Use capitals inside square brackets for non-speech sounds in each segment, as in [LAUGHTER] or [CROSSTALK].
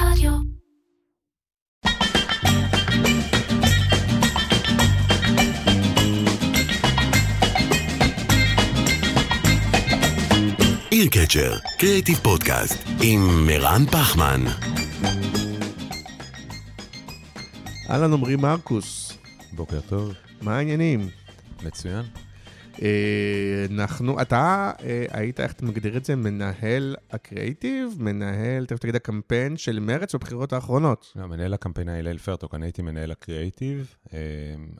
רדיו. עיר קצ'ר, קריאיטיב פודקאסט, עם מירן פחמן. אהלן עמרי מרקוס, בוקר טוב, מה העניינים? מצוין. אה, אנחנו, אתה אה, היית, איך אתה מגדיר את זה, מנהל הקריאיטיב, מנהל, תכף תגיד הקמפיין של מרץ בבחירות האחרונות. לא, מנהל הקמפיין הלל פרטוק, אני הייתי מנהל הקריאייטיב אה,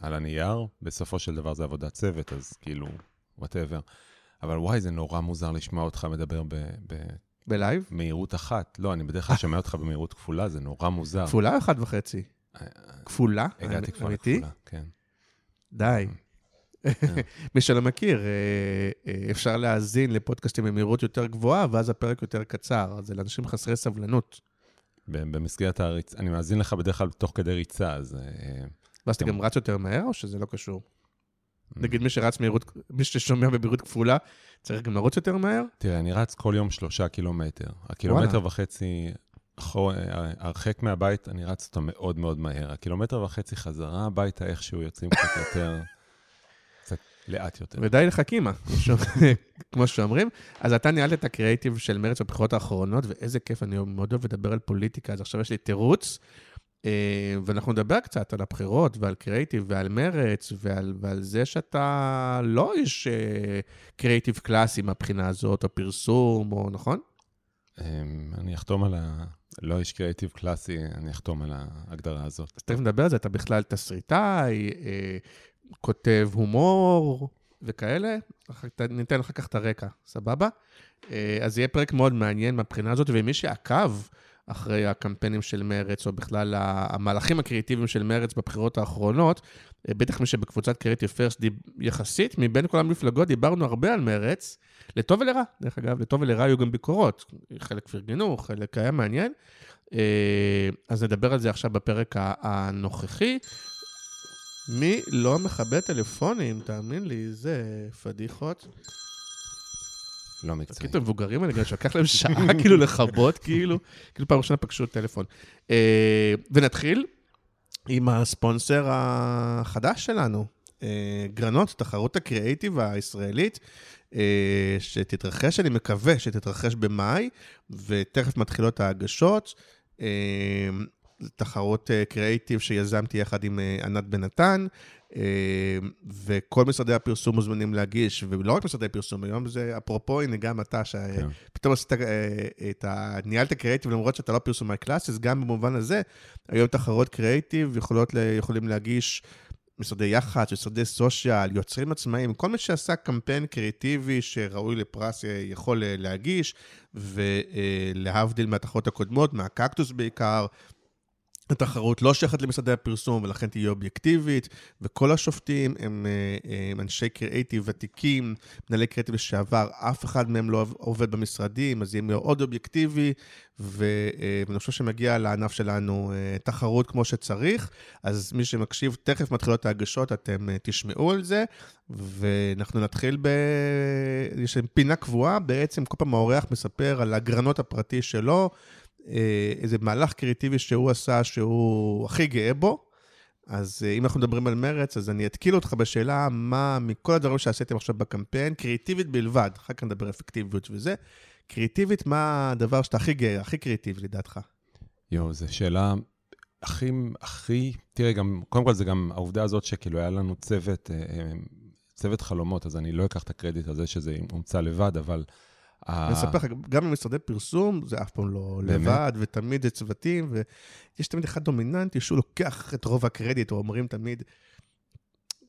על הנייר, בסופו של דבר זה עבודת צוות, אז כאילו, whatever. אבל וואי, זה נורא מוזר לשמוע אותך מדבר ב live? במהירות אחת. לא, אני בדרך כלל שומע אותך במהירות כפולה, זה נורא מוזר. כפולה או אחת וחצי? כפולה? הגעתי כבר? לכפולה, כן. די. [LAUGHS] מי שלא מכיר, אה, אה, אפשר להאזין לפודקאסטים במהירות יותר גבוהה, ואז הפרק יותר קצר. זה לאנשים חסרי סבלנות. במסגרת הריצה, אני מאזין לך בדרך כלל תוך כדי ריצה, אז... אה, ואז אתה גם- רץ יותר מהר, או שזה לא קשור? נגיד מי שרץ מהירות, מי ששומע במהירות כפולה, צריך גם לרוץ יותר מהר? תראה, אני רץ כל יום שלושה קילומטר. הקילומטר וחצי הרחק מהבית, אני רץ אותו מאוד מאוד מהר. הקילומטר וחצי חזרה הביתה, איכשהו יוצאים קצת יותר, [LAUGHS] לאט יותר. ודי לחכימה, [LAUGHS] כמו שאומרים. אז אתה ניהלת את הקריאיטיב של מרץ בבחירות האחרונות, ואיזה כיף, אני מאוד אוהב לדבר על פוליטיקה, אז עכשיו יש לי תירוץ. אה, ואנחנו נדבר קצת על הבחירות ועל קריאיטיב ועל מרץ ועל, ועל זה שאתה לא איש אה, קריאיטיב קלאסי מהבחינה הזאת, או פרסום, או נכון? אמ, אני אחתום על ה... לא איש קריאיטיב קלאסי, אני אחתום על ההגדרה הזאת. אז תכף נדבר על זה, אתה בכלל תסריטאי, אה, כותב הומור וכאלה, ניתן אחר כך את הרקע, סבבה? אה, אז יהיה פרק מאוד מעניין מהבחינה הזאת, ומי שעקב אחרי הקמפיינים של מרץ, או בכלל המהלכים הקריאיטיביים של מרץ בבחירות האחרונות, אה, בטח מי שבקבוצת קריאיטיב פרסט, יחסית, מבין כל המפלגות דיברנו הרבה על מרץ, לטוב ולרע, דרך אגב, לטוב ולרע היו גם ביקורות, חלק פרגנו, חלק היה מעניין. אה, אז נדבר על זה עכשיו בפרק הנוכחי. מי לא מכבה טלפונים, תאמין לי, זה פדיחות. לא מקצועי. את המבוגרים האלה, שלקח להם שעה [LAUGHS] כאילו לכבות, כאילו, כאילו פעם ראשונה פגשו טלפון. אה, ונתחיל עם הספונסר החדש שלנו, אה, גרנות, תחרות הקריאיטיב הישראלית, אה, שתתרחש, אני מקווה שתתרחש במאי, ותכף מתחילות ההגשות. אה, תחרות אה, קריאיטיב שיזמתי יחד עם אה, ענת בן נתן, אה, וכל משרדי הפרסום מוזמנים להגיש, ולא רק משרדי פרסום, היום זה, אפרופו, הנה גם אתה, כן. שפתאום עשית אה, את ה... ניהלת קריאיטיב למרות שאתה לא פרסומאי קלאסי, אז גם במובן הזה, היום תחרות קריאיטיב יכולות, יכולים להגיש משרדי יח"צ, משרדי סושיאל, יוצרים עצמאיים, כל מי שעשה קמפיין קריאיטיבי שראוי לפרס אה, יכול אה, להגיש, ולהבדיל מהתחרות הקודמות, מהקקטוס בעיקר, התחרות לא שייכת למשרדי הפרסום, ולכן תהיה אובייקטיבית, וכל השופטים הם, אה, אה, הם אנשי קריאיטיב ותיקים, מנהלי קריאיטיב לשעבר, אף אחד מהם לא עובד במשרדים, אז יהיה מאוד אובייקטיבי, ו, אה, ואני חושב שמגיע לענף שלנו אה, תחרות כמו שצריך, אז מי שמקשיב, תכף מתחילות ההגשות, אתם אה, תשמעו על זה, ואנחנו נתחיל ב... יש פינה קבועה, בעצם כל פעם האורח מספר על הגרנות הפרטי שלו, אה, איזה מהלך קריאיטיבי שהוא עשה, שהוא הכי גאה בו. אז אה, אם אנחנו מדברים על מרץ, אז אני אתקיל אותך בשאלה מה מכל הדברים שעשיתם עכשיו בקמפיין, קריאיטיבית בלבד, אחר כך נדבר אפקטיביות וזה, קריאיטיבית, מה הדבר שאתה הכי גאה, הכי קריאיטיבי לדעתך? יואו, זו שאלה הכי, הכי, תראה, גם, קודם כל זה גם העובדה הזאת שכאילו היה לנו צוות, אה, אה, צוות חלומות, אז אני לא אקח את הקרדיט על זה שזה הומצא לבד, אבל... ה- אני אספר לך, גם במשרדי פרסום, זה אף פעם לא באמת? לבד, ותמיד זה צוותים, ויש תמיד אחד דומיננטי שהוא לוקח את רוב הקרדיט, או אומרים תמיד,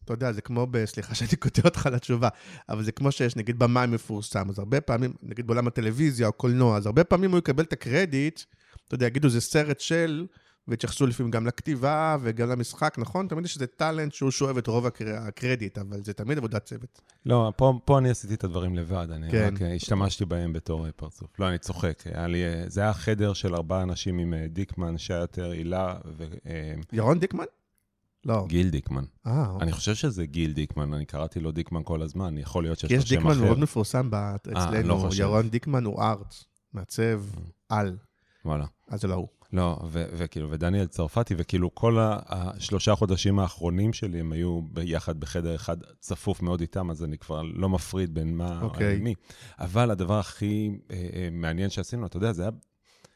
אתה יודע, זה כמו, ב- סליחה שאני קוטע אותך לתשובה, אבל זה כמו שיש, נגיד, במאי מפורסם, אז הרבה פעמים, נגיד בעולם הטלוויזיה או קולנוע, אז הרבה פעמים הוא יקבל את הקרדיט, אתה יודע, יגידו, זה סרט של, והתייחסו לפעמים גם לכתיבה וגם למשחק, נכון? תמיד יש איזה טאלנט שהוא שואב את רוב הקר- הקרדיט, אבל זה תמיד עבודת צוות. לא, פה, פה אני עשיתי את הדברים לבד, אני כן. רק אה, השתמשתי בהם בתור אה, פרצוף. לא, אני צוחק. היה לי, אה, זה היה חדר של ארבעה אנשים עם דיקמן, שי יותר, הילה ירון דיקמן? לא. וגיל דיקמן. אה, אוקיי. אני חושב שזה גיל דיקמן, אני קראתי לו דיקמן כל הזמן, יכול להיות שיש כי לו יש שם אחר. דיקמן מאוד מפורסם לא אצלנו. ירון דיקמן הוא ארט, מעצב על. וואלה. אז זה לא הוא. לא, וכאילו, ודניאל צרפתי, וכאילו כל השלושה חודשים האחרונים שלי, הם היו ביחד בחדר אחד צפוף מאוד איתם, אז אני כבר לא מפריד בין מה אוקיי. למי. אבל הדבר הכי אה, אה, מעניין שעשינו, אתה יודע, זה היה,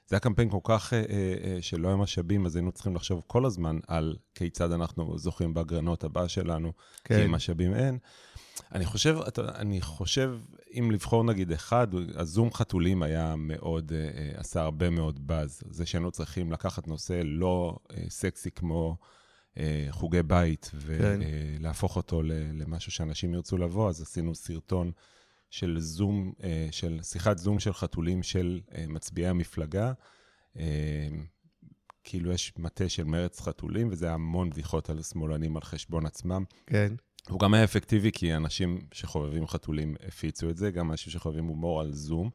זה היה קמפיין כל כך אה, אה, אה, שלא היה משאבים, אז היינו צריכים לחשוב כל הזמן על כיצד אנחנו זוכים באגרנות הבאה שלנו, כן. כי משאבים אין. אני חושב, אתה, אני חושב, אם לבחור נגיד אחד, הזום חתולים היה מאוד, אה, אה, עשה הרבה מאוד באז. זה שהיינו צריכים לקחת נושא לא אה, סקסי כמו חוגי בית, ולהפוך כן. אותו למשהו שאנשים ירצו לבוא, אז עשינו סרטון של זום, של שיחת זום של חתולים של מצביעי המפלגה. כאילו יש מטה של מרץ חתולים, וזה המון בדיחות על שמאלנים על חשבון עצמם. כן. הוא גם היה אפקטיבי, כי אנשים שחובבים חתולים הפיצו את זה, גם אנשים שחובבים הומור על זום.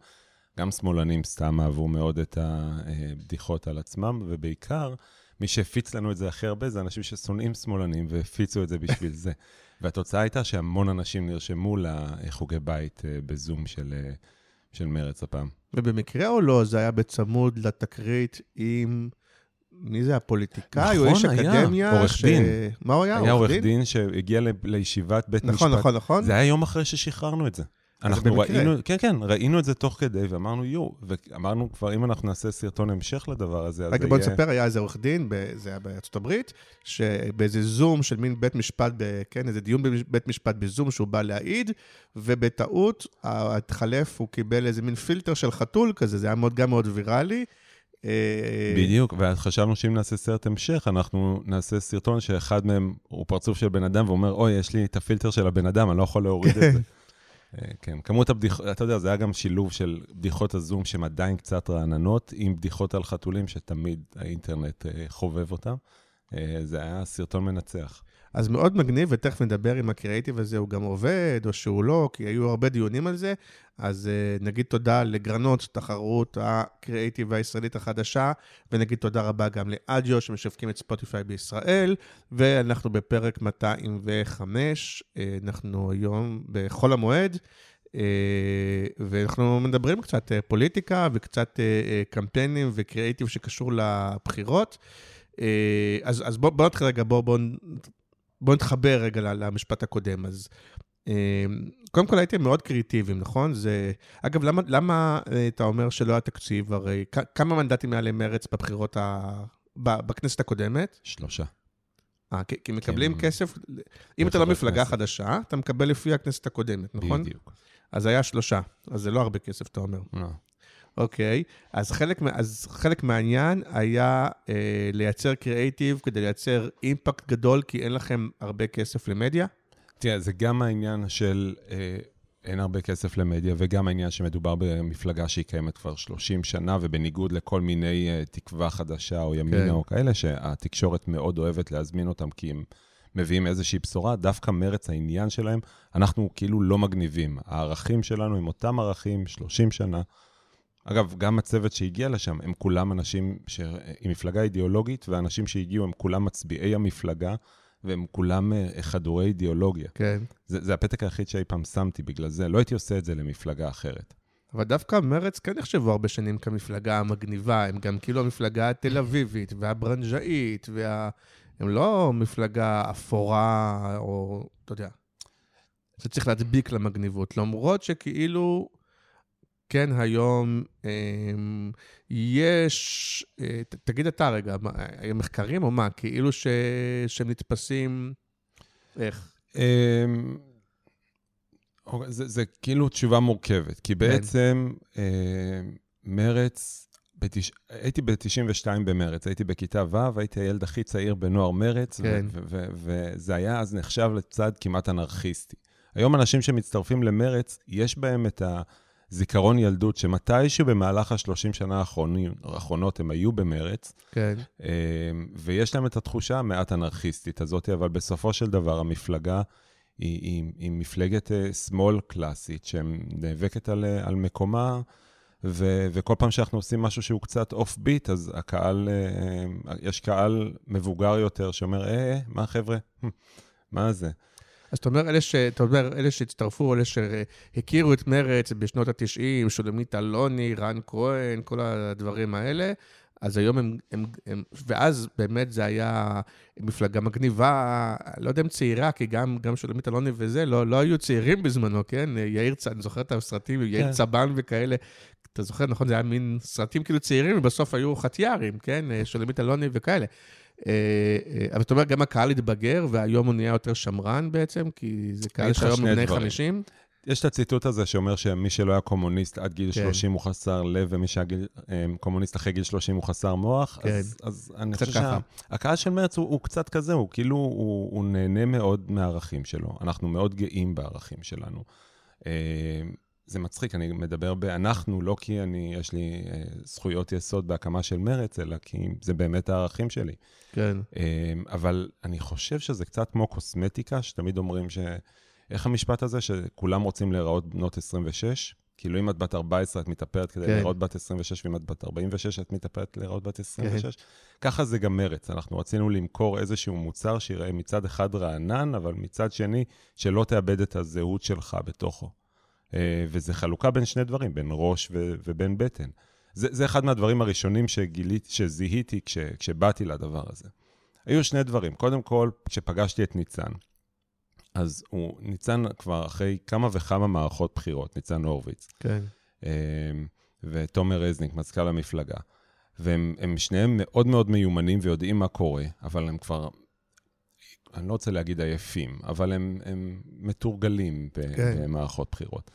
גם שמאלנים סתם אהבו מאוד את הבדיחות על עצמם, ובעיקר, מי שהפיץ לנו את זה הכי הרבה זה אנשים ששונאים שמאלנים והפיצו את זה בשביל זה. [LAUGHS] והתוצאה הייתה שהמון אנשים נרשמו לחוגי בית אה, בזום של, אה, של מרץ הפעם. ובמקרה או לא, זה היה בצמוד לתקרית עם... מי זה הפוליטיקאי? נכון, הוא איש היה, אקדמיה? עורך ש... דין. מה הוא היה? היה עורך דין שהגיע ל- לישיבת בית נכון, משפט. נכון, נכון. זה היה יום אחרי ששחררנו את זה. אנחנו במקרה. ראינו, כן, כן, ראינו את זה תוך כדי, ואמרנו, יואו, ואמרנו כבר, אם אנחנו נעשה סרטון המשך לדבר הזה, אז רגע, זה בוא יהיה... נספר, היה איזה עורך דין, זה היה בארצות הברית, שבאיזה זום של מין בית משפט, ב- כן, איזה דיון בבית משפט בזום שהוא בא להעיד, ובטעות, התחלף, הוא קיבל איזה מין פילטר של חתול כזה, זה היה מאוד, גם מאוד ויראלי. אה, בדיוק, ואז חשבנו שאם נעשה סרט המשך, אנחנו נעשה סרטון שאחד מהם הוא פרצוף של בן אדם, ואומר, אוי, יש לי את הפילטר של הבן אדם, אני לא יכול להוריד את זה. אה, כן, כמות הבדיחות, אתה יודע, זה היה גם שילוב של בדיחות הזום שהן עדיין קצת רעננות, עם בדיחות על חתולים שתמיד האינטרנט אה, חובב אותם. זה היה סרטון מנצח. אז מאוד מגניב, ותכף נדבר אם הקריאיטיב הזה הוא גם עובד או שהוא לא, כי היו הרבה דיונים על זה. אז uh, נגיד תודה לגרנות, תחרות הקריאיטיב הישראלית החדשה, ונגיד תודה רבה גם לאדיו שמשווקים את ספוטיפיי בישראל, ואנחנו בפרק 205, uh, אנחנו היום בחול המועד. Uh, ואנחנו מדברים קצת uh, פוליטיקה וקצת uh, uh, קמפיינים וקריאיטיב שקשור לבחירות. אז, אז בואו בוא נתחיל רגע, בואו בוא, בוא נתחבר רגע למשפט הקודם. אז אה, קודם כל הייתם מאוד קריאיטיביים, נכון? זה... אגב, למה, למה אה, אתה אומר שלא היה תקציב? הרי כמה מנדטים היה למרץ בבחירות ה... בכנסת הקודמת? שלושה. אה, כי, כי מקבלים כן. כסף, אם אתה לא מפלגה כנסת. חדשה, אתה מקבל לפי הכנסת הקודמת, נכון? בדיוק. אז היה שלושה, אז זה לא הרבה כסף, אתה אומר. לא. אוקיי, אז חלק, אז חלק מהעניין היה אה, לייצר קריאייטיב כדי לייצר אימפקט גדול, כי אין לכם הרבה כסף למדיה. תראה, זה גם העניין של אה, אין הרבה כסף למדיה, וגם העניין שמדובר במפלגה שהיא קיימת כבר 30 שנה, ובניגוד לכל מיני אה, תקווה חדשה או ימינה כן. או כאלה, שהתקשורת מאוד אוהבת להזמין אותם כי הם מביאים איזושהי בשורה, דווקא מרץ העניין שלהם, אנחנו כאילו לא מגניבים. הערכים שלנו הם אותם ערכים, 30 שנה. אגב, גם הצוות שהגיע לשם, הם כולם אנשים ש... עם מפלגה אידיאולוגית, והאנשים שהגיעו הם כולם מצביעי המפלגה, והם כולם אה, חדורי אידיאולוגיה. כן. זה, זה הפתק היחיד שאי פעם שמתי בגלל זה, לא הייתי עושה את זה למפלגה אחרת. אבל דווקא מרץ כן נחשבו הרבה שנים כמפלגה המגניבה, הם גם כאילו המפלגה התל אביבית והברנז'אית, וה... הם לא מפלגה אפורה, או, אתה יודע, זה צריך להדביק למגניבות, למרות שכאילו, כן, היום אמ, יש, אה, תגיד אתה רגע, אה, מחקרים או מה, כאילו ש... שהם נתפסים, איך? אמ, אוקיי, זה, זה כאילו תשובה מורכבת, כי בעצם אה, מרץ, בתש... הייתי ב-92 במרץ, הייתי בכיתה ו', הייתי הילד הכי צעיר בנוער מרץ, כן. וזה היה אז נחשב לצד כמעט אנרכיסטי. היום אנשים שמצטרפים למרץ, יש בהם את הזיכרון ילדות, שמתישהו במהלך ה-30 שנה האחרונים, האחרונות הם היו במרץ, כן, אה, ויש להם את התחושה המעט אנרכיסטית הזאת, אבל בסופו של דבר המפלגה היא, היא, היא מפלגת אה, שמאל קלאסית, שנאבקת על, אה, על מקומה, ו, וכל פעם שאנחנו עושים משהו שהוא קצת אוף ביט, אז הקהל, אה, יש קהל מבוגר יותר שאומר, אה, מה חבר'ה? מה זה? אז אתה אומר, אלה, ש... אתה אומר, אלה שהצטרפו, אלה שהכירו את מרץ בשנות ה-90, שולמית אלוני, רן כהן, כל הדברים האלה, אז היום הם, הם, הם, ואז באמת זה היה מפלגה מגניבה, לא יודע אם צעירה, כי גם, גם שולמית אלוני וזה, לא, לא היו צעירים בזמנו, כן? יאיר, אני זוכר את הסרטים, כן. יאיר צבן וכאלה. אתה זוכר, נכון? זה היה מין סרטים כאילו צעירים, ובסוף היו חטיארים, כן? שולמית אלוני וכאלה. אה, אה, אבל אתה אומר, גם הקהל התבגר, והיום הוא נהיה יותר שמרן בעצם, כי זה קהל שהיום הוא בני 50. יש את הציטוט הזה שאומר שמי שלא היה קומוניסט עד גיל כן. 30 הוא חסר לב, ומי שהיה אה, קומוניסט אחרי גיל 30 הוא חסר מוח. כן, אז, אז אני חושב שהקהל של מרץ הוא, הוא קצת כזה, הוא כאילו, הוא, הוא נהנה מאוד מהערכים שלו. אנחנו מאוד גאים בערכים שלנו. זה מצחיק, אני מדבר ב"אנחנו", לא כי אני, יש לי אה, זכויות יסוד בהקמה של מרץ, אלא כי זה באמת הערכים שלי. כן. אה, אבל אני חושב שזה קצת כמו קוסמטיקה, שתמיד אומרים ש... איך המשפט הזה, שכולם רוצים להיראות בנות 26? כאילו, אם את בת 14, את מתאפרת כדי כן. להיראות בת 26, ואם את בת 46, את מתאפרת להיראות בת 26. כן. ככה זה גם מרץ. אנחנו רצינו למכור איזשהו מוצר שיראה מצד אחד רענן, אבל מצד שני, שלא תאבד את הזהות שלך בתוכו. אה, וזה חלוקה בין שני דברים, בין ראש ו- ובין בטן. זה, זה אחד מהדברים הראשונים שגילית, שזיהיתי כש, כשבאתי לדבר הזה. היו שני דברים. קודם כל, כשפגשתי את ניצן, אז הוא, ניצן כבר אחרי כמה וכמה מערכות בחירות, ניצן הורוביץ. כן. אה, ותומר רזניק, מזכ"ל המפלגה. והם שניהם מאוד מאוד מיומנים ויודעים מה קורה, אבל הם כבר, אני לא רוצה להגיד עייפים, אבל הם, הם מתורגלים כן. במערכות בחירות.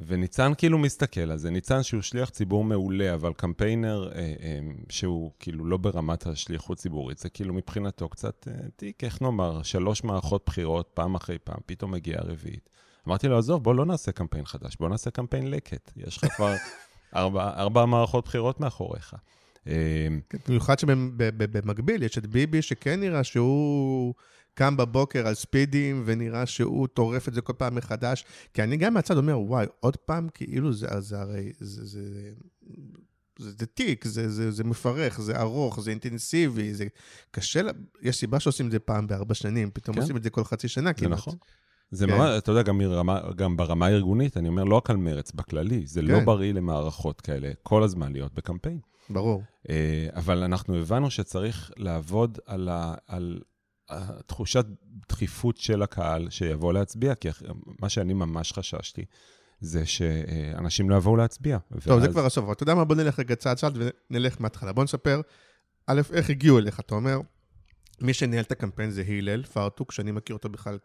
וניצן כאילו מסתכל על זה, ניצן שהוא שליח ציבור מעולה, אבל קמפיינר אה, אה, שהוא כאילו לא ברמת השליחות ציבורית, זה כאילו מבחינתו קצת אה, תיק, איך נאמר, שלוש מערכות בחירות, פעם אחרי פעם, פתאום מגיעה רביעית. אמרתי לו, עזוב, בוא לא נעשה קמפיין חדש, בוא נעשה קמפיין לקט. יש לך כבר [LAUGHS] ארבע, ארבע מערכות בחירות מאחוריך. אה, כן, במיוחד שבמקביל יש את ביבי, שכן נראה שהוא... קם בבוקר על ספידים, ונראה שהוא טורף את זה כל פעם מחדש. כי אני גם מהצד אומר, וואי, עוד פעם, כאילו זה, זה הרי, זה, זה, זה, זה תיק, זה, זה, זה מפרך, זה ארוך, זה אינטנסיבי, זה קשה, יש סיבה שעושים את זה פעם בארבע שנים, פתאום כן. עושים את זה כל חצי שנה כמעט. זה נכון. זה כן. ממש, אתה יודע, גם, מרמה, גם ברמה הארגונית, אני אומר, לא רק על מרץ, בכללי, זה לא כן. לא בריא למערכות כאלה, כל הזמן להיות בקמפיין. ברור. אה, אבל אנחנו הבנו שצריך לעבוד על, ה, על התחושת דחיפות של הקהל שיבוא להצביע, כי מה שאני ממש חששתי, זה שאנשים לא יבואו להצביע. טוב, ואז... זה כבר אבל אתה יודע מה? בוא נלך רגע צעד צעד ונלך מההתחלה. בוא נספר, א', איך הגיעו אליך, אתה אומר, מי שניהל את הקמפיין זה הלל פרטוק, שאני מכיר אותו בכלל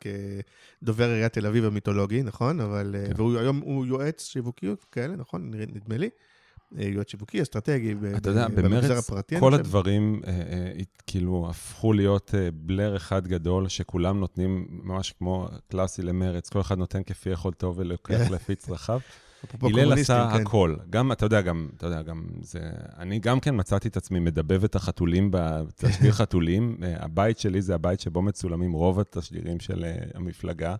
כדובר עיריית תל אביב המיתולוגי, נכון? אבל... כן. והוא היום הוא יועץ שיווקי כאלה, נכון? נדמה לי. אה, יועץ שיווקי, אסטרטגי, אתה יודע, במרץ כל הדברים אה, אה, כאילו הפכו להיות בלר אחד גדול, שכולם נותנים, ממש כמו קלאסי למרץ, כל אחד נותן כפי יכולתו ולוקח [LAUGHS] לפי צרכיו. הלל עשה כן. הכל. גם, אתה יודע, גם, אתה יודע, גם זה... אני גם כן מצאתי את עצמי מדבב את החתולים בתשדיר [LAUGHS] חתולים. הבית שלי זה הבית שבו מצולמים רוב התשדירים של המפלגה.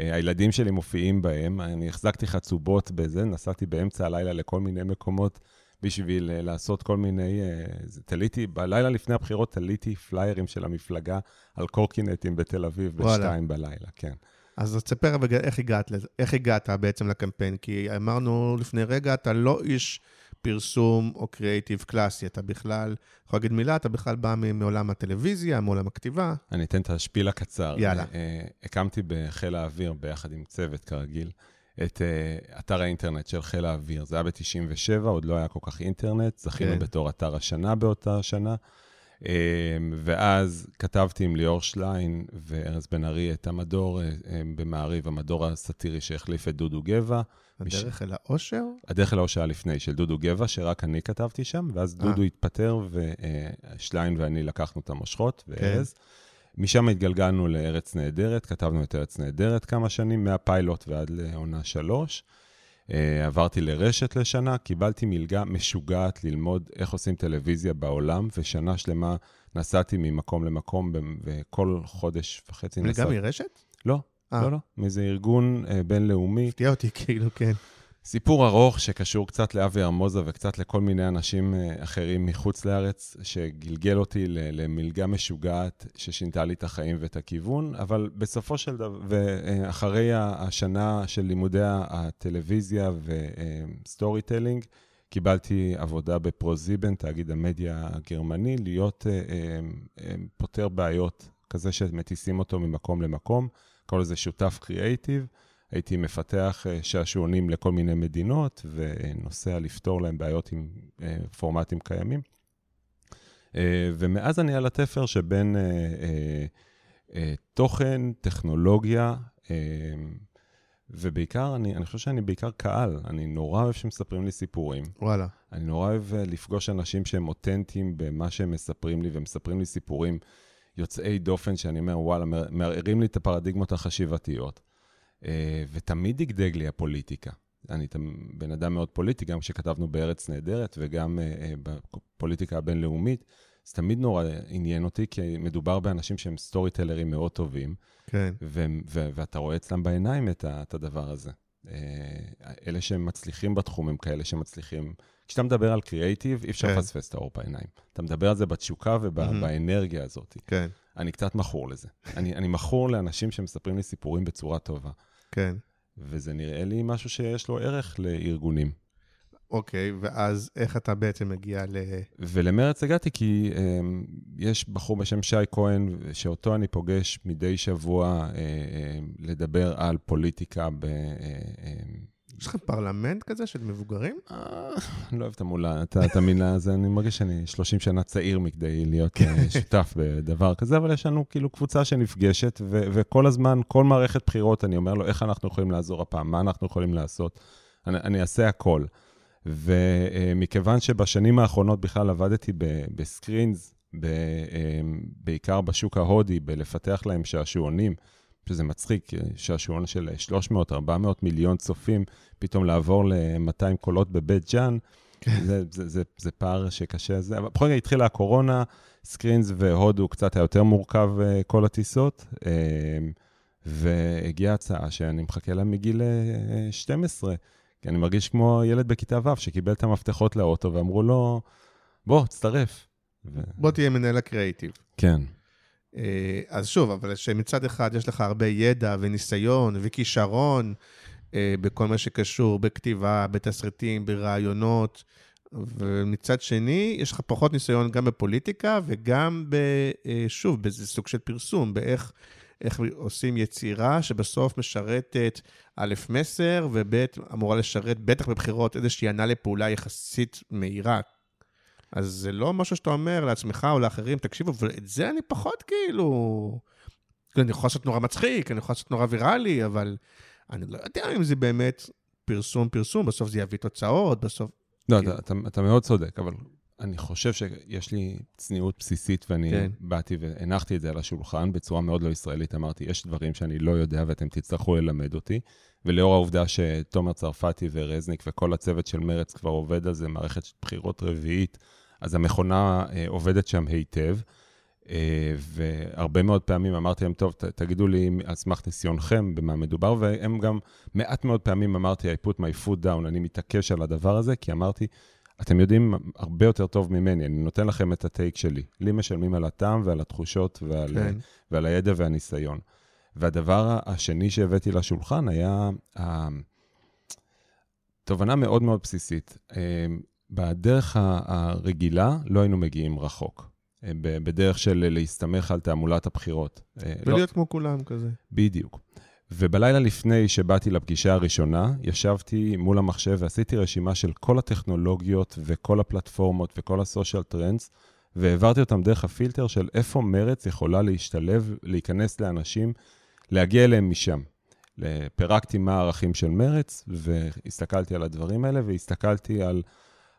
אה, הילדים שלי מופיעים בהם, אני החזקתי חצובות בזה, נסעתי באמצע הלילה לכל מיני מקומות בשביל אה, לעשות כל מיני... אה, תליתי, בלילה לפני הבחירות תליתי פליירים של המפלגה על קורקינטים בתל אביב בשתיים בלילה, כן. אז תספר איך הגעת, איך הגעת בעצם לקמפיין, כי אמרנו לפני רגע, אתה לא איש פרסום או קריאיטיב קלאסי, אתה בכלל, יכול להגיד מילה, אתה בכלל בא מעולם הטלוויזיה, מעולם הכתיבה. אני אתן את השפיל הקצר. יאללה. אה, הקמתי בחיל האוויר, ביחד עם צוות כרגיל, את uh, אתר האינטרנט של חיל האוויר. זה היה ב-97, עוד לא היה כל כך אינטרנט, זכינו כן. בתור אתר השנה באותה שנה. ואז כתבתי עם ליאור שליין וארז בן ארי את המדור במעריב, המדור הסאטירי שהחליף את דודו גבע. הדרך. אל האושר? הדרך אל האושר לפני, של דודו גבע, שרק אני כתבתי שם, ואז 아. אה. דודו התפטר, ושליין ואני לקחנו את המושכות, כן. וארז. משם התגלגלנו לארץ נהדרת, כתבנו את ארץ נהדרת כמה שנים, מהפיילוט ועד לעונה שלוש. Uh, עברתי לרשת לשנה, קיבלתי מלגה משוגעת ללמוד איך עושים טלוויזיה בעולם, ושנה שלמה נסעתי ממקום למקום, וכל חודש וחצי נסעתי. מלגה מרשת? לא, 아. אה. לא, לא, מאיזה ארגון uh, בינלאומי. הפתיע אותי, כאילו, כן. סיפור ארוך שקשור קצת לאבי ארמוזה וקצת לכל מיני אנשים אה, אחרים מחוץ לארץ, שגלגל אותי למלגה משוגעת ששינתה לי את החיים ואת הכיוון, אבל בסופו של דבר, ואחרי השנה של לימודי הטלוויזיה ו storytelling, קיבלתי עבודה בפרוזיבן, תאגיד המדיה הגרמני, להיות אה, פותר בעיות, כזה שמטיסים אותו ממקום למקום, קורא לזה שותף קריאייטיב. הייתי מפתח אה, שעשועונים לכל מיני מדינות ונוסע לפתור להם בעיות עם אה, פורמטים קיימים. אה, ומאז אני על התפר שבין תוכן, טכנולוגיה, ובעיקר, אני, אני חושב שאני בעיקר קהל. אני נורא אוהב שמספרים לי סיפורים. וואלה. אני נורא אוהב לפגוש אנשים שהם אותנטיים במה שהם מספרים לי, ומספרים לי סיפורים יוצאי דופן, שאני אומר, וואלה, מערערים לי את הפרדיגמות החשיבתיות. אה, ותמיד דגדג לי הפוליטיקה. אני בן אדם מאוד פוליטי, גם כשכתבנו בארץ נהדרת וגם אה, אה, בפוליטיקה הבינלאומית, זה תמיד נורא עניין אותי, כי מדובר באנשים שהם סטורי טלרים מאוד טובים, כן. ו- ו- ואתה רואה אצלם בעיניים את, ה- את הדבר הזה. אלה שהם מצליחים בתחום הם כאלה שמצליחים. כשאתה מדבר על קריאייטיב, אי אפשר כן. לפספס את האור בעיניים. אתה מדבר על זה בתשוקה ובאנרגיה הזאת. כן. אני קצת מכור לזה. אני, אני מכור לאנשים שמספרים לי סיפורים בצורה טובה. כן. וזה נראה לי משהו שיש לו ערך לארגונים. אוקיי, ואז איך אתה בעצם מגיע ל... ולמרץ הגעתי כי um, יש בחור בשם שי כהן, שאותו אני פוגש מדי שבוע uh, uh, לדבר על פוליטיקה ב... Uh, יש לך פרלמנט כזה של מבוגרים? אה, אני לא אוהב את המולה, את המילה הזו, אני מרגיש שאני 30 שנה צעיר מכדי להיות אה, שותף בדבר כזה, אבל יש לנו כאילו קבוצה שנפגשת, וכל הזמן, כל מערכת בחירות, אני אומר לו, איך אנחנו יכולים לעזור הפעם, מה אנחנו יכולים לעשות. אני אעשה הכל. ומכיוון שבשנים האחרונות בכלל עבדתי בסקרינס, בעיקר בשוק ההודי, בלפתח להם שעשועונים, שזה מצחיק, שעשועון של 300-400 מיליון צופים, פתאום לעבור ל-200 קולות בבית ג'אן, כן. זה, זה, זה, זה פער שקשה. זה, אבל בכל מקרה התחילה הקורונה, סקרינס והודו קצת היה יותר מורכב אה, כל הטיסות, אה, והגיעה הצעה שאני מחכה לה מגיל 12, אה, כי אני מרגיש כמו ילד בכיתה ו' שקיבל את המפתחות לאוטו ואמרו לו, בוא, תצטרף. בוא תהיה מנהל הקריאיטיב. כן. אה, אז שוב, אבל שמצד אחד יש לך הרבה ידע וניסיון וכישרון אה, בכל מה שקשור בכתיבה, בתסריטים, ברעיונות, ומצד שני, יש לך פחות ניסיון גם בפוליטיקה וגם, ב, אה, שוב, באיזה סוג של פרסום, באיך איך עושים יצירה שבסוף משרתת א', מסר, וב', אמורה לשרת, בטח בבחירות, איזושהי ענה לפעולה יחסית מהירה. אז זה לא משהו שאתה אומר לעצמך או לאחרים, תקשיבו, ואת זה אני פחות כאילו... אני יכול לעשות נורא מצחיק, אני יכול לעשות נורא ויראלי, אבל אני לא יודע אם זה באמת פרסום פרסום, בסוף זה יביא תוצאות, בסוף... לא, כאילו... אתה, אתה, אתה מאוד צודק, אבל אני חושב שיש לי צניעות בסיסית, ואני כן. באתי והנחתי את זה על השולחן בצורה מאוד לא ישראלית. אמרתי, יש דברים שאני לא יודע ואתם תצטרכו ללמד אותי. ולאור העובדה שתומר צרפתי ורזניק וכל הצוות של מרץ כבר עובד על זה, מערכת בחירות רביעית, אז המכונה אה, עובדת שם היטב. אה, והרבה מאוד פעמים אמרתי להם, טוב, ת, תגידו לי על סמך ניסיונכם במה מדובר, והם גם מעט מאוד פעמים אמרתי, I put my foot down, אני מתעקש על הדבר הזה, כי אמרתי, אתם יודעים הרבה יותר טוב ממני, אני נותן לכם את הטייק שלי. לי משלמים על הטעם ועל התחושות ועל, כן. ועל הידע והניסיון. והדבר השני שהבאתי לשולחן היה תובנה מאוד מאוד בסיסית. בדרך הרגילה לא היינו מגיעים רחוק. אה, בדרך של להסתמך על תעמולת הבחירות. אה, לא- ולהיות לא... כמו כולם כזה. בדיוק. ובלילה לפני שבאתי לפגישה הראשונה, ישבתי מול המחשב ועשיתי רשימה של כל הטכנולוגיות וכל הפלטפורמות וכל הסושיאל טרנדס, והעברתי אותם דרך הפילטר של איפה מרץ יכולה להשתלב, להיכנס לאנשים, להגיע אליהם משם. פירקתי מה הערכים של מרץ, והסתכלתי על הדברים האלה, והסתכלתי על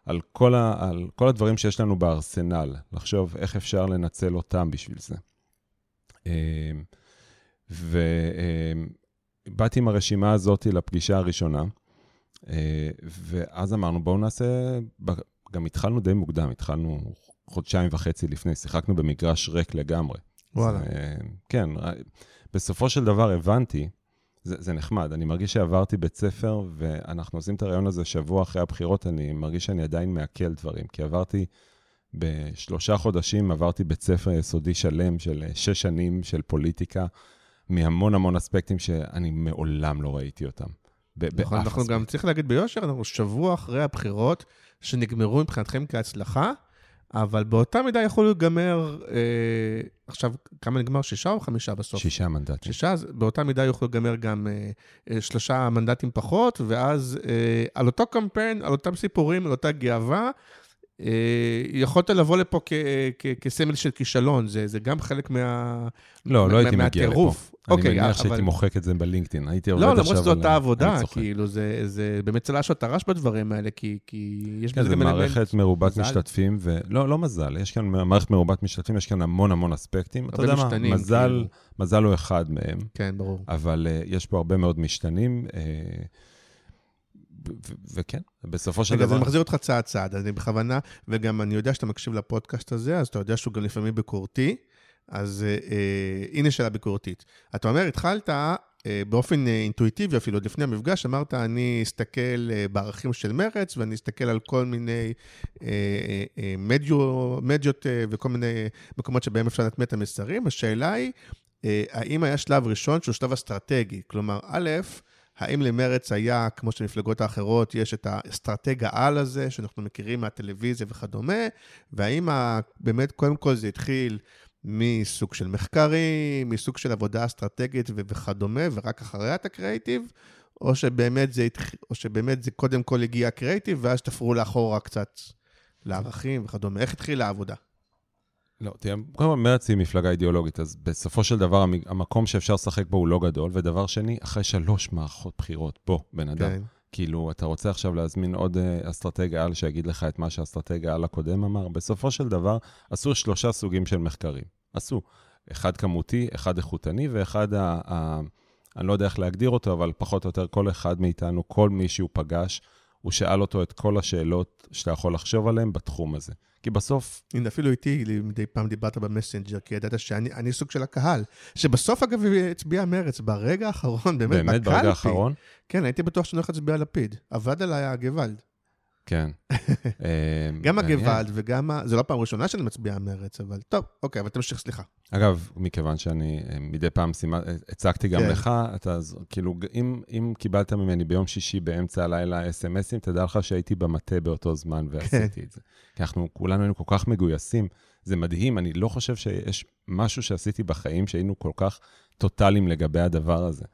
על כל, ה, על כל הדברים שיש לנו בארסנל, לחשוב איך אפשר לנצל אותם בשביל זה. אמ, ובאתי עם הרשימה הזאת לפגישה הראשונה, אה, ואז אמרנו, בואו נעשה, גם התחלנו די מוקדם, התחלנו חודשיים וחצי לפני, שיחקנו במגרש ריק לגמרי. וואלה. אז, כן, בסופו של דבר הבנתי זה, זה נחמד. אני מרגיש שעברתי בית ספר, ואנחנו עושים את הרעיון הזה שבוע אחרי הבחירות, אני מרגיש שאני עדיין מעכל דברים, כי עברתי, בשלושה חודשים עברתי בית ספר יסודי שלם של שש שנים של פוליטיקה, מהמון המון אספקטים שאני מעולם לא ראיתי אותם. נכון, אנחנו אספקט. גם צריך להגיד ביושר, אנחנו שבוע אחרי הבחירות, שנגמרו מבחינתכם כהצלחה, אבל באותה מידה יכול להיגמר, אה, עכשיו, כמה נגמר? שישה או חמישה בסוף? שישה מנדטים. שישה, אז באותה מידה יכול להיגמר גם אה, אה, שלושה מנדטים פחות, ואז אה, על אותו קמפיין, על אותם סיפורים, על אותה גאווה, אה, יכולת לבוא לפה כסמל של כישלון, זה, זה גם חלק מה... לא, לא הייתי מגיע לפה. אוקיי, אני מניח שהייתי מוחק את זה בלינקדאין, הייתי עובד לא, עכשיו למרות שזו אותה עבודה, כאילו, זה, זה באמת צל"ש או טר"ש בדברים האלה, כי, כי יש כן, בזה גם אלמנט... כן, זו מערכת מרובת משתתפים, ולא, לא מזל, יש כאן מערכת מרובת משתתפים, יש כאן המון המון אספקטים. אתה יודע מה, מזל, כאילו. מזל הוא אחד מהם. כן, ברור. אבל uh, יש פה הרבה מאוד משתנים. Uh, וכן, בסופו של דבר... רגע, אני מחזיר אותך צעד צעד, אני בכוונה, וגם אני יודע שאתה מקשיב לפודקאסט הזה, אז אתה יודע שהוא גם לפעמים ביקורתי, אז אה, אה, הנה שאלה ביקורתית. אתה אומר, התחלת אה, באופן אה, אינטואיטיבי אפילו, עוד לפני המפגש, אמרת, אני אסתכל אה, בערכים של מרץ, ואני אסתכל על כל מיני אה, אה, אה מדיו, מדיות אה, וכל מיני מקומות שבהם אפשר להטמיע את המסרים. השאלה היא, אה, האם היה שלב ראשון שהוא שלב אסטרטגי? כלומר, א', האם למרץ היה, כמו שלמפלגות האחרות, יש את האסטרטג העל הזה, שאנחנו מכירים מהטלוויזיה וכדומה, והאם באמת, קודם כל זה התחיל מסוג של מחקרים, מסוג של עבודה אסטרטגית וכדומה, ורק אחריה את הקריאיטיב, או שבאמת זה, או שבאמת זה קודם כל הגיע הקריאיטיב, ואז תפרו לאחורה קצת לערכים וכדומה. איך התחילה העבודה? לא, תראה, קודם כל מרצ היא מפלגה אידיאולוגית, אז בסופו של דבר המקום שאפשר לשחק בו הוא לא גדול, ודבר שני, אחרי שלוש מערכות בחירות, בוא, בן אדם, כן. כאילו, אתה רוצה עכשיו להזמין עוד uh, אסטרטגיה על שיגיד לך את מה שהאסטרטגיה על הקודם אמר? בסופו של דבר, עשו שלושה סוגים של מחקרים. עשו. אחד כמותי, אחד איכותני, ואחד, ה, ה, אני לא יודע איך להגדיר אותו, אבל פחות או יותר כל אחד מאיתנו, כל מי שהוא פגש, הוא שאל אותו את כל השאלות שאתה יכול לחשוב עליהן בתחום הזה. כי בסוף... הנה, אפילו איתי, מדי פעם דיברת במסנג'ר, כי ידעת שאני סוג של הקהל, שבסוף, אגב, הצביע מרץ, ברגע האחרון, באמת, באמת, בקלפי. ברגע האחרון? כן, הייתי בטוח שאני הולך להצביע לפיד. עבד עליי הגוואלד. כן. [LAUGHS] אמ, גם הגוואלד וגם, זה לא פעם ראשונה שאני מצביע מרץ, אבל טוב, אוקיי, אבל תמשיך, סליחה. אגב, מכיוון שאני אה, מדי פעם סימה, אה, הצגתי גם כן. לך, אתה, כאילו, אם, אם קיבלת ממני ביום שישי באמצע הלילה אס.אם.אסים, תדע לך שהייתי במטה באותו זמן ועשיתי כן. את זה. כי אנחנו כולנו היינו כל כך מגויסים, זה מדהים, אני לא חושב שיש משהו שעשיתי בחיים שהיינו כל כך טוטאליים לגבי הדבר הזה.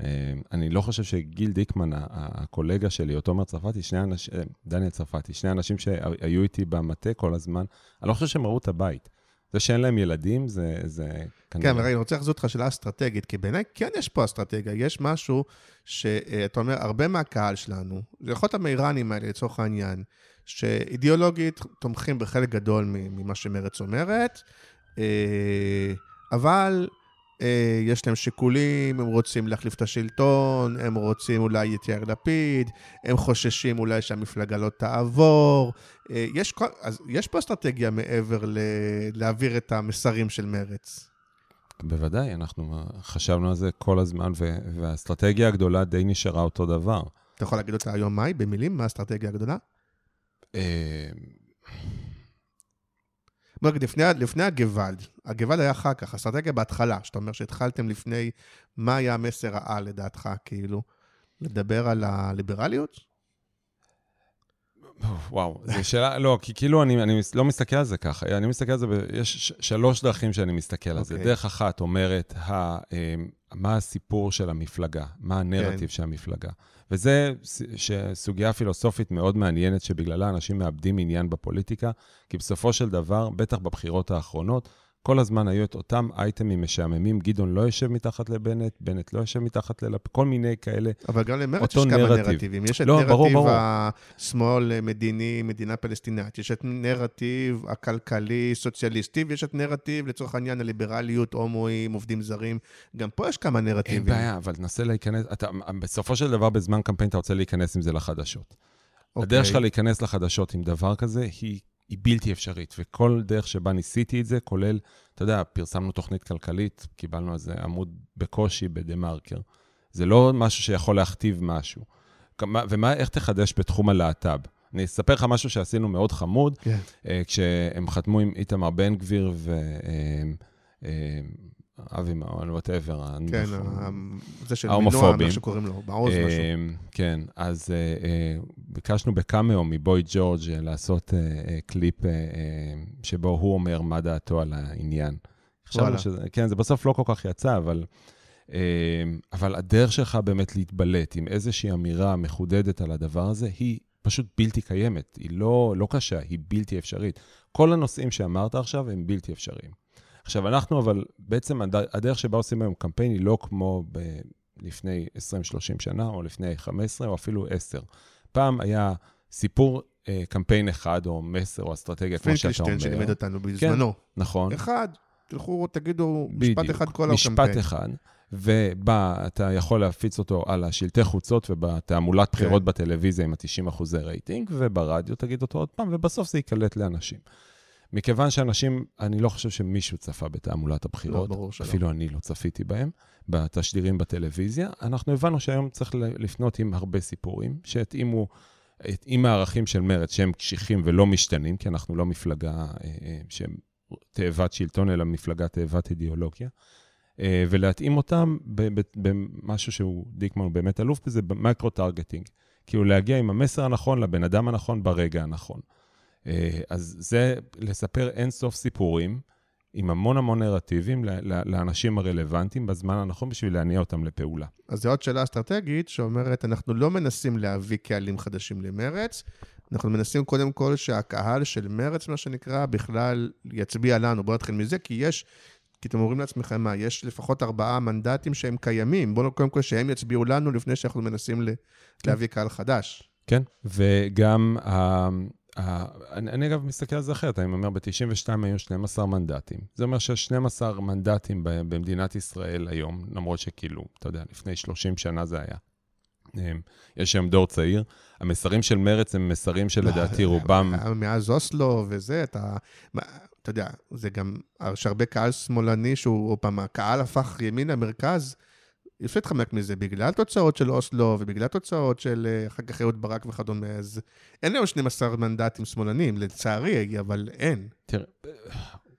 אה, אני לא חושב שגיל דיקמן, הקולגה שלי, אותו תומר צרפתי, שני אנשים, אה, דניאל צרפתי, שני אנשים שהיו איתי במטה כל הזמן, אני לא חושב שהם ראו את הבית. זה שאין להם ילדים, זה, זה כנראה... כן, אבל אני רוצה לחזור אותך שאלה אסטרטגית, כי בעיניי כן יש פה אסטרטגיה. יש משהו שאתה אומר, הרבה מהקהל שלנו, זה יכול להיות המאיראנים האלה לצורך העניין, שאידיאולוגית תומכים בחלק גדול ממה שמרץ אומרת, אה, אבל אה, יש להם שיקולים, הם רוצים להחליף את השלטון, הם רוצים אולי את יאיר לפיד, הם חוששים אולי שהמפלגה לא תעבור. אה, יש, אז יש פה אסטרטגיה מעבר ל, להעביר את המסרים של מרץ. בוודאי, אנחנו חשבנו על זה כל הזמן, והאסטרטגיה הגדולה די נשארה אותו דבר. אתה יכול להגיד אותה היום מאי, במילים? מה האסטרטגיה הגדולה? נגיד, לפני, לפני הגוואלד, הגוואלד היה אחר כך, אסטרטגיה בהתחלה, שאתה אומר שהתחלתם לפני, מה היה המסר העל לדעתך, כאילו? לדבר על הליברליות? וואו, זו שאלה, לא, כי כאילו אני, אני לא מסתכל על זה ככה, אני מסתכל על זה, יש שלוש דרכים שאני מסתכל okay. על זה. אוקיי. דרך אחת אומרת, ה, אה, מה הסיפור של המפלגה, מה הנרטיב כן. של המפלגה. וזו סוגיה פילוסופית מאוד מעניינת, שבגללה אנשים מאבדים עניין בפוליטיקה, כי בסופו של דבר, בטח בבחירות האחרונות, כל הזמן היו את אותם אייטמים משעממים, גדעון לא יושב מתחת לבנט, בנט לא יושב מתחת ללפ... כל מיני כאלה, אבל גם למרץ יש כמה נרטיבים. יש את לא, נרטיב ברור, ברור. השמאל מדיני, מדינה פלסטינאית, יש את נרטיב הכלכלי, סוציאליסטי, ויש את נרטיב, לצורך העניין, הליברליות, הומואים, עובדים זרים. גם פה יש כמה נרטיבים. אין בעיה, אבל תנסה להיכנס, אתה, בסופו של דבר, בזמן קמפיין אתה רוצה להיכנס עם זה לחדשות. Okay. הדרך שלך להיכנס לחדשות עם דבר כזה היא היא בלתי אפשרית, וכל דרך שבה ניסיתי את זה, כולל, אתה יודע, פרסמנו תוכנית כלכלית, קיבלנו איזה עמוד בקושי בדה-מרקר. זה לא משהו שיכול להכתיב משהו. ומה, איך תחדש בתחום הלהט"ב? אני אספר לך משהו שעשינו מאוד חמוד, כן. אה, כשהם חתמו עם איתמר בן גביר ו... אה, אה, אבי מעון, whatever. כן, זה של מינוע, איך שקוראים לו, מעוז משהו. כן, אז ביקשנו בקאמאו מבוי ג'ורג' לעשות קליפ שבו הוא אומר מה דעתו על העניין. וואלה. כן, זה בסוף לא כל כך יצא, אבל... אבל הדרך שלך באמת להתבלט עם איזושהי אמירה מחודדת על הדבר הזה, היא פשוט בלתי קיימת. היא לא, לא קשה, היא בלתי אפשרית. כל הנושאים שאמרת עכשיו הם בלתי אפשריים. עכשיו, אנחנו אבל, בעצם הדרך שבה עושים היום קמפיין היא לא כמו ב- לפני 20-30 שנה, או לפני 15, או אפילו 10. פעם היה סיפור אה, קמפיין אחד, או מסר, או אסטרטגיה, כמו שאתה אומר. פינקלשטיין שלימד אותנו בזמנו. כן, נכון. אחד, תלכו, תגידו משפט בדיוק, אחד כל הקמפיין. משפט אחד. ובה אתה יכול להפיץ אותו על השלטי חוצות ובתעמולת כן. בחירות בטלוויזיה עם ה-90 אחוזי רייטינג, וברדיו תגיד אותו עוד פעם, ובסוף זה ייקלט לאנשים. מכיוון שאנשים, אני לא חושב שמישהו צפה בתעמולת הבחירות, לא, ברור שלא. אפילו אני לא צפיתי בהם, בתשדירים בטלוויזיה, אנחנו הבנו שהיום צריך לפנות עם הרבה סיפורים, שהתאימו, עם הערכים של מרצ, שהם קשיחים ולא משתנים, כי אנחנו לא מפלגה אה, אה, שהם תאבת שלטון, אלא מפלגה תאבת אידיאולוגיה. אה, ולהתאים אותם במשהו שהוא, דיקמן הוא באמת אלוף בזה, ב micro-targeting. כאילו להגיע עם המסר הנכון לבן אדם הנכון ברגע הנכון. אה, אז זה לספר אינסוף סיפורים עם המון המון נרטיבים לאנשים הרלוונטיים בזמן הנכון בשביל להניע אותם לפעולה. אז זו עוד שאלה אסטרטגית שאומרת, אנחנו לא מנסים להביא קהלים חדשים למרץ, אנחנו מנסים קודם כל שהקהל של מרץ, מה שנקרא, בכלל יצביע לנו. בואו נתחיל מזה, כי יש כי אתם אומרים לעצמכם, מה, יש לפחות ארבעה מנדטים שהם קיימים, בואו קודם כל שהם יצביעו לנו לפני שאנחנו מנסים כן. להביא קהל חדש. כן, וגם, אני, אני אגב מסתכל על זה אחרת, אני אומר, ב-92 היו 12 מנדטים. זה אומר שיש 12 מנדטים במדינת ישראל היום, למרות שכאילו, אתה יודע, לפני 30 שנה זה היה. אמ, יש היום דור צעיר. המסרים של מרץ הם מסרים שלדעתי [LAUGHS] רובם... מאז אוסלו וזה, אתה... אתה יודע, זה גם, יש הרבה קהל שמאלני שהוא, עוד פעם, הקהל הפך ימינה, מרכז, יפה להתחמק מזה, בגלל תוצאות של אוסלו ובגלל תוצאות של אה, אחר כך אהוד ברק וכדומה, אז אין היום 12 מנדטים שמאלנים, לצערי, אבל אין. תראה,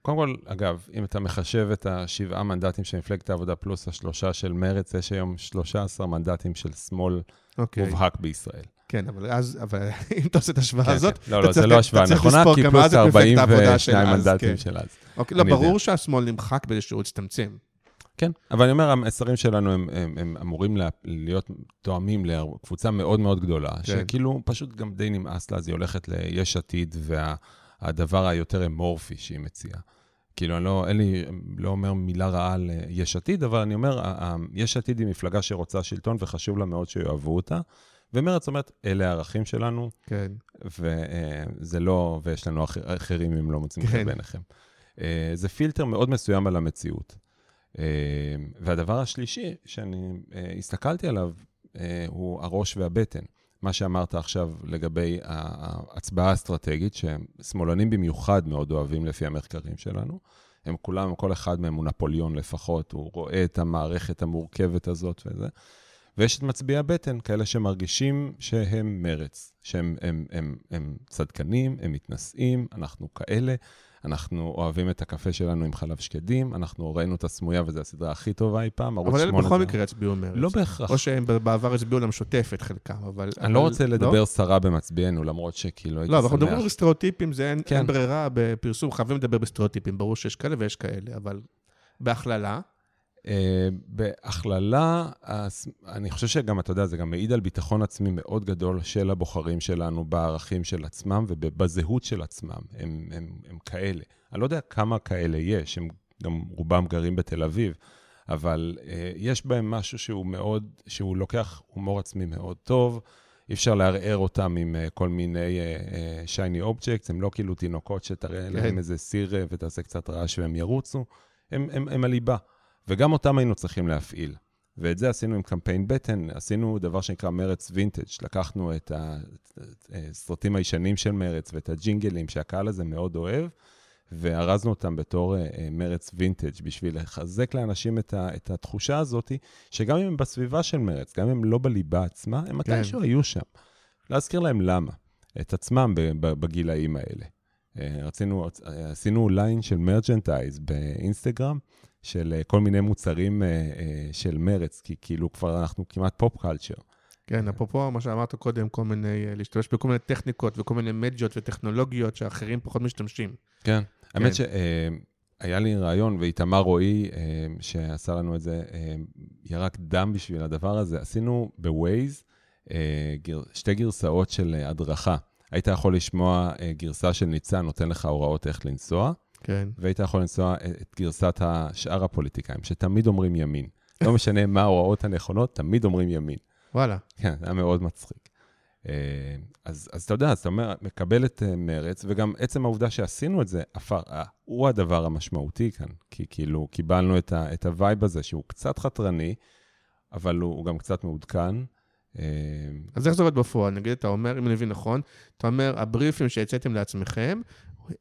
קודם כל, אגב, אם אתה מחשב את השבעה מנדטים של מפלגת העבודה פלוס השלושה של מרצ, יש היום 13 מנדטים של שמאל okay. אוקיי. מובהק בישראל. כן, אבל אז, אבל [LAUGHS] אם אתה עושה את ההשוואה כן, הזאת, כן. לא, לא, זה לא השוואה נכונה, כי פלוס 42 מנדטים כן. של אז. אוקיי, לא, ברור שהשמאל נמחק באיזשהו הצטמצם. כן, אבל אני אומר, המסרים שלנו הם, הם, הם אמורים להיות תואמים לקבוצה מאוד מאוד גדולה, כן. שכאילו פשוט גם די נמאס לה, אז היא הולכת ליש עתיד, והדבר היותר אמורפי שהיא מציעה. כאילו, אני לא, אין לי, לא אומר מילה רעה על יש עתיד, אבל אני אומר, יש עתיד היא מפלגה שרוצה שלטון וחשוב לה מאוד שיאהבו אותה. ומרצ אומרת, אלה הערכים שלנו, כן. וזה לא, ויש לנו אחרים אם לא מוצאים חן כן. בעיניכם. אה, זה פילטר מאוד מסוים על המציאות. אה, והדבר השלישי שאני אה, הסתכלתי עליו, הוא הראש והבטן. מה שאמרת עכשיו לגבי ההצבעה האסטרטגית, ששמאלנים במיוחד מאוד אוהבים לפי המחקרים שלנו. הם כולם, כל אחד מהם הוא נפוליאון לפחות, הוא רואה את המערכת המורכבת הזאת וזה. ויש את מצביעי הבטן, כאלה שמרגישים שהם מרץ, שהם הם, הם, הם צדקנים, הם מתנשאים, אנחנו כאלה. אנחנו אוהבים את הקפה שלנו עם חלב שקדים, אנחנו ראינו את הסמויה, וזו הסדרה הכי טובה אי פעם, ערוץ 8. אבל אלה בכל מקרה הצביעו מרץ. לא בהכרח. או שהם בעבר הצביעו למשותפת חלקם, אבל... אני אבל... לא רוצה לא? לדבר לא? סרה במצביענו, למרות שכאילו הייתי שמח. לא, אנחנו מדברים על סטריאוטיפים, זה אין, כן. אין ברירה בפרסום, חייבים לדבר בסטריאוטיפים, ברור שיש כאלה ויש כאלה, אבל בהכללה... אה, בהכללה, אני חושב שגם, אתה יודע, זה גם מעיד על ביטחון עצמי מאוד גדול של הבוחרים שלנו בערכים של עצמם ובזהות של עצמם. הם, הם, הם כאלה. אני לא יודע כמה כאלה יש, הם גם רובם גרים בתל אביב, אבל אה, יש בהם משהו שהוא מאוד, שהוא לוקח הומור עצמי מאוד טוב. אי אפשר לערער אותם עם אה, כל מיני שייני uh, אובייקטס, הם לא כאילו תינוקות שתראה כן. להם איזה סיר ותעשה קצת רעש והם ירוצו, הם, הם, הם הליבה. וגם אותם היינו צריכים להפעיל. ואת זה עשינו עם קמפיין בטן, עשינו דבר שנקרא מרץ וינטג', לקחנו את הסרטים הישנים של מרץ ואת הג'ינגלים שהקהל הזה מאוד אוהב, וארזנו אותם בתור uh, מרץ וינטג' בשביל לחזק לאנשים את, ה, את התחושה הזאת, שגם אם הם בסביבה של מרץ, גם אם הם לא בליבה עצמה, הם כן. מתישהו היו שם. להזכיר להם למה, את עצמם בגילאים האלה. רצינו, עשינו ליין של merchandise באינסטגרם, של כל מיני מוצרים של מרץ, כי כאילו כבר אנחנו כמעט pop culture. כן, אפרופו מה שאמרת קודם, כל מיני, להשתמש בכל מיני טכניקות וכל מיני מדיות וטכנולוגיות שאחרים פחות משתמשים. כן, האמת שהיה לי רעיון, ואיתמר רועי, שעשה לנו את זה, ירק דם בשביל הדבר הזה. עשינו ב Waze שתי גרסאות של הדרכה. היית יכול לשמוע גרסה של ניצן, נותן לך הוראות איך לנסוע, כן. והיית יכול לנסוע את גרסת שאר הפוליטיקאים, שתמיד אומרים ימין. לא משנה מה ההוראות הנכונות, תמיד אומרים ימין. וואלה. כן, זה היה מאוד מצחיק. אז, אז אתה יודע, אז אתה אומר, מקבל את מרץ, וגם עצם העובדה שעשינו את זה, אפר, הוא הדבר המשמעותי כאן. כי כאילו, קיבלנו את, ה, את ה vibe הזה, שהוא קצת חתרני, אבל הוא, הוא גם קצת מעודכן. אז איך זה עובד בפועל? נגיד, אתה אומר, אם אני מבין נכון, אתה אומר, הבריפים שהצאתם לעצמכם,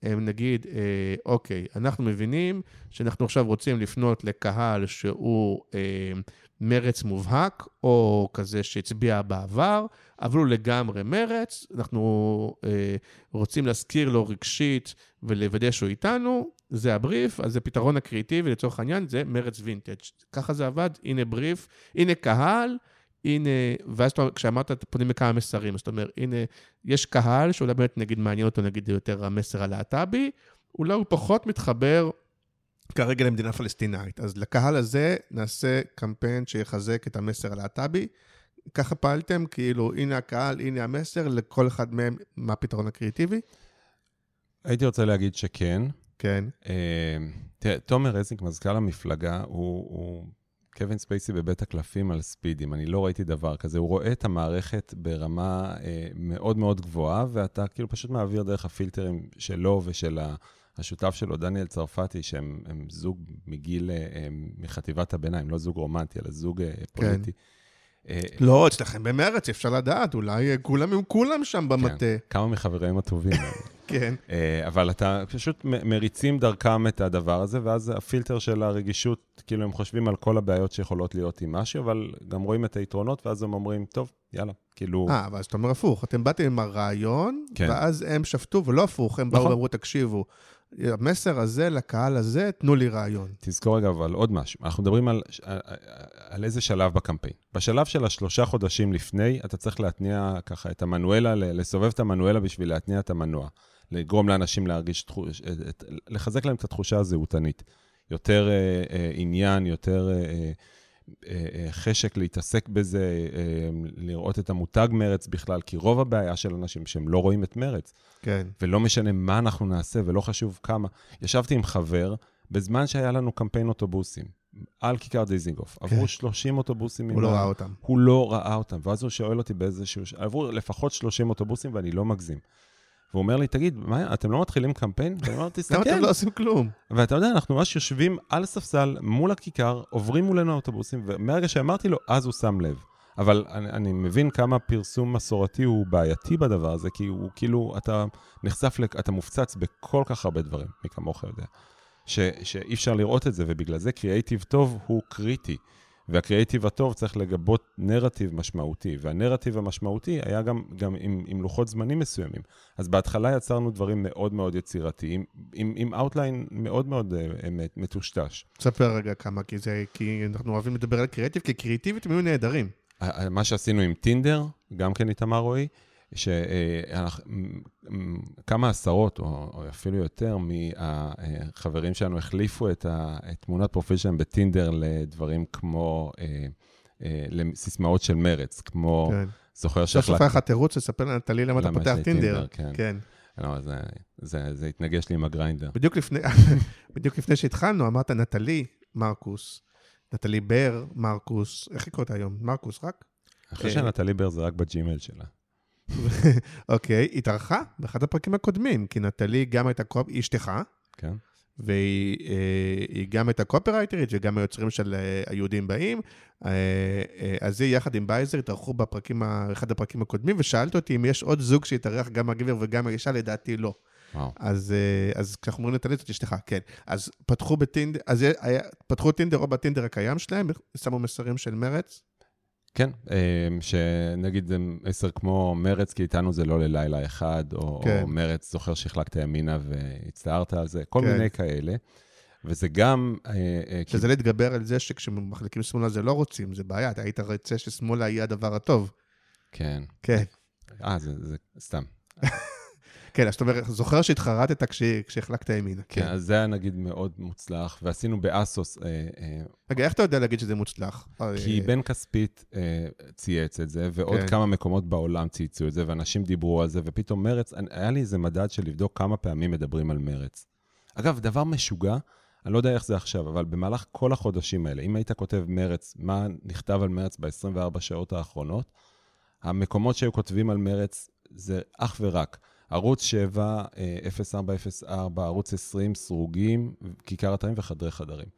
הם נגיד, אה, אוקיי, אנחנו מבינים שאנחנו עכשיו רוצים לפנות לקהל שהוא אה, מרץ מובהק, או כזה שהצביע בעבר, אבל הוא לגמרי מרץ, אנחנו אה, רוצים להזכיר לו רגשית ולוודא שהוא איתנו, זה הבריף, אז זה פתרון הקריאיטיבי, לצורך העניין, זה מרץ וינטג'. ככה זה עבד, הנה בריף, הנה קהל, הנה, ואז כשאמרת, פונים לכמה מסרים, זאת אומרת, הנה, יש קהל שאולי באמת, נגיד, מעניין אותו, נגיד, יותר המסר הלהט"בי, אולי הוא פחות מתחבר כרגע למדינה פלסטינאית. אז לקהל הזה נעשה קמפיין שיחזק את המסר הלהט"בי. ככה פעלתם, כאילו, הנה הקהל, הנה המסר, לכל אחד מהם, מה הפתרון הקריאיטיבי? הייתי רוצה להגיד שכן. כן. תראה, תומר רזניק, מזכ"ל המפלגה, הוא... הוא... קווין ספייסי בבית הקלפים על ספידים, אני לא ראיתי דבר כזה. הוא רואה את המערכת ברמה אה, מאוד מאוד גבוהה, ואתה כאילו פשוט מעביר דרך הפילטרים שלו ושל השותף שלו, דניאל צרפתי, שהם זוג מגיל, אה, מחטיבת הביניים, לא זוג רומנטי, אלא זוג אה, פוליטי. אה, לא, אצלכם במרץ, אפשר לדעת, אולי כולם הם כולם שם במטה. כן, כמה מחבריהם הטובים. [LAUGHS] כן. אבל אתה פשוט מריצים דרכם את הדבר הזה, ואז הפילטר של הרגישות, כאילו הם חושבים על כל הבעיות שיכולות להיות עם משהו, אבל גם רואים את היתרונות, ואז הם אומרים, טוב, יאללה, כאילו... אה, אבל אתה אומר הפוך, אתם באתם עם הרעיון, כן. ואז הם שפטו, ולא הפוך, הם באו ואמרו, תקשיבו, המסר הזה לקהל הזה, תנו לי רעיון. תזכור רגע, אבל עוד משהו. אנחנו מדברים על, על, על איזה שלב בקמפיין. בשלב של השלושה חודשים לפני, אתה צריך להתניע ככה את המנואלה, לסובב את המנואלה בשביל להתניע את המנוע. לגרום לאנשים להרגיש, לחזק להם את התחושה הזהותנית. יותר אה, אה, עניין, יותר אה, אה, חשק להתעסק בזה, אה, לראות את המותג מרץ בכלל, כי רוב הבעיה של אנשים שהם לא רואים את מרץ. כן. ולא משנה מה אנחנו נעשה ולא חשוב כמה. ישבתי עם חבר בזמן שהיה לנו קמפיין אוטובוסים. על כיכר דיזינגוף. כן. עברו 30 אוטובוסים. הוא לא ראה אותם. הוא לא ראה אותם. ואז הוא שואל אותי באיזשהו... עברו לפחות 30 אוטובוסים ואני לא מגזים. והוא אומר לי, תגיד, מה, אתם לא מתחילים קמפיין? ואני אומר, תסתכל. למה אתם לא עושים כלום? ואתה יודע, אנחנו ממש יושבים על ספסל מול הכיכר, עוברים מולנו האוטובוסים, ומהרגע שאמרתי לו, אז הוא שם לב. אבל אני, אני מבין כמה פרסום מסורתי הוא בעייתי בדבר הזה, כי הוא כאילו, אתה נחשף, אתה מופצץ בכל כך הרבה דברים, מי כמוך יודע, ש, שאי אפשר לראות את זה, ובגלל זה קריאייטיב טוב הוא קריטי. והקריאיטיב הטוב צריך לגבות נרטיב משמעותי, והנרטיב המשמעותי היה גם, גם עם, עם לוחות זמנים מסוימים. אז בהתחלה יצרנו דברים מאוד מאוד יצירתיים, עם, עם outline מאוד מאוד אה, מטושטש. תספר רגע כמה, כי, זה, כי אנחנו אוהבים לדבר על קריאיטיב, כי קריאיטיבית הם היו נהדרים. מה שעשינו עם טינדר, גם כן איתמר רועי, שכמה עשרות, או אפילו יותר, מהחברים שלנו החליפו את תמונת פרופיל שלהם בטינדר לדברים כמו, אה, אה, לסיסמאות של מרץ, כמו כן. זוכר שהחלטתי... בסוף היה לך תירוץ לספר לנטלי למה אתה פותח טינדר. כן. כן. לא, זה, זה, זה התנגש לי עם ה Grindr. בדיוק לפני, [LAUGHS] בדיוק לפני שהתחלנו, אמרת נטלי מרקוס, נטלי בר מרקוס, איך היא קוראת היום? מרקוס רק? אחרי שנטלי בר זה רק בג'ימייל שלה. [LAUGHS] אוקיי, התארחה באחד הפרקים הקודמים, כי נטלי גם הייתה קופ... אשתך. כן. והיא אה, גם הייתה קופרייטרית וגם מהיוצרים של אה, היהודים באים. אה, אז היא יחד עם בייזר התארחו בפרקים, אחד הפרקים הקודמים, ושאלת אותי אם יש עוד זוג שהתארח גם הגבר וגם האישה, לדעתי לא. וואו. אז, אה, אז כשאנחנו אומרים לטלט את אשתך, כן. אז פתחו בטינדר, אז היה, פתחו טינדר או בטינדר הקיים שלהם, שמו מסרים של מרץ. כן, אה, שנגיד זה מסר כמו מרץ, כי איתנו זה לא ללילה אחד, או, כן. או מרץ, זוכר שהחלקת ימינה והצטערת על זה, כל כן. מיני כאלה. וזה גם... אה, אה, כי- שזה להתגבר על זה שכשמחליקים שמאלה זה לא רוצים, זה בעיה, אתה היית רוצה ששמאלה יהיה הדבר הטוב. כן. כן. אה, זה, זה סתם. [LAUGHS] כן, אז זאת אומרת, זוכר שהתחרטת כש- כשהחלקת ימינה. כן, כן. אז זה היה נגיד מאוד מוצלח, ועשינו באסוס, אה, אה, רגע, איך אתה יודע להגיד שזה מוצלח? כי אה, בן כספית אה, צייץ את זה, ועוד כן. כמה מקומות בעולם צייצו את זה, ואנשים דיברו על זה, ופתאום מרץ, היה לי איזה מדד של לבדוק כמה פעמים מדברים על מרץ. אגב, דבר משוגע, אני לא יודע איך זה עכשיו, אבל במהלך כל החודשים האלה, אם היית כותב מרץ, מה נכתב על מרץ ב-24 שעות האחרונות, המקומות שהיו כותבים על מרץ זה אך ורק ערוץ 7, אה, 0404, ערוץ 20, סרוגים, כיכר התאים וחדרי חדרים.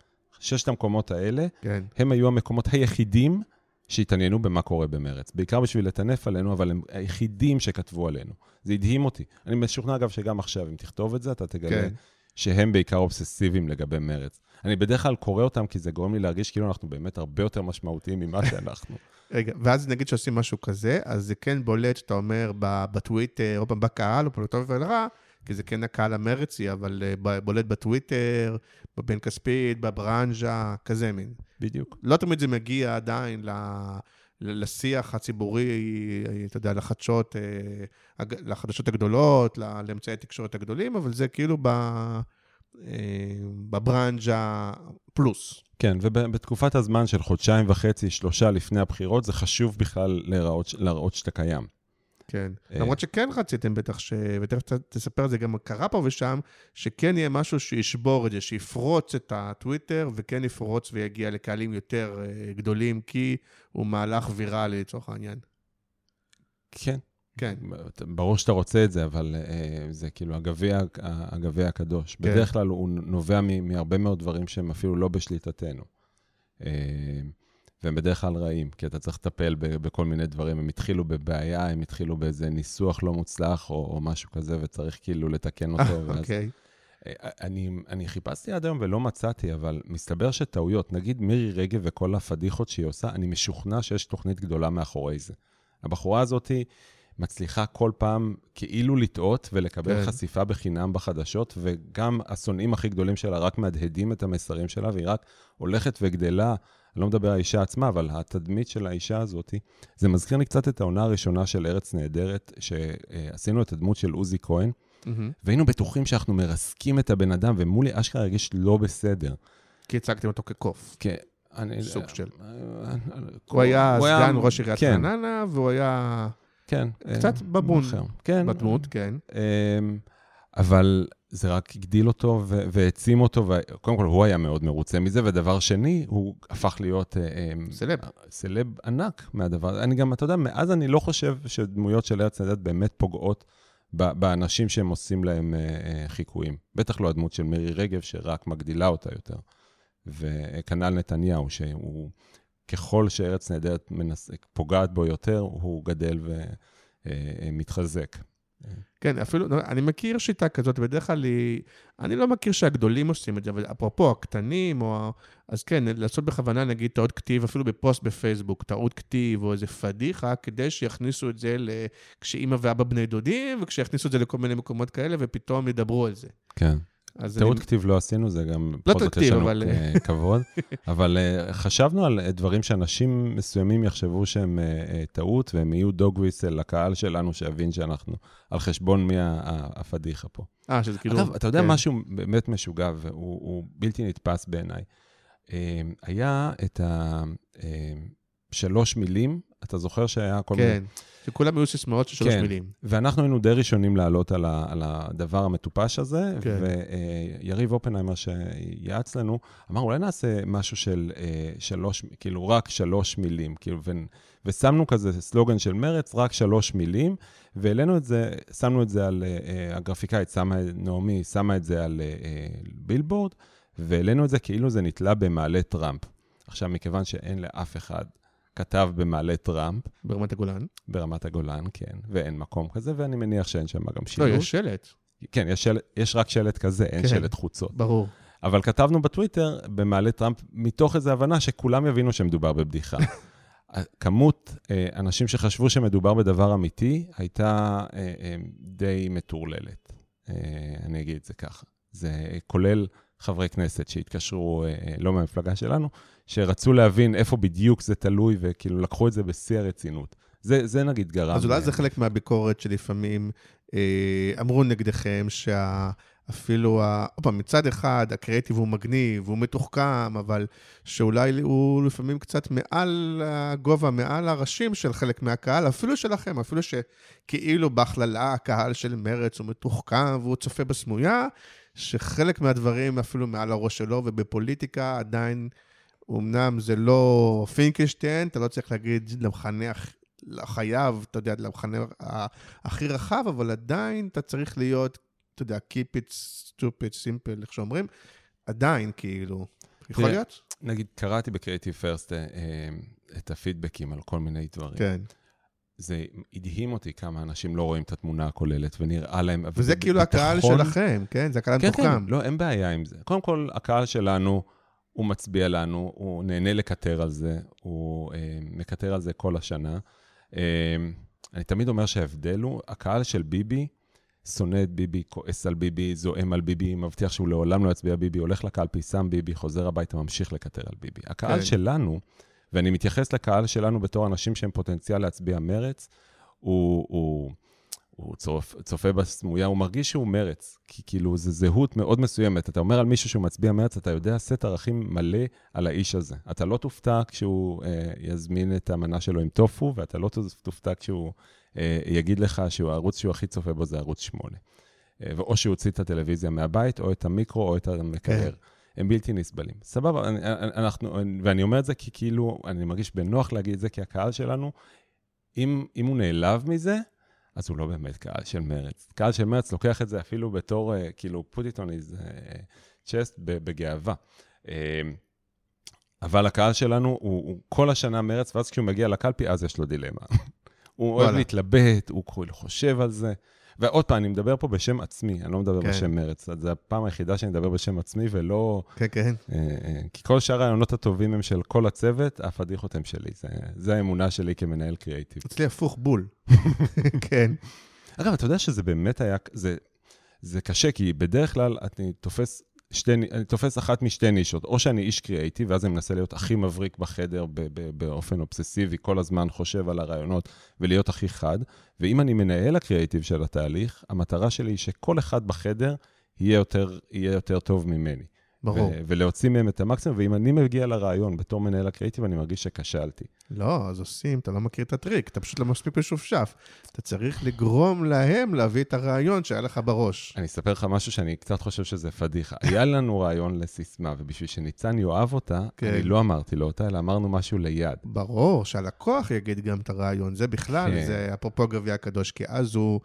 ששת המקומות האלה, כן. הם היו המקומות היחידים שהתעניינו במה קורה במרץ. בעיקר בשביל לטנף עלינו, אבל הם היחידים שכתבו עלינו. זה הדהים אותי. אני משוכנע, אגב, שגם עכשיו, אם תכתוב את זה, אתה תגלה כן. שהם בעיקר אובססיביים לגבי מרץ. אני בדרך כלל קורא אותם כי זה גורם לי להרגיש כאילו אנחנו באמת הרבה יותר משמעותיים ממה [LAUGHS] שאנחנו. רגע, ואז נגיד שעושים משהו כזה, אז זה כן בולט שאתה אומר בטוויטר, או פעם בקהל, או בטוב ולרע, כי זה כן הקהל המרצי, אבל אה, בולט בטוויטר, בבן כספית, בברנז'ה, כזה מין. בדיוק. לא תמיד זה מגיע עדיין ל... לשיח הציבורי, אתה יודע, לחדשות, אה, לחדשות הגדולות, לאמצעי התקשורת הגדולים, אבל זה כאילו ב... אה, בברנז'ה פלוס. כן, ובתקופת הזמן של חודשיים וחצי, שלושה לפני הבחירות, זה חשוב בכלל להראות, להראות שאתה קיים. כן. אה. למרות שכן רציתם בטח, ש... ותכף תספר את זה, גם קרה פה ושם, שכן יהיה משהו שישבור את זה, שיפרוץ את הטוויטר, וכן יפרוץ ויגיע לקהלים יותר אה, גדולים, כי הוא מהלך ויראלי לצורך העניין. כן. כן. ברור שאתה רוצה את זה, אבל אה, זה כאילו הגביע, הגביע הקדוש. כן. בדרך כלל הוא נובע מהרבה מאוד דברים שהם אפילו לא בשליטתנו. אה, והם בדרך כלל רעים, כי אתה צריך לטפל ב- בכל מיני דברים. הם התחילו בבעיה, הם התחילו באיזה ניסוח לא מוצלח או, או משהו כזה, וצריך כאילו לתקן אותו. [LAUGHS] ואז... אוקיי. אה, אני, אני חיפשתי עד היום ולא מצאתי, אבל מסתבר שטעויות, נגיד מירי רגב וכל הפדיחות שהיא עושה, אני משוכנע שיש תוכנית גדולה מאחורי זה. הבחורה הזאת מצליחה כל פעם כאילו לטעות ולקבל כן. כן. חשיפה בחינם בחדשות, וגם השונאים הכי גדולים שלה רק מהדהדים את המסרים שלה, והיא רק הולכת וגדלה. אני לא מדבר על האישה עצמה, אבל התדמית של האישה הזאת, זה מזכיר לי קצת את העונה הראשונה של ארץ נהדרת, שעשינו את הדמות של עוזי כהן, מהמם. והיינו בטוחים שאנחנו מרסקים את הבן אדם, ומולי אשכרה הרגיש לא בסדר. כי הצגתם אותו כקוף. כן, אני... סוג של. אה, הוא היה סגן ראש עיריית כן, רעננה, והוא היה כן. קצת אה, בבון. כן. בדמות, כן. אמ, אבל זה רק הגדיל אותו ו- והעצים אותו, וקודם כל הוא היה מאוד מרוצה מזה, ודבר שני, הוא הפך להיות... אה, אמ, סלב. סלב ענק מהדבר הזה. אני גם, אתה יודע, מאז אני לא חושב שדמויות של ארץ נהדרת באמת פוגעות באנשים שהם עושים להם אה, אה, חיקויים. בטח לא הדמות של מירי רגב, שרק מגדילה אותה יותר. וכנ"ל נתניהו, שהוא, ככל שארץ נהדרת מנס... פוגעת בו יותר, הוא גדל ומתחזק. כן, אפילו, לא, אני מכיר שיטה כזאת, בדרך כלל היא... אני לא מכיר שהגדולים עושים את זה, אבל אפרופו הקטנים, או... אז כן, לעשות בכוונה, נגיד, טעות כתיב, אפילו בפוסט בפייסבוק, טעות כתיב, או איזה פדיחה, כדי שיכניסו את זה ל... כשאימא ואבא בני דודים, וכשיכניסו את זה לכל מיני מקומות כאלה, ופתאום ידברו על זה. כן. טעות אני... כתיב לא עשינו, זה גם לא טעות כתיב, אבל- אה, כבוד. [LAUGHS] אבל אה, חשבנו על אה, דברים שאנשים מסוימים יחשבו שהם טעות, והם יהיו דוג ויסל לקהל שלנו, שיבין שאנחנו על חשבון מי הפדיחה פה. אה, שזה כאילו... אגב, אתה יודע כן. משהו באמת משוגע, והוא הוא בלתי נתפס בעיניי. היה את השלוש מילים, אתה זוכר שהיה כל מיני... כן, שכולם היו סיסמאות של שלוש כן. מילים. ואנחנו היינו די ראשונים לעלות על, ה, על הדבר המטופש הזה, כן. ויריב אופנהיימר שיעץ לנו, אמר, אולי נעשה משהו של אה, שלוש, כאילו, רק שלוש מילים, כאילו, ו, ושמנו כזה סלוגן של מרץ, רק שלוש מילים, והעלינו את זה, שמנו את זה על, אה, אה, הגרפיקאית, שמה, נעמי, שמה את זה על אה, אה, בילבורד, והעלינו את זה כאילו זה נתלה במעלה טראמפ. עכשיו, מכיוון שאין לאף אחד כתב במעלה טראמפ, ברמת הגולן. ברמת הגולן, כן, ואין מקום כזה, ואני מניח שאין שם גם לא, שילוט. יש שלט. כן, יש, של, יש רק שלט כזה, אין כן. שלט חוצות. ברור. אבל כתבנו בטוויטר, במעלה טראמפ, מתוך איזו הבנה שכולם יבינו שמדובר בבדיחה. [LAUGHS] כמות אה, אנשים שחשבו שמדובר בדבר אמיתי הייתה אה, אה, די מטורללת. אני אגיד את זה ככה. זה כולל חברי כנסת שהתקשרו, לא מהמפלגה שלנו, שרצו להבין איפה בדיוק זה תלוי, וכאילו לקחו את זה בשיא הרצינות. זה, זה נגיד גרם. אז אולי לי- זה חלק מהביקורת שלפעמים אה, אמרו נגדכם, שאפילו, ה- עוד פעם, מצד אחד, הקריאיטיב הוא מגניב, הוא מתוחכם, אבל שאולי הוא לפעמים קצת מעל הגובה, מעל הראשים של חלק מהקהל, אפילו שלכם, אפילו שכאילו בהכללה הקהל של מרץ הוא מתוחכם והוא צופה בסמויה, שחלק מהדברים אפילו מעל הראש שלו, ובפוליטיקה עדיין, אמנם זה לא פינקלשטיין, אתה לא צריך להגיד למחנה לחייב, אתה יודע, למחנה הכי רחב, אבל עדיין אתה צריך להיות, אתה יודע, keep it stupid, simple, איך שאומרים, עדיין, כאילו, יכול להיות? נגיד, קראתי בקריאיטיב פרסט אה, את הפידבקים על כל מיני דברים. כן. זה הדהים אותי כמה אנשים לא רואים את התמונה הכוללת, ונראה להם... וזה כאילו הקהל שלכם, כן? זה הקהל כן, המתוחכם. כן, לא, אין בעיה עם זה. קודם כל, הקהל שלנו, הוא מצביע לנו, הוא נהנה לקטר על זה, הוא אה, מקטר על זה כל השנה. אה, אני תמיד אומר שההבדל הוא, הקהל של ביבי שונא את ביבי, כועס על ביבי, זועם על ביבי, מבטיח שהוא לעולם לא יצביע ביבי, הולך לקלפי, שם ביבי, חוזר הביתה, ממשיך לקטר על ביבי. הקהל כן. שלנו, ואני מתייחס לקהל שלנו בתור אנשים שהם פוטנציאל להצביע מרץ, הוא, הוא, הוא צופ, צופה בסמויה, הוא מרגיש שהוא מרץ, כי כאילו זו זהות מאוד מסוימת. אתה אומר על מישהו שהוא מצביע מרץ, אתה יודע סט ערכים מלא על האיש הזה. אתה לא תופתע כשהוא אה, יזמין את המנה שלו עם טופו, ואתה לא תופתע כשהוא אה, יגיד לך שהערוץ שהוא הכי צופה בו זה ערוץ 8. אה, או שהוא הוציא את הטלוויזיה מהבית, או את המיקרו, או את המקרר. כן. הם בלתי נסבלים. סבבה, אני, אנחנו, ואני אומר את זה כי כאילו, אני מרגיש בנוח להגיד את זה, כי הקהל שלנו, אם, אם הוא נעלב מזה, אז הוא לא באמת קהל של מרץ. קהל של מרץ לוקח את זה אפילו בתור, uh, כאילו, put it on his uh, chest בגאווה. Uh, אבל הקהל שלנו הוא, הוא כל השנה מרץ, ואז כשהוא מגיע לקלפי, אז יש לו דילמה. [LAUGHS] הוא אוהב. להתלבט, הוא חושב על זה. ועוד פעם, אני מדבר פה בשם עצמי, אני לא מדבר כן. בשם מרץ. זו הפעם היחידה שאני מדבר בשם עצמי, ולא... כן, כן. אה, אה, כי כל שאר הרעיונות הטובים הם של כל הצוות, הפדיחות הם שלי. זה, זה האמונה שלי כמנהל קריאיטיב. אצלי הפוך בול. [LAUGHS] כן. אגב, אתה יודע שזה באמת היה, זה, זה קשה, כי בדרך כלל אני תופס, שתי, אני תופס אחת משתי נישות, או שאני איש קריאיטיב, ואז אני מנסה להיות הכי מבריק בחדר ב, ב, באופן אובססיבי, כל הזמן חושב על הרעיונות ולהיות הכי חד, ואם אני מנהל הקריאיטיב של התהליך, המטרה שלי היא שכל אחד בחדר יהיה יותר, יהיה יותר טוב ממני. ברור. ו- ולהוציא מהם את המקסימום, ואם אני מגיע לרעיון בתור מנהל הקריאיטיב, אני מרגיש שכשלתי. לא, אז עושים, אתה לא מכיר את הטריק, אתה פשוט לא מספיק משופשף. אתה צריך לגרום להם להביא את הרעיון שהיה לך בראש. אני אספר לך משהו שאני קצת חושב שזה פדיחה. [LAUGHS] היה לנו רעיון לסיסמה, ובשביל שניצן יאהב אותה, כן. אני לא אמרתי לו אותה, אלא אמרנו משהו ליד. ברור, שהלקוח יגיד גם את הרעיון, זה בכלל, כן. זה אפרופו הגביע הקדוש, כי אז הוא,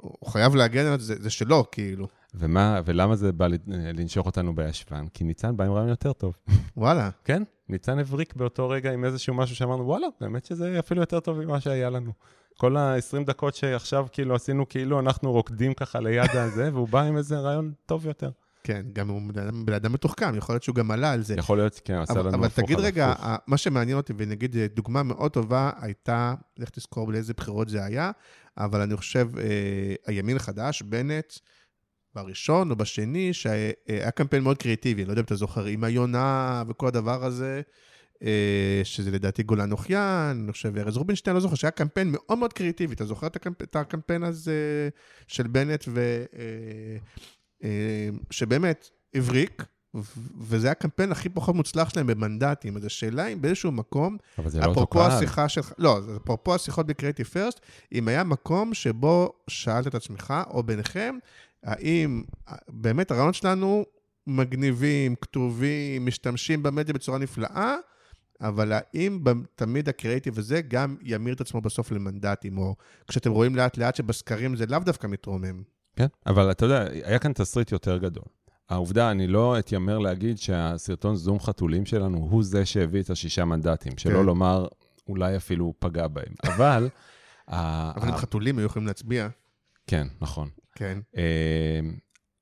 הוא חייב להגן על זה, זה שלו, כאילו. ומה, ולמה זה בא לנשוך אותנו בישבן? כי ניצן בא עם רעיון יותר טוב. וואלה, כן, ניצן הבריק באותו רגע עם איזשהו משהו שאמרנו, וואלה, באמת שזה אפילו יותר טוב ממה שהיה לנו. כל ה-20 דקות שעכשיו כאילו עשינו כאילו אנחנו רוקדים ככה ליד הזה, והוא בא עם איזה רעיון טוב יותר. כן, גם הוא בן אדם- מתוחכם, יכול להיות שהוא גם עלה על זה. יכול להיות, כן, עשה אבל, לנו אבל הפוך תגיד על רגע, מה שמעניין אותי, ונגיד דוגמה מאוד טובה הייתה, לך תזכור לאיזה בחירות זה היה, אבל אני חושב, אה, הימין החדש, בנט, בראשון או בשני, שהיה קמפיין מאוד קריאטיבי, לא יודע אם אתה זוכר, עם היונה וכל הדבר הזה, אה, שזה לדעתי גולן אוחיין, אני חושב ארז רובינשטיין, לא זוכר, שהיה קמפיין מאוד מאוד קריאטיבי. אתה זוכר את הקמפ... את הקמפיין הזה של בנט, ו... אה, אה, שבאמת הבריק, וזה היה הקמפיין הכי פחות מוצלח שלהם במנדטים. אז השאלה אם באיזשהו מקום, אבל זה לא אותו אפרופו קהל. השיחה שלך, לא, אפרופו השיחות בקריאיטיב פרסט, אם היה מקום שבו שאלת את עצמך, או ביניכם, האם אה, באמת הרעיונות שלנו מגניבים, כתובים, משתמשים במדיה בצורה נפלאה, אבל האם תמיד הקריאיטיב הזה גם ימיר את עצמו בסוף למנדטים, או כשאתם רואים לאט לאט שבסקרים זה לאו דווקא מתרומם. כן, אבל אתה יודע, היה כאן תסריט יותר גדול. העובדה, אני לא אתיימר להגיד שהסרטון זום חתולים שלנו הוא זה שהביא את השישה מנדטים, שלא כן. לומר, אולי אפילו פגע בהם. [LAUGHS] אבל... אבל אם חתולים היו יכולים להצביע, כן, נכון. כן. אה,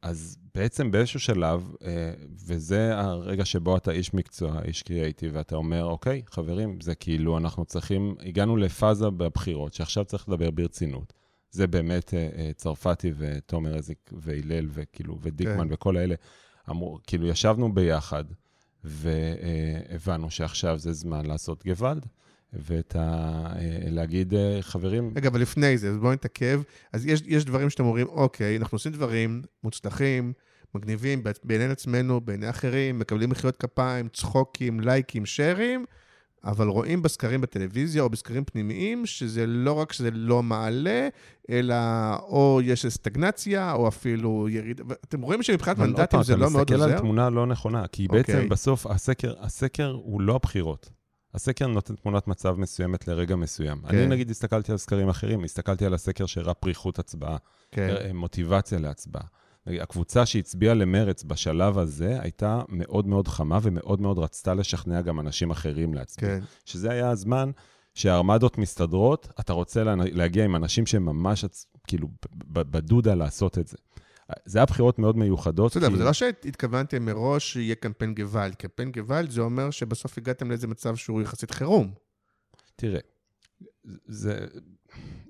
אז בעצם באיזשהו שלב, אה, וזה הרגע שבו אתה איש מקצוע, איש קריאייטיב, ואתה אומר, אוקיי, חברים, זה כאילו אנחנו צריכים, הגענו לפאזה בבחירות, שעכשיו צריך לדבר ברצינות. זה באמת אה, צרפתי ותומר רזיק והלל וכאילו, ודיקמן כן. וכל האלה, אמרו, כאילו ישבנו ביחד, והבנו שעכשיו זה זמן לעשות גוואלד. ואת ה... להגיד, חברים... רגע, אבל לפני זה, אז בואו נתעכב. אז יש, יש דברים שאתם אומרים, אוקיי, אנחנו עושים דברים מוצלחים, מגניבים בעיני עצמנו, בעיני אחרים, מקבלים מחיאות כפיים, צחוקים, לייקים, שרים, אבל רואים בסקרים בטלוויזיה או בסקרים פנימיים, שזה לא רק שזה לא מעלה, אלא או יש סטגנציה, או אפילו יריד... אתם רואים שמבחינת מנדטים זה לא מאוד עוזר? אתה מסתכל על תמונה לא נכונה, כי okay. בעצם אוקיי. בסוף הסקר, הסקר הוא לא הבחירות. הסקר נותן תמונת מצב מסוימת לרגע מסוים. כן. אני נגיד הסתכלתי על סקרים אחרים, הסתכלתי על הסקר שהראה פריחות הצבעה, כן. אה, מוטיבציה להצבעה. הקבוצה שהצביעה למרץ בשלב הזה הייתה מאוד מאוד חמה ומאוד מאוד רצתה לשכנע גם אנשים אחרים להצביע. כן. שזה היה הזמן שהארמדות מסתדרות, אתה רוצה להגיע עם אנשים שממש, כאילו, בדודה לעשות את זה. זה היה בחירות מאוד מיוחדות. בסדר, אבל זה לא שהתכוונתם מראש שיהיה קמפיין גוואלד. קמפיין גוואלד זה אומר שבסוף הגעתם לאיזה מצב שהוא יחסית חירום. תראה, זה,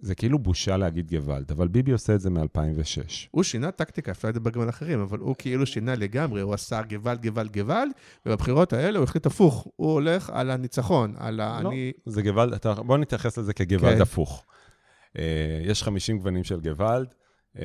זה כאילו בושה להגיד גוואלד, אבל ביבי עושה את זה מ-2006. הוא שינה טקטיקה, אפשר לדבר גם על אחרים, אבל הוא כאילו שינה לגמרי, הוא עשה גוואלד, גוואלד, גוואלד, ובבחירות האלה הוא החליט הפוך, הוא הולך על הניצחון, על ה... לא, אני... זה גוואלד, בוא נתייחס לזה כגוואלד כן. הפוך. Uh, יש 50 גוונים של גוואלד, אה,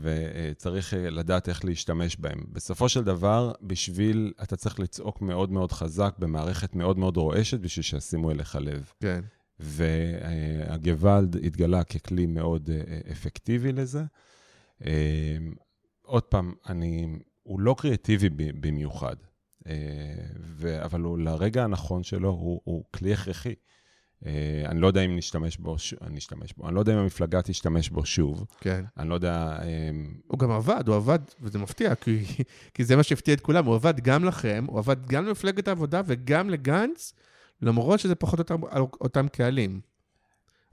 וצריך אה, לדעת איך להשתמש בהם. בסופו של דבר, בשביל, אתה צריך לצעוק מאוד מאוד חזק במערכת מאוד מאוד רועשת בשביל שישימו אליך לב. כן. והגוואלד התגלה ככלי מאוד אה, אפקטיבי לזה. עוד פעם, אני, הוא לא קריאטיבי במיוחד, אבל הוא, לרגע הנכון שלו, הוא, הוא כלי הכרחי. אה, אני לא יודע אם נשתמש בו, אני אשתמש בו, אני לא יודע אם המפלגה תשתמש בו שוב. כן. אני לא יודע... הוא גם עבד, הוא עבד, וזה מפתיע, כי, [LAUGHS] כי זה מה שהפתיע את כולם, הוא עבד גם לכם, הוא עבד גם למפלגת העבודה וגם לגנץ, למרות שזה פחות או יותר אותם קהלים.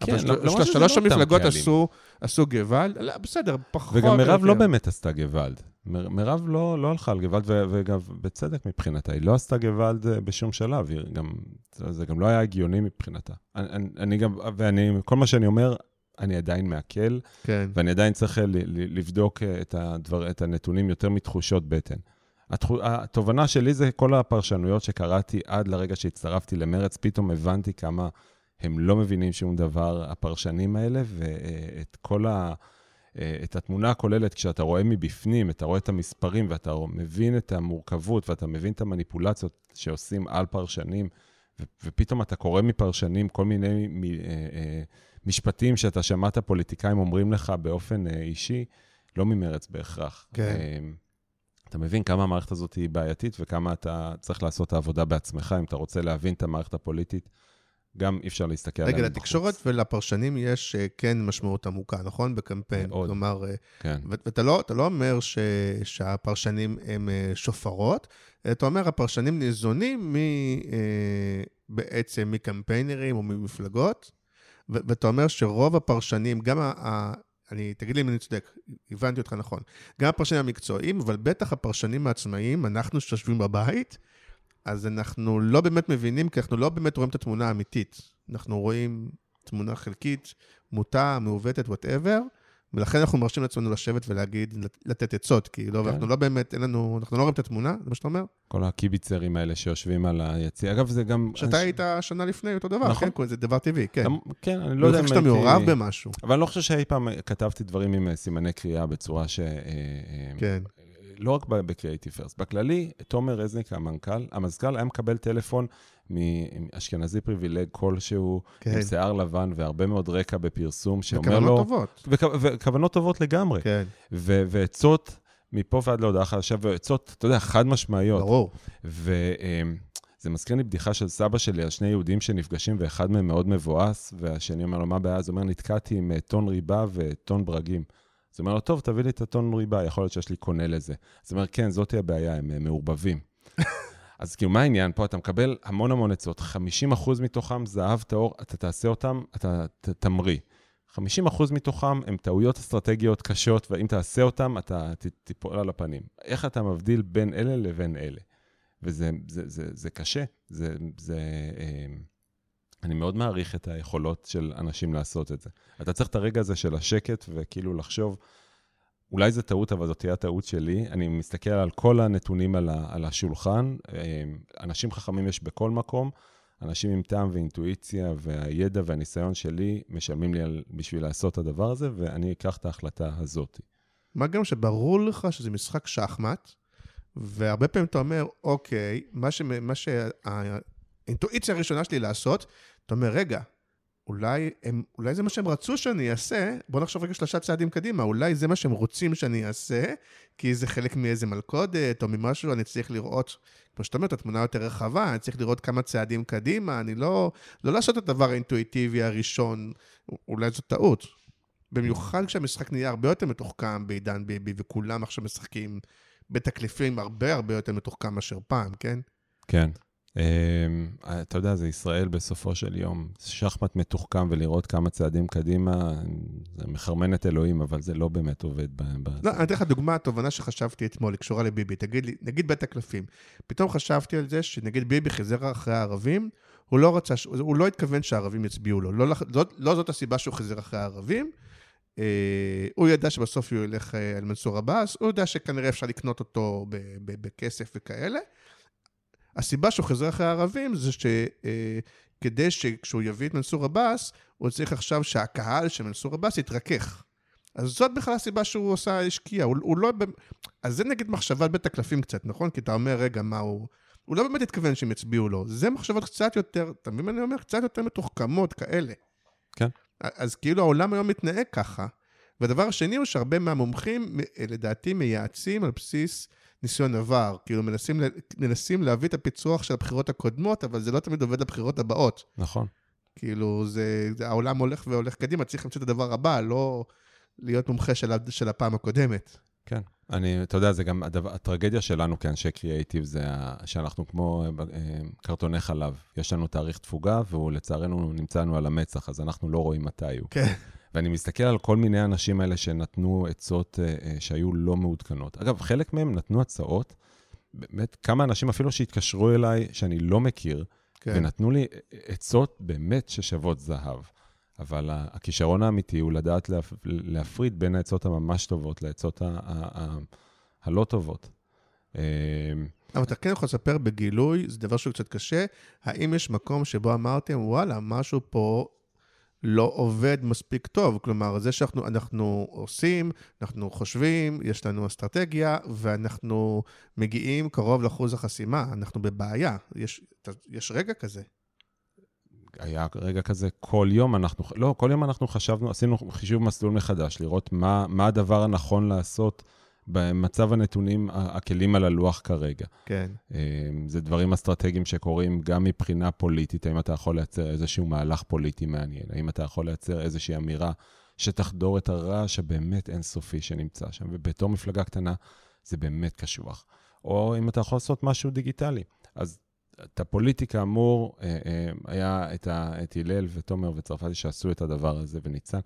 כן, אבל לא, לא שלוש המפלגות עשו, עשו גוואלד, לא, בסדר, פחות... וגם מירב לא באמת עשתה גוואלד. מירב לא, לא הלכה על גוואלד, וגם בצדק מבחינתה, היא לא עשתה גוואלד אה, בשום שלב, גם, זה גם לא היה הגיוני מבחינתה. אני, אני גם, ואני, כל מה שאני אומר, אני עדיין מעכל, כן. ואני עדיין צריך ל- ל- לבדוק אה, את, הדבר, את הנתונים יותר מתחושות בטן. התובנה שלי זה כל הפרשנויות שקראתי עד לרגע שהצטרפתי למרץ, פתאום הבנתי כמה הם לא מבינים שום דבר, הפרשנים האלה, ואת כל ה... את התמונה הכוללת, כשאתה רואה מבפנים, אתה רואה את המספרים ואתה מבין את המורכבות ואתה מבין את המניפולציות שעושים על פרשנים, ו- ופתאום אתה קורא מפרשנים כל מיני מ- אה, אה, משפטים שאתה שמעת פוליטיקאים אומרים לך באופן אה, אישי, לא ממרץ בהכרח. כן. אתה מבין כמה המערכת הזאת היא בעייתית וכמה אתה צריך לעשות את העבודה בעצמך, אם אתה רוצה להבין את המערכת הפוליטית. גם אי אפשר להסתכל עליהם בחוץ. רגע, לתקשורת ולפרשנים יש אה, כן משמעות עמוקה, נכון? בקמפיין. מאוד. כלומר, אה, כן. ואתה לא, לא אומר ש, שהפרשנים הם אה, שופרות, אתה אומר, הפרשנים ניזונים מ, בעצם מקמפיינרים או ממפלגות, ואתה אומר שרוב הפרשנים, גם. אני, תגיד לי אם אני צודק, הבנתי אותך נכון. גם הפרשנים המקצועיים, אבל בטח הפרשנים העצמאיים, אנחנו שיושבים בבית, אז אנחנו לא באמת מבינים, כי אנחנו לא באמת רואים את התמונה האמיתית. אנחנו רואים תמונה חלקית, מוטה, מעוותת, וואטאבר, ולכן אנחנו מרשים לעצמנו לשבת ולהגיד, לתת עצות, כי לא, כן. אנחנו לא באמת, אין לנו, אנחנו לא רואים את התמונה, זה מה שאתה אומר? כל הקיביצרים האלה שיושבים על היציע. אגב, זה גם... שאתה היית שנה לפני אותו דבר, נכון. כן, זה דבר טבעי, כן. כן, אני לא יודע אם הייתי... שאתה מעורב במשהו. אבל אני לא חושב שאי פעם כתבתי דברים עם סימני קריאה בצורה ש... אה, אה, כן. לא רק בקריאיטיב פרסט, בכללי, תומר רזניק, המנכ"ל, המזכ"ל היה מקבל טלפון מאשכנזי פריבילג כלשהו, כן. עם שיער לבן והרבה מאוד רקע בפרסום, שאומר לו... וכוונות טובות. וכוונות טובות לגמרי. כן. ועצות מפה ועד להודעה חדשה, ועצות, אתה יודע, חד משמעיות. ברור. וזה מזכיר לי בדיחה של סבא שלי על שני יהודים שנפגשים, ואחד מהם מאוד מבואס, והשני אומר לו, מה הבעיה? אז הוא אומר, נתקעתי עם אה, טון ריבה וטון ברגים. אז הוא אומר לו, טוב, תביא לי את הטון ריבה, יכול להיות שיש לי קונה לזה. אז הוא אומר, כן, זאתי הבעיה, הם מעורבבים. אז כאילו, מה העניין פה? אתה מקבל המון המון עצות, 50% מתוכם זהב טהור, אתה תעשה אותם, אתה תמריא. 50% מתוכם הם טעויות אסטרטגיות קשות, ואם תעשה אותם, אתה תיפול על הפנים. איך אתה מבדיל בין אלה לבין אלה? וזה זה, זה, זה קשה. זה, זה, אה, אני מאוד מעריך את היכולות של אנשים לעשות את זה. אתה צריך את הרגע הזה של השקט, וכאילו לחשוב, אולי זו טעות, אבל זאת תהיה הטעות שלי. אני מסתכל על כל הנתונים על, ה, על השולחן. אה, אנשים חכמים יש בכל מקום. אנשים עם טעם ואינטואיציה, והידע והניסיון שלי משלמים לי על, בשביל לעשות את הדבר הזה, ואני אקח את ההחלטה הזאת. מה גם שברור לך שזה משחק שחמט, והרבה פעמים אתה אומר, אוקיי, מה, ש... מה שהאינטואיציה הראשונה שלי לעשות, אתה אומר, רגע, אולי, הם, אולי זה מה שהם רצו שאני אעשה, בוא נחשוב רגע שלושה צעדים קדימה, אולי זה מה שהם רוצים שאני אעשה, כי זה חלק מאיזה מלכודת או ממשהו, אני צריך לראות, כמו שאתה אומר, את התמונה יותר רחבה, אני צריך לראות כמה צעדים קדימה, אני לא, לא לעשות את הדבר האינטואיטיבי הראשון, אולי זו טעות. במיוחד כשהמשחק נהיה הרבה יותר מתוחכם בעידן ביבי, וכולם עכשיו משחקים בתקליפים הרבה הרבה יותר מתוחכם מאשר פעם, כן? כן. אמ, אתה יודע, זה ישראל בסופו של יום. שחמט מתוחכם ולראות כמה צעדים קדימה, זה מחרמן את אלוהים, אבל זה לא באמת עובד. לא, אני אתן לך דוגמה, התובנה שחשבתי אתמול, היא קשורה לביבי. תגיד לי, נגיד בית הקלפים. פתאום חשבתי על זה שנגיד ביבי חיזר אחרי הערבים, הוא לא רצה, הוא לא התכוון שהערבים יצביעו לו. לא, לא, לא זאת הסיבה שהוא חיזר אחרי הערבים. אה, הוא ידע שבסוף הוא ילך אה, על מנסור עבאס, הוא יודע שכנראה אפשר לקנות אותו בכסף וכאלה. הסיבה שהוא חוזר אחרי הערבים זה שכדי אה, שכשהוא יביא את מנסור עבאס, הוא צריך עכשיו שהקהל של מנסור עבאס יתרכך. אז זאת בכלל הסיבה שהוא עושה, השקיע. הוא, הוא לא... אז זה נגיד מחשבת בית הקלפים קצת, נכון? כי אתה אומר, רגע, מה הוא... הוא לא באמת התכוון שהם יצביעו לו. זה מחשבות קצת יותר, אתה מבין מה אני אומר? קצת יותר מתוחכמות כאלה. כן. אז כאילו העולם היום מתנהג ככה. והדבר השני הוא שהרבה מהמומחים, לדעתי, מייעצים על בסיס ניסיון עבר. כאילו, מנסים, מנסים להביא את הפיצוח של הבחירות הקודמות, אבל זה לא תמיד עובד לבחירות הבאות. נכון. כאילו, זה, זה העולם הולך והולך קדימה, צריך למצוא את הדבר הבא, לא להיות מומחה של, של הפעם הקודמת. כן. אני, אתה יודע, זה גם, הדבר, הטרגדיה שלנו כאנשי קריאייטיב זה שאנחנו כמו אה, קרטוני חלב. יש לנו תאריך תפוגה, והוא לצערנו נמצא לנו על המצח, אז אנחנו לא רואים מתי הוא. כן. ואני מסתכל על כל מיני אנשים האלה שנתנו עצות אה, אה, שהיו לא מעודכנות. אגב, חלק מהם נתנו הצעות, באמת, כמה אנשים אפילו שהתקשרו אליי, שאני לא מכיר, כן. ונתנו לי עצות באמת ששוות זהב. אבל הכישרון האמיתי הוא לדעת להפריד בין העצות הממש טובות לעצות הלא טובות. אה, אבל אתה כן יכול לספר בגילוי, זה דבר שהוא קצת קשה, האם יש מקום שבו אמרתם, וואלה, משהו פה לא עובד מספיק טוב. כלומר, זה שאנחנו אנחנו עושים, אנחנו חושבים, יש לנו אסטרטגיה, ואנחנו מגיעים קרוב לאחוז החסימה, אנחנו בבעיה. יש, יש רגע כזה. היה רגע כזה, כל יום אנחנו, לא, כל יום אנחנו חשבנו, עשינו חישוב מסלול מחדש, לראות מה, מה הדבר הנכון לעשות במצב הנתונים, הכלים על הלוח כרגע. כן. אמ, זה דברים אסטרטגיים שקורים גם מבחינה פוליטית, האם אתה יכול לייצר איזשהו מהלך פוליטי מעניין, האם אתה יכול לייצר איזושהי אמירה שתחדור את הרעש הבאמת אינסופי שנמצא שם, ובתור מפלגה קטנה זה באמת קשוח. או אם אתה יכול לעשות משהו דיגיטלי. אז את הפוליטיקה אמור, אה, אה, היה את הלל ותומר וצרפתי שעשו את הדבר הזה וניצן.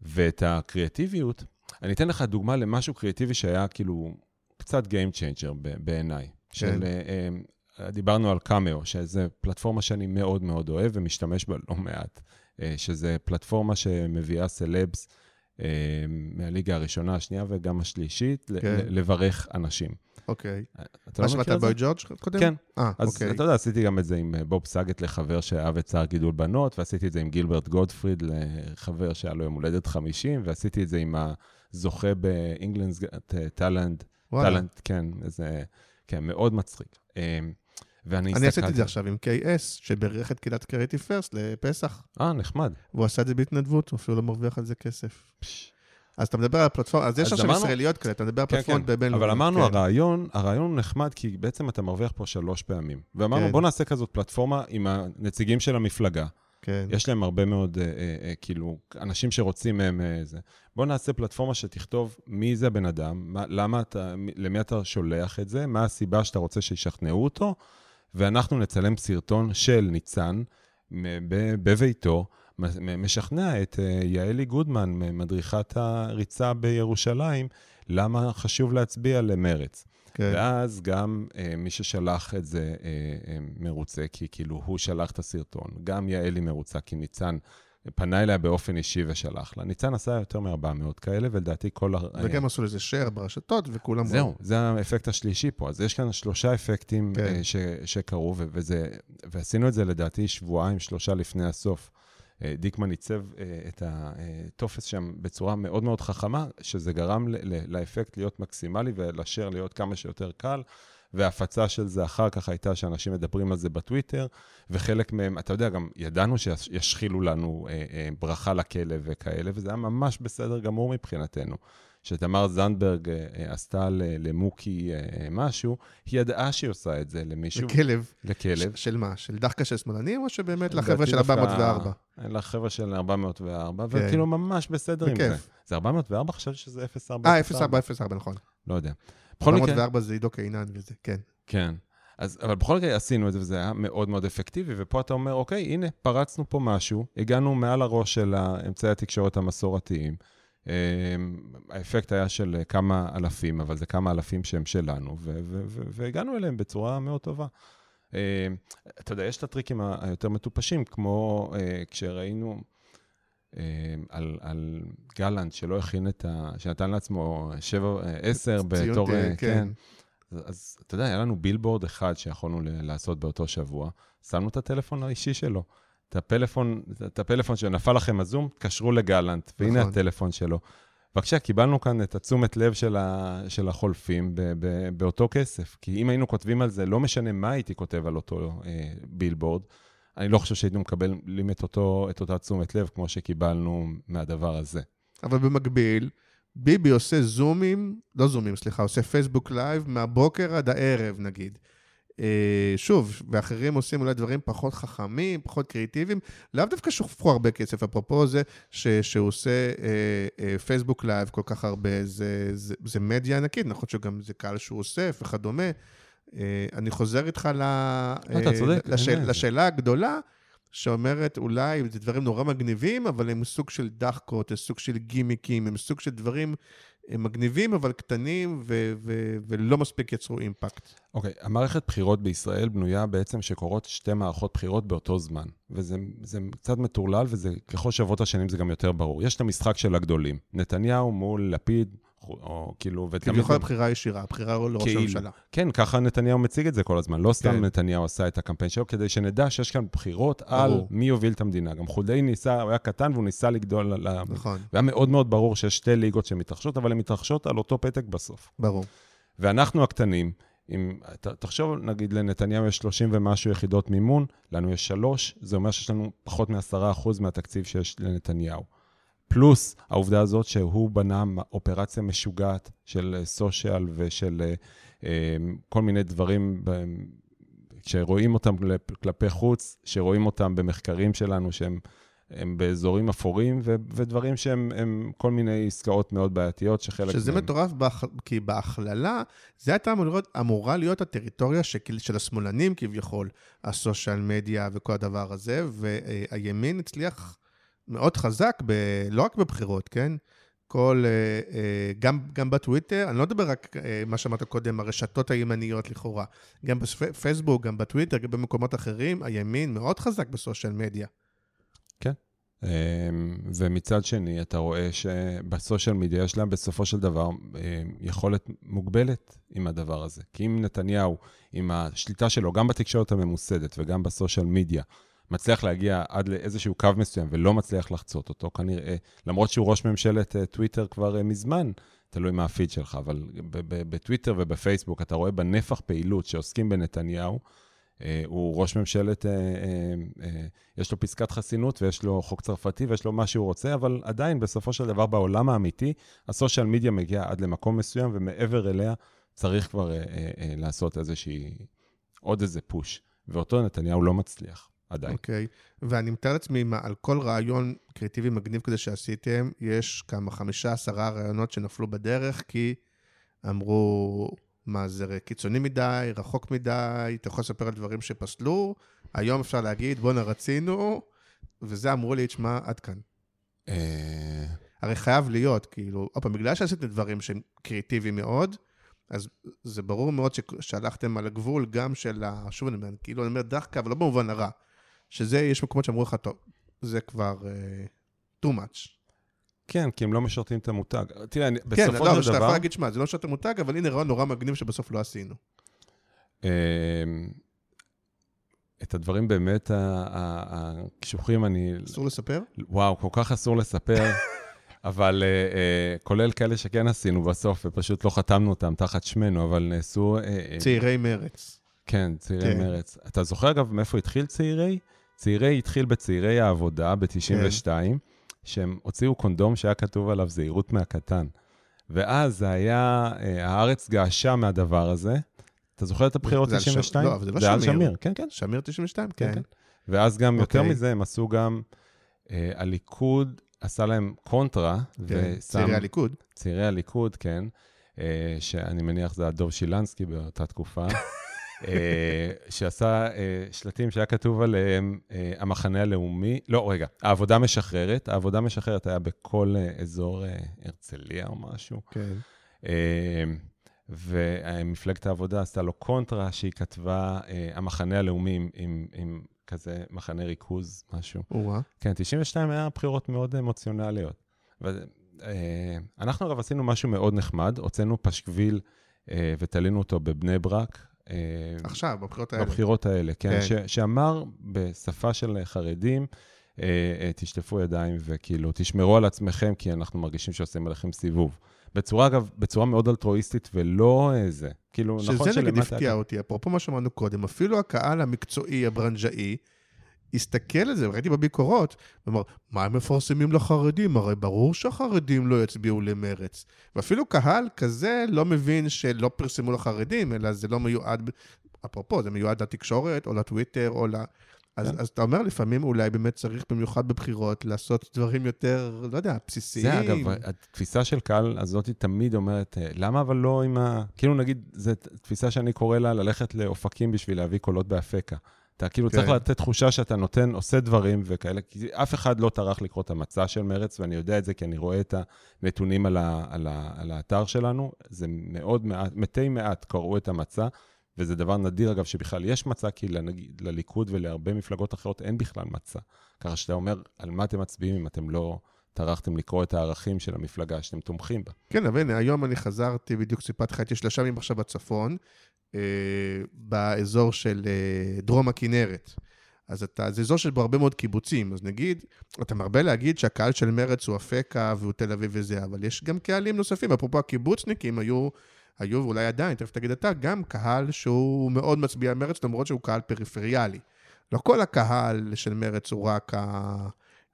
ואת הקריאטיביות, אני אתן לך דוגמה למשהו קריאטיבי שהיה כאילו קצת Game Changer בעיניי. כן. של, uh, דיברנו על קאמאו, שזו פלטפורמה שאני מאוד מאוד אוהב ומשתמש בה לא מעט. uh, שזה פלטפורמה שמביאה סלבס uh, מהליגה הראשונה, השנייה וגם השלישית, כן. לברך אנשים. אוקיי. מה לא שמעת בוי ג'ורג' קודם? כן. אה, אז אוקיי. אתה יודע, עשיתי גם את זה עם בוב סאגט לחבר שאהב את צער גידול בנות, ועשיתי את זה עם גילברט גודפריד לחבר שהיה לו יום הולדת 50, ועשיתי את זה עם הזוכה באינגלנדס טאלנט, טאלנט, כן, איזה, כן, מאוד מצחיק. ואני הסתכלתי... אני עשיתי את זה עכשיו עם KS, שברך את קהילת קריטי פרסט לפסח. אה, נחמד. והוא עשה את זה בהתנדבות, הוא אפילו לא מרוויח על זה כסף. אז אתה מדבר על פלטפורמה, אז יש עכשיו. ישראליות כאלה, אתה מדבר על כן, פלטפורמות כן, בבינלאומי. אבל אמרנו, כן. הרעיון, הרעיון הוא נחמד, כי בעצם אתה מרוויח פה שלוש פעמים. ואמרנו. בוא נעשה כזאת פלטפורמה עם הנציגים של המפלגה. כן. יש להם הרבה מאוד, אה, אה, אה, כאילו, אנשים שרוצים מהם אה, זה. בוא נעשה פלטפורמה שתכתוב מי זה הבן אדם, מה, למה אתה, למי אתה שולח את זה, מה הסיבה שאתה רוצה שישכנעו אותו, ואנחנו נצלם סרטון של ניצן בביתו, משכנע את אה, יעלי גודמן, מדריכת הריצה בירושלים, למה חשוב להצביע למרץ. כן. ואז גם אה, מי ששלח את זה אה, אה, מרוצה, כי כאילו הוא שלח את הסרטון. גם יעלי מרוצה, כי ניצן פנה אליה באופן אישי ושלח לה. ניצן עשה יותר מ-400 כאלה, ולדעתי כל... וגם עשו לזה share ברשתות, וכולם... זהו, זה האפקט השלישי פה. אז יש כאן שלושה אפקטים כן. אה, ש, שקרו, וזה, ועשינו את זה לדעתי שבועיים, שלושה לפני הסוף. אה, דיקמן עיצב אה, את הטופס שם בצורה מאוד מאוד חכמה, שזה גרם לאפקט להיות מקסימלי ולשאר להיות כמה שיותר קל. וההפצה של זה אחר כך הייתה שאנשים מדברים על זה בטוויטר, וחלק מהם, אתה יודע, גם ידענו שישחילו לנו אה, אה, ברכה לכלב וכאלה, וזה היה ממש בסדר גמור מבחינתנו. שתמר זנדברג אה, אה, עשתה למוקי אה, משהו, היא ידעה שהיא עושה את זה למישהו. לכלב. לכלב. של מה? של דחקה של שמאלנים, או שבאמת לחבר'ה של 404? לחבר'ה של 404, כן. וכאילו ממש בסדר עם זה. זה 404? חשבתי שזה 0404. אה, 0404, נכון. לא יודע. בכל מקרה... 404 זה עידו קינן וזה, כן. כן. אז, אבל בכל מקרה עשינו את זה, וזה היה מאוד מאוד אפקטיבי, ופה אתה אומר, אוקיי, הנה, פרצנו פה משהו, הגענו מעל הראש של אמצעי התקשורת המסורתיים. אמ, האפקט היה של כמה אלפים, אבל זה כמה אלפים שהם שלנו, והגענו אליהם בצורה מאוד טובה. אמ, אתה יודע, יש את הטריקים היותר מטופשים, כמו אה, כשראינו אמ, על, על גלנט שלא הכין את ה... שנתן לעצמו 7, 10 בתור... כן. כן. אז אתה יודע, היה לנו בילבורד אחד שיכולנו לעשות באותו שבוע, שמנו את הטלפון האישי שלו. את הפלאפון, את הפלאפון שנפל לכם הזום, תקשרו לגלנט, והנה נכון. הטלפון שלו. בבקשה, קיבלנו כאן את התשומת לב של, ה, של החולפים ב, ב, באותו כסף. כי אם היינו כותבים על זה, לא משנה מה הייתי כותב על אותו אה, בילבורד, אני לא חושב שהיינו מקבלים את, אותו, את אותה תשומת לב כמו שקיבלנו מהדבר הזה. אבל במקביל, ביבי עושה זומים, לא זומים, סליחה, עושה Facebook live מהבוקר עד הערב, נגיד. אה, שוב, ואחרים עושים אולי דברים פחות חכמים, פחות קריאיטיביים, לאו דווקא שופכו הרבה כסף, אפרופו זה ש, שהוא עושה אה, אה, פייסבוק live כל כך הרבה, זה, זה, זה מדיה ענקית, נכון שגם זה קהל שהוא אוסף וכדומה. אה, אני חוזר איתך ל, אה, צודק, לשאל, לשאלה הגדולה, שאומרת, אולי זה דברים נורא מגניבים, אבל הם סוג של דאחקות, הם סוג של גימיקים, הם סוג של דברים הם מגניבים, אבל קטנים ו- ו- ולא מספיק יצרו אימפקט. אוקיי, okay, המערכת בחירות בישראל בנויה בעצם שקורות שתי מערכות בחירות באותו זמן. וזה קצת מטורלל, וזה ככל שעברות השנים זה גם יותר ברור. יש את המשחק של הגדולים. נתניהו מול לפיד, או כאילו... כביכול הבחירה הישירה, הבחירה לראש כאילו, הממשלה. כן, ככה נתניהו מציג את זה כל הזמן. לא סתם כן. נתניהו עשה את הקמפיין שלו, כדי שנדע שיש כאן בחירות ברור. על מי יוביל את המדינה. גם חולדאי ניסה, הוא היה קטן והוא ניסה לגדול על ה... נכון. והיה מאוד מאוד ברור שיש שתי ליגות שמתרחשות, אבל הן מתרחשות על אותו פתק בסוף. ברור. ואנחנו הקטנים, אם, תחשוב, נגיד לנתניהו יש 30 ומשהו יחידות מימון, לנו יש שלוש, זה אומר שיש לנו פחות מ-10% מהתקציב שיש לנתניהו. פלוס העובדה הזאת שהוא בנה אופרציה משוגעת של סושיאל ושל אה, אה, כל מיני דברים שרואים אותם כלפי חוץ, שרואים אותם במחקרים שלנו שהם הם באזורים אפורים, ו- ודברים שהם כל מיני עסקאות מאוד בעייתיות, שחלק שזה מהם... מטורף, באח... כי בהכללה, זה הייתה אמורה להיות, אמורה להיות הטריטוריה של, של השמאלנים כביכול, הסושיאל מדיה וכל הדבר הזה, והימין הצליח מאוד חזק, ב, לא רק בבחירות, כן? כל, אה, אה, גם, גם בטוויטר, אני לא מדבר רק אה, מה שאמרת קודם, הרשתות הימניות לכאורה, גם בפייסבוק, גם בטוויטר, גם במקומות אחרים, הימין מאוד חזק בסושיאל מדיה. כן. ומצד שני, אתה רואה שבסושיאל מדיה יש להם בסופו של דבר יכולת מוגבלת עם הדבר הזה. כי אם נתניהו, עם השליטה שלו, גם בתקשורת הממוסדת וגם בסושיאל מדיה, מצליח להגיע עד לאיזשהו קו מסוים ולא מצליח לחצות אותו, כנראה, למרות שהוא ראש ממשלת אה, טוויטר כבר אה, מזמן, תלוי מה הפיד שלך, אבל בטוויטר ובפייסבוק אתה רואה בנפח פעילות שעוסקים בנתניהו, אה, הוא ראש ממשלת, יש לו פסקת חסינות ויש לו חוק צרפתי ויש לו מה שהוא רוצה, אבל עדיין, בסופו של דבר, בעולם האמיתי, הסושיאל מדיה מגיע עד למקום מסוים, ומעבר אליה צריך כבר לעשות איזושהי, עוד איזה פוש. ואותו נתניהו לא מצליח. עדיין. אוקיי, okay. ואני מתאר לעצמי, על כל רעיון קריאטיבי מגניב כזה שעשיתם, יש כמה חמישה, עשרה רעיונות שנפלו בדרך, כי אמרו, מה זה קיצוני מדי, רחוק מדי, אתה יכול לספר על דברים שפסלו, היום אפשר להגיד, בואנה רצינו, וזה אמרו לי, תשמע, עד כאן. אה, הרי חייב להיות, כאילו, עוד פעם, בגלל שעשיתם דברים שהם קריאיטיביים מאוד, אז זה ברור מאוד שהלכתם על הגבול גם של ה... שוב אני אומר, כאילו, אני אומר דחקה, אבל לא במובן הרע. שזה, יש מקומות שאמרו לך, טוב, זה כבר uh, too much. כן, כי הם לא משרתים את המותג. תראה, אני- כן, בסופו לא, אבל של שאתה יכול דבר... להגיד, שמע, זה לא שאתה מותג, אבל הנה רעיון נורא מגניב שבסוף לא עשינו. אמ, את הדברים באמת הקשוחים, אני... אסור לספר? וואו, כל כך אסור לספר, [LAUGHS] אבל אה, אה, כולל כאלה שכן עשינו בסוף, ופשוט לא חתמנו אותם תחת שמנו, אבל נעשו... אה, צעירי מרץ. כן, צעירי כן. מרץ. אתה זוכר, אגב, מאיפה התחיל צעירי? צעירי התחיל בצעירי העבודה ב-92, כן. שהם הוציאו קונדום שהיה כתוב עליו זהירות מהקטן. ואז זה היה, אה, הארץ געשה מהדבר הזה. אתה זוכר את הבחירות זה על שם- 92? לא, אבל זה לא זה על שמיר. שמיר, כן, כן. שמיר 92, כן, כן. כן. ואז גם יותר אוקיי. מזה, הם עשו גם, אה, הליכוד עשה להם קונטרה, כן, ושם... צעירי הליכוד. צעירי הליכוד, כן, אה, שאני מניח זה הדוב שילנסקי באותה תקופה, [LAUGHS] שעשה אה, שלטים שהיה כתוב עליהם, אה, המחנה הלאומי, לא, רגע, העבודה משחררת, העבודה משחררת היה בכל אה, אזור אה, הרצליה או משהו. כן. אה, ומפלגת העבודה עשתה לו קונטרה שהיא כתבה, אה, המחנה הלאומי עם, עם, עם כזה מחנה ריכוז, משהו. או-אה. כן, 92 היה בחירות מאוד אמוציונליות. ו, אה, אנחנו אגב עשינו משהו מאוד נחמד, הוצאנו פשקוויל אה, ותלינו אותו בבני ברק. אה, עכשיו, בבחירות האלה. בבחירות האלה, כן, כן. ש, שאמר בשפה של חרדים, אה, אה, תשטפו ידיים וכאילו, תשמרו על עצמכם, כי אנחנו מרגישים שעושים עליכם סיבוב. בצורה, אגב, בצורה מאוד אלטרואיסטית ולא זה. כאילו, נכון שזה נגיד שלמטה... הפתיע אותי, אפרופו מה שאמרנו קודם, אפילו הקהל המקצועי, הברנז'אי, הסתכל על זה, ראיתי בביקורות, ואמר, מה הם מפרסמים לחרדים? הרי ברור שהחרדים לא יצביעו למרץ. ואפילו קהל כזה לא מבין שלא פרסמו לחרדים, אלא זה לא מיועד, אפרופו, זה מיועד לתקשורת, או לטוויטר, או ל... אז, כן. אז אתה אומר, לפעמים אולי באמת צריך, במיוחד בבחירות, לעשות דברים יותר, לא יודע, בסיסיים. זה אגב, התפיסה של קהל הזאת תמיד אומרת, אה, למה אבל לא עם ה... כאילו נגיד, זו תפיסה שאני קורא לה ללכת לאופקים בשביל להביא קולות באפקה. אתה כאילו כן. צריך לתת תחושה שאתה נותן, עושה דברים וכאלה, כי אף אחד לא טרח לקרוא את המצע של מרץ, ואני יודע את זה כי אני רואה את הנתונים על, ה, על, ה, על האתר שלנו. זה מאוד מעט, מתי מעט קראו את המצע, וזה דבר נדיר, אגב, שבכלל יש מצע, כי לנגיד, לליכוד ולהרבה מפלגות אחרות אין בכלל מצע. ככה שאתה אומר, על מה אתם מצביעים אם אתם לא טרחתם לקרוא את הערכים של המפלגה שאתם תומכים בה. כן, אבל הנה, היום אני חזרתי, בדיוק סיפרתי לך, הייתי שלושה ימים עכשיו בצפון, באזור של אה, דרום הכנרת. אז אתה, זה אזור שיש בו הרבה מאוד קיבוצים, אז נגיד, אתה מרבה להגיד שהקהל של מרץ הוא אפקה והוא תל אביב וזה, אבל יש גם קהלים נוספים, אפרופו הקיבוצניקים היו, היו ואולי עדיין, תכף תגיד אתה, גם קהל שהוא מאוד מצביע מרץ, למרות שהוא קהל פריפריאלי. לא כל הקהל של מרץ הוא רק ה...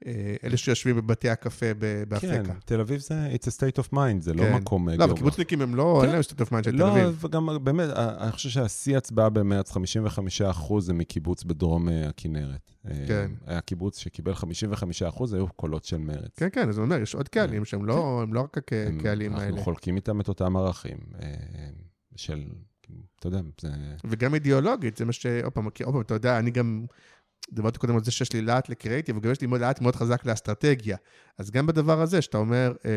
אה, אלה שיושבים בבתי הקפה ב- באפקה. כן, תל אביב זה, it's a state of mind, זה לא כן. מקום לא, אבל גיאוגרפי. קיבוצניקים הם לא, כן. אין להם state of mind של תל לא, אביב. וגם באמת, אה, אני חושב שהשיא הצבעה במרץ, 55% זה מקיבוץ בדרום אה, הכנרת. אה, כן. היה קיבוץ שקיבל 55%, היו קולות של מרץ. כן, כן, אז אני אומר, יש עוד קהלים שהם לא, הם לא רק הקהלים האלה. אנחנו חולקים איתם את אותם ערכים אה, של, אתה יודע, זה... וגם אידיאולוגית, זה מה ש... עוד פעם, אתה יודע, אני גם... דיברתי קודם על זה שיש לי להט לקריאיטיב, וגם יש לי להט מאוד חזק לאסטרטגיה. אז גם בדבר הזה, שאתה אומר, אה,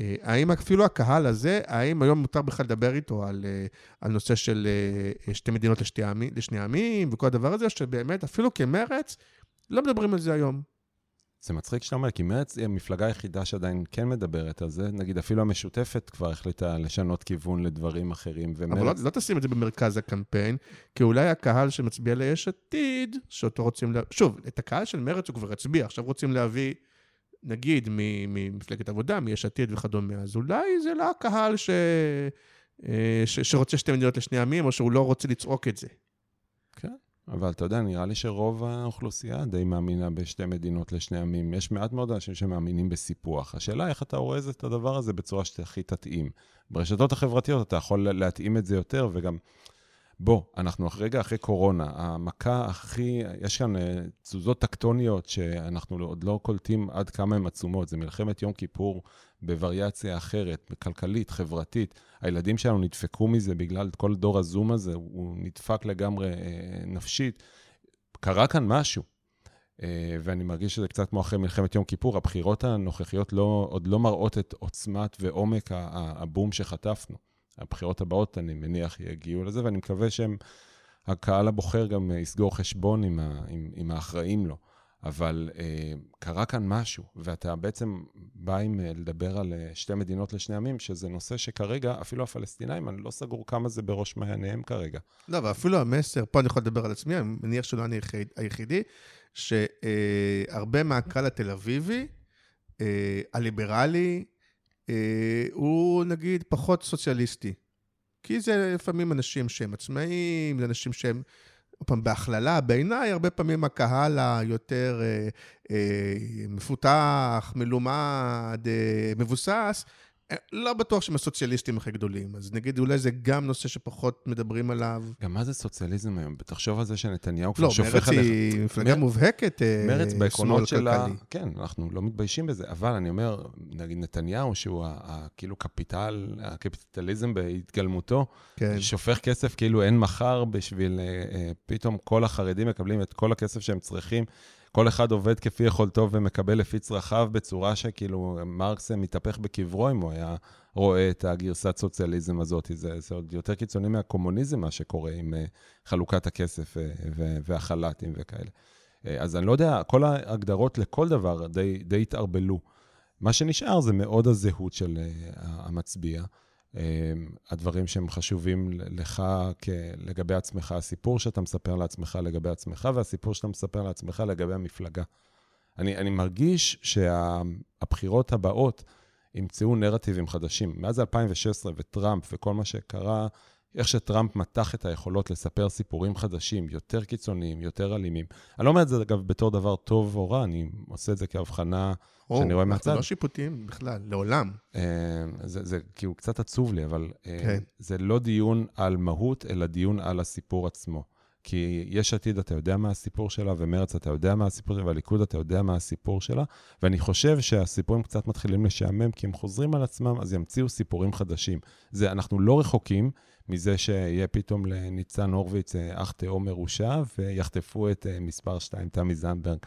אה, האם אפילו הקהל הזה, האם היום מותר בכלל לדבר איתו על, אה, על נושא של אה, שתי מדינות לשתי עמים, לשני עמים, וכל הדבר הזה, שבאמת, אפילו כמרץ, לא מדברים על זה היום. זה מצחיק שאתה אומר, כי מרצ היא המפלגה היחידה שעדיין כן מדברת על זה. נגיד, אפילו המשותפת כבר החליטה לשנות כיוון לדברים אחרים, ומרצ... אבל לא, לא תשים את זה במרכז הקמפיין, כי אולי הקהל שמצביע ליש עתיד, שאותו רוצים, לה... שוב, את הקהל של מרצ הוא כבר הצביע, עכשיו רוצים להביא, נגיד, ממפלגת עבודה, מיש עתיד וכדומה, אז אולי זה לא הקהל ש... אה, ש... שרוצה שתי מדינות לשני עמים, או שהוא לא רוצה לצעוק את זה. אבל אתה יודע, נראה לי שרוב האוכלוסייה די מאמינה בשתי מדינות לשני עמים. יש מעט מאוד אנשים שמאמינים בסיפוח. השאלה איך אתה אורז את הדבר הזה בצורה שהכי תתאים. ברשתות החברתיות אתה יכול להתאים את זה יותר, וגם... בוא, אנחנו רגע אחרי קורונה, המכה הכי, יש כאן אה, תזוזות טקטוניות שאנחנו עוד לא קולטים עד כמה הן עצומות. זה מלחמת יום כיפור בווריאציה אחרת, כלכלית, חברתית. הילדים שלנו נדפקו מזה בגלל כל דור הזום הזה, הוא נדפק לגמרי אה, נפשית. קרה כאן משהו. אה, ואני מרגיש שזה קצת כמו אחרי מלחמת יום כיפור, הבחירות הנוכחיות לא, עוד לא מראות את עוצמת ועומק הבום שחטפנו. הבחירות הבאות, אני מניח, יגיעו לזה, ואני מקווה שהם, הקהל הבוחר גם יסגור חשבון עם, ה, עם, עם האחראים לו. אבל אה, קרה כאן משהו, ואתה בעצם בא עם אה, לדבר על אה, שתי מדינות לשני עמים, שזה נושא שכרגע, אפילו הפלסטינאים, אני לא סגור כמה זה בראש מעייניהם כרגע. לא, ואפילו המסר, פה אני יכול לדבר על עצמי, אני מניח שלא אני היחידי, שהרבה מהקהל התל אביבי, אה, הליברלי, אה, הוא נגיד פחות סוציאליסטי. כי זה לפעמים אנשים שהם עצמאים, זה אנשים שהם... עוד פעם, בהכללה, בעיניי, הרבה פעמים הקהל היותר אה, אה, מפותח, מלומד, אה, מבוסס, לא בטוח שהם הסוציאליסטים הכי גדולים. אז נגיד, אולי זה גם נושא שפחות מדברים עליו. גם מה זה סוציאליזם היום? תחשוב על זה שנתניהו כבר לא, שופך עליך... לא, מרצ היא מפלגה. מובהקת, אה, מרץ בעקרונות שלה... כן, אנחנו לא מתביישים בזה, אבל אני אומר, נגיד נתניהו, שהוא כאילו קפיטל, הקפיטליזם בהתגלמותו, כן. שופך כסף כאילו אין מחר בשביל... אה, אה, פתאום כל החרדים מקבלים את כל הכסף שהם צריכים. כל אחד עובד כפי יכולתו ומקבל לפי צרכיו בצורה שכאילו מרקס מתהפך בקברו אם הוא היה רואה את הגרסת סוציאליזם הזאת. זה, זה עוד יותר קיצוני מהקומוניזם, מה שקורה עם uh, חלוקת הכסף uh, והחל"תים וכאלה. Uh, אז אני לא יודע, כל ההגדרות לכל דבר די, די התערבלו. מה שנשאר זה מאוד הזהות של המצביע. אמ, הדברים שהם חשובים לך לגבי עצמך, הסיפור שאתה מספר לעצמך לגבי עצמך, והסיפור שאתה מספר לעצמך לגבי המפלגה. אני, אני מרגיש שהבחירות הבאות ימצאו נרטיבים חדשים. מאז 2016 וטראמפ וכל מה שקרה, איך שטראמפ מתח את היכולות לספר סיפורים חדשים, יותר קיצוניים, יותר אלימים. אני לא אומר את זה, אגב, בתור דבר טוב או רע, אני עושה את זה כהבחנה או, שאני רואה מהצד. אנחנו לא שיפוטיים בכלל, לעולם. אה, זה, זה כאילו קצת עצוב לי, אבל אה, כן. זה לא דיון על מהות, אלא דיון על הסיפור עצמו. כי יש עתיד, אתה יודע מה הסיפור שלה, ומרץ, אתה יודע מה הסיפור שלה, והליכוד, אתה יודע מה הסיפור שלה, ואני חושב שהסיפורים קצת מתחילים לשעמם, כי הם חוזרים על עצמם, אז ימציאו סיפורים חדשים. זה, אנחנו לא רחוקים מזה שיהיה פתאום לניצן הורוביץ אה, אח תאום מרושע, ויחטפו את מספר 2, תמי זנדברג.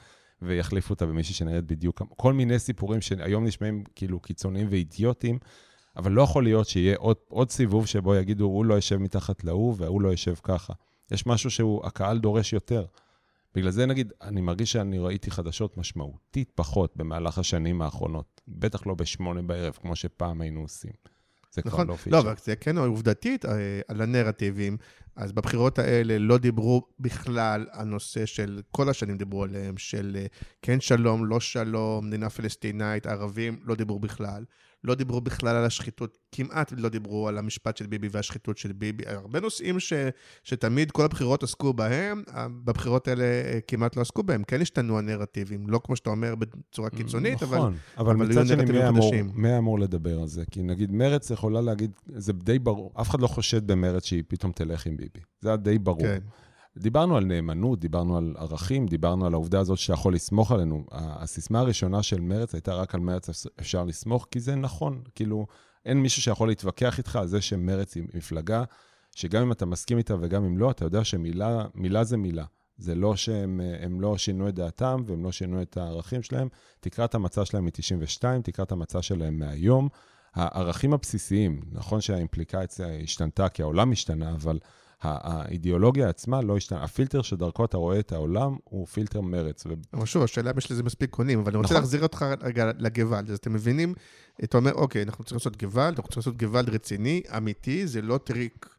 ויחליפו אותה במישהי שנראית בדיוק, כל מיני סיפורים שהיום נשמעים כאילו קיצוניים ואידיוטיים, אבל לא יכול להיות שיהיה עוד, עוד סיבוב שבו יגידו, הוא לא יושב מתחת להוא והוא לא יושב ככה. יש משהו שהוא, הקהל דורש יותר. בגלל זה נגיד, אני מרגיש שאני ראיתי חדשות משמעותית פחות במהלך השנים האחרונות. בטח לא בשמונה בערב, כמו שפעם היינו עושים. זה נכון, כבר לא פיצ'ר. לא, אבל זה כן עובדתית אה, על הנרטיבים. אז בבחירות האלה לא דיברו בכלל על נושא של, כל השנים דיברו עליהם, של אה, כן שלום, לא שלום, מדינה פלסטינאית, ערבים, לא דיברו בכלל. לא דיברו בכלל על השחיתות, כמעט לא דיברו על המשפט של ביבי והשחיתות של ביבי. הרבה נושאים ש, שתמיד כל הבחירות עסקו בהם, בבחירות האלה אה, כמעט לא עסקו בהם. כן השתנו הנרטיבים, לא כמו שאתה אומר בצורה קיצונית, נכון, אבל, אבל, אבל מצד שני, מי אמור, מי אמור לדבר על זה? כי נגיד מרץ יכולה להגיד, זה די ברור, אף אחד לא חושד במרץ שהיא פתאום תלך עם ביבי. זה היה די ברור. כן. דיברנו על נאמנות, דיברנו על ערכים, דיברנו על העובדה הזאת שיכול לסמוך עלינו. הסיסמה הראשונה של מרץ הייתה רק על מרץ אפשר לסמוך, כי זה נכון. כאילו, אין מישהו שיכול להתווכח איתך על זה שמרץ היא מפלגה, שגם אם אתה מסכים איתה וגם אם לא, אתה יודע שמילה זה מילה. זה לא שהם לא שינו את דעתם והם לא שינו את הערכים שלהם. תקרא את המצע שלהם מ-92, תקרא את המצע שלהם מהיום. הערכים הבסיסיים, נכון שהאימפליקציה השתנתה כי העולם השתנה, אבל האידיאולוגיה עצמה לא השתנה. הפילטר שדרכו אתה רואה את העולם הוא פילטר מרץ. ו... אבל שוב, השאלה אם יש לזה מספיק קונים, אבל אני רוצה נכון. להחזיר אותך רגע לגוואלד. אז אתם מבינים, אתה אומר, אוקיי, אנחנו צריכים לעשות גוואלד, אנחנו צריכים לעשות גוואלד רציני, אמיתי, זה לא טריק.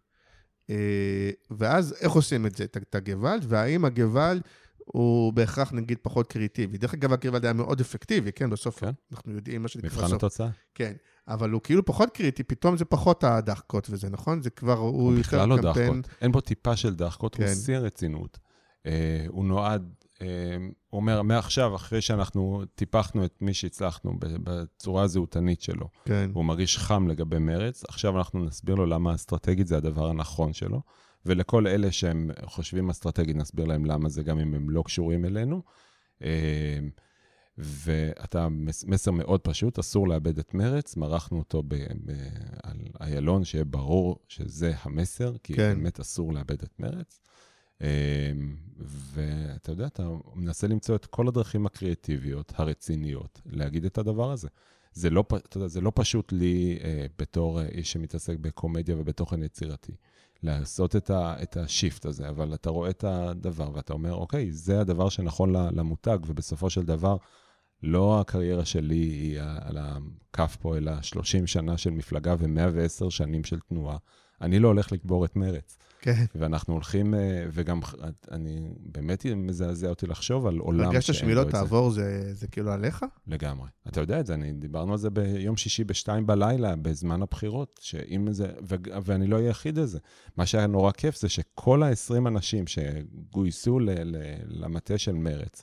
אה, ואז איך עושים את זה, את הגוואלד, והאם הגוואלד... הוא בהכרח נגיד פחות קריאיטיבי. דרך אגב, הגוואלד היה מאוד אפקטיבי, כן? בסוף כן. אנחנו יודעים מה שנקרא... מבחן התוצאה. כן. אבל הוא כאילו פחות קריטי, פתאום זה פחות הדחקות וזה, נכון? זה כבר, הוא, הוא יותר לא קמפיין... דחקות. אין בו טיפה של דחקות, כן. הוא שיא הרצינות. אה, הוא נועד, אה, הוא אומר, מעכשיו, אחרי שאנחנו טיפחנו את מי שהצלחנו בצורה הזהותנית שלו, כן. הוא מרגיש חם לגבי מרץ, עכשיו אנחנו נסביר לו למה אסטרטגית זה הדבר הנכון שלו. ולכל אלה שהם חושבים אסטרטגית, נסביר להם למה זה, גם אם הם לא קשורים אלינו. אה, ואתה, מסר מאוד פשוט, אסור לאבד את מרץ, מרחנו אותו ב, ב, על איילון, שיהיה ברור שזה המסר, כי כן. באמת אסור לאבד את מרץ. ואתה יודע, אתה מנסה למצוא את כל הדרכים הקריאטיביות, הרציניות, להגיד את הדבר הזה. זה לא, אתה יודע, זה לא פשוט לי, אה, בתור איש שמתעסק בקומדיה ובתוכן יצירתי, לעשות את, ה, את השיפט הזה, אבל אתה רואה את הדבר ואתה אומר, אוקיי, זה הדבר שנכון למותג, ובסופו של דבר, לא הקריירה שלי היא על הכף פה, אלא 30 שנה של מפלגה ו-110 שנים של תנועה. אני לא הולך לקבור את מרץ. כן. ואנחנו הולכים, אה, וגם אני, באמת מזעזע אותי לחשוב על עולם שאין לו את זה. הרגשת שמי לא תעבור זה, זה כאילו עליך? לגמרי. אתה יודע את זה, אני, דיברנו על זה ביום שישי בשתיים בלילה, בזמן הבחירות, שאם זה, ו, ואני לא היחיד לזה. מה שהיה נורא כיף זה שכל ה-20 אנשים שגויסו ל, ל, למטה של מרץ,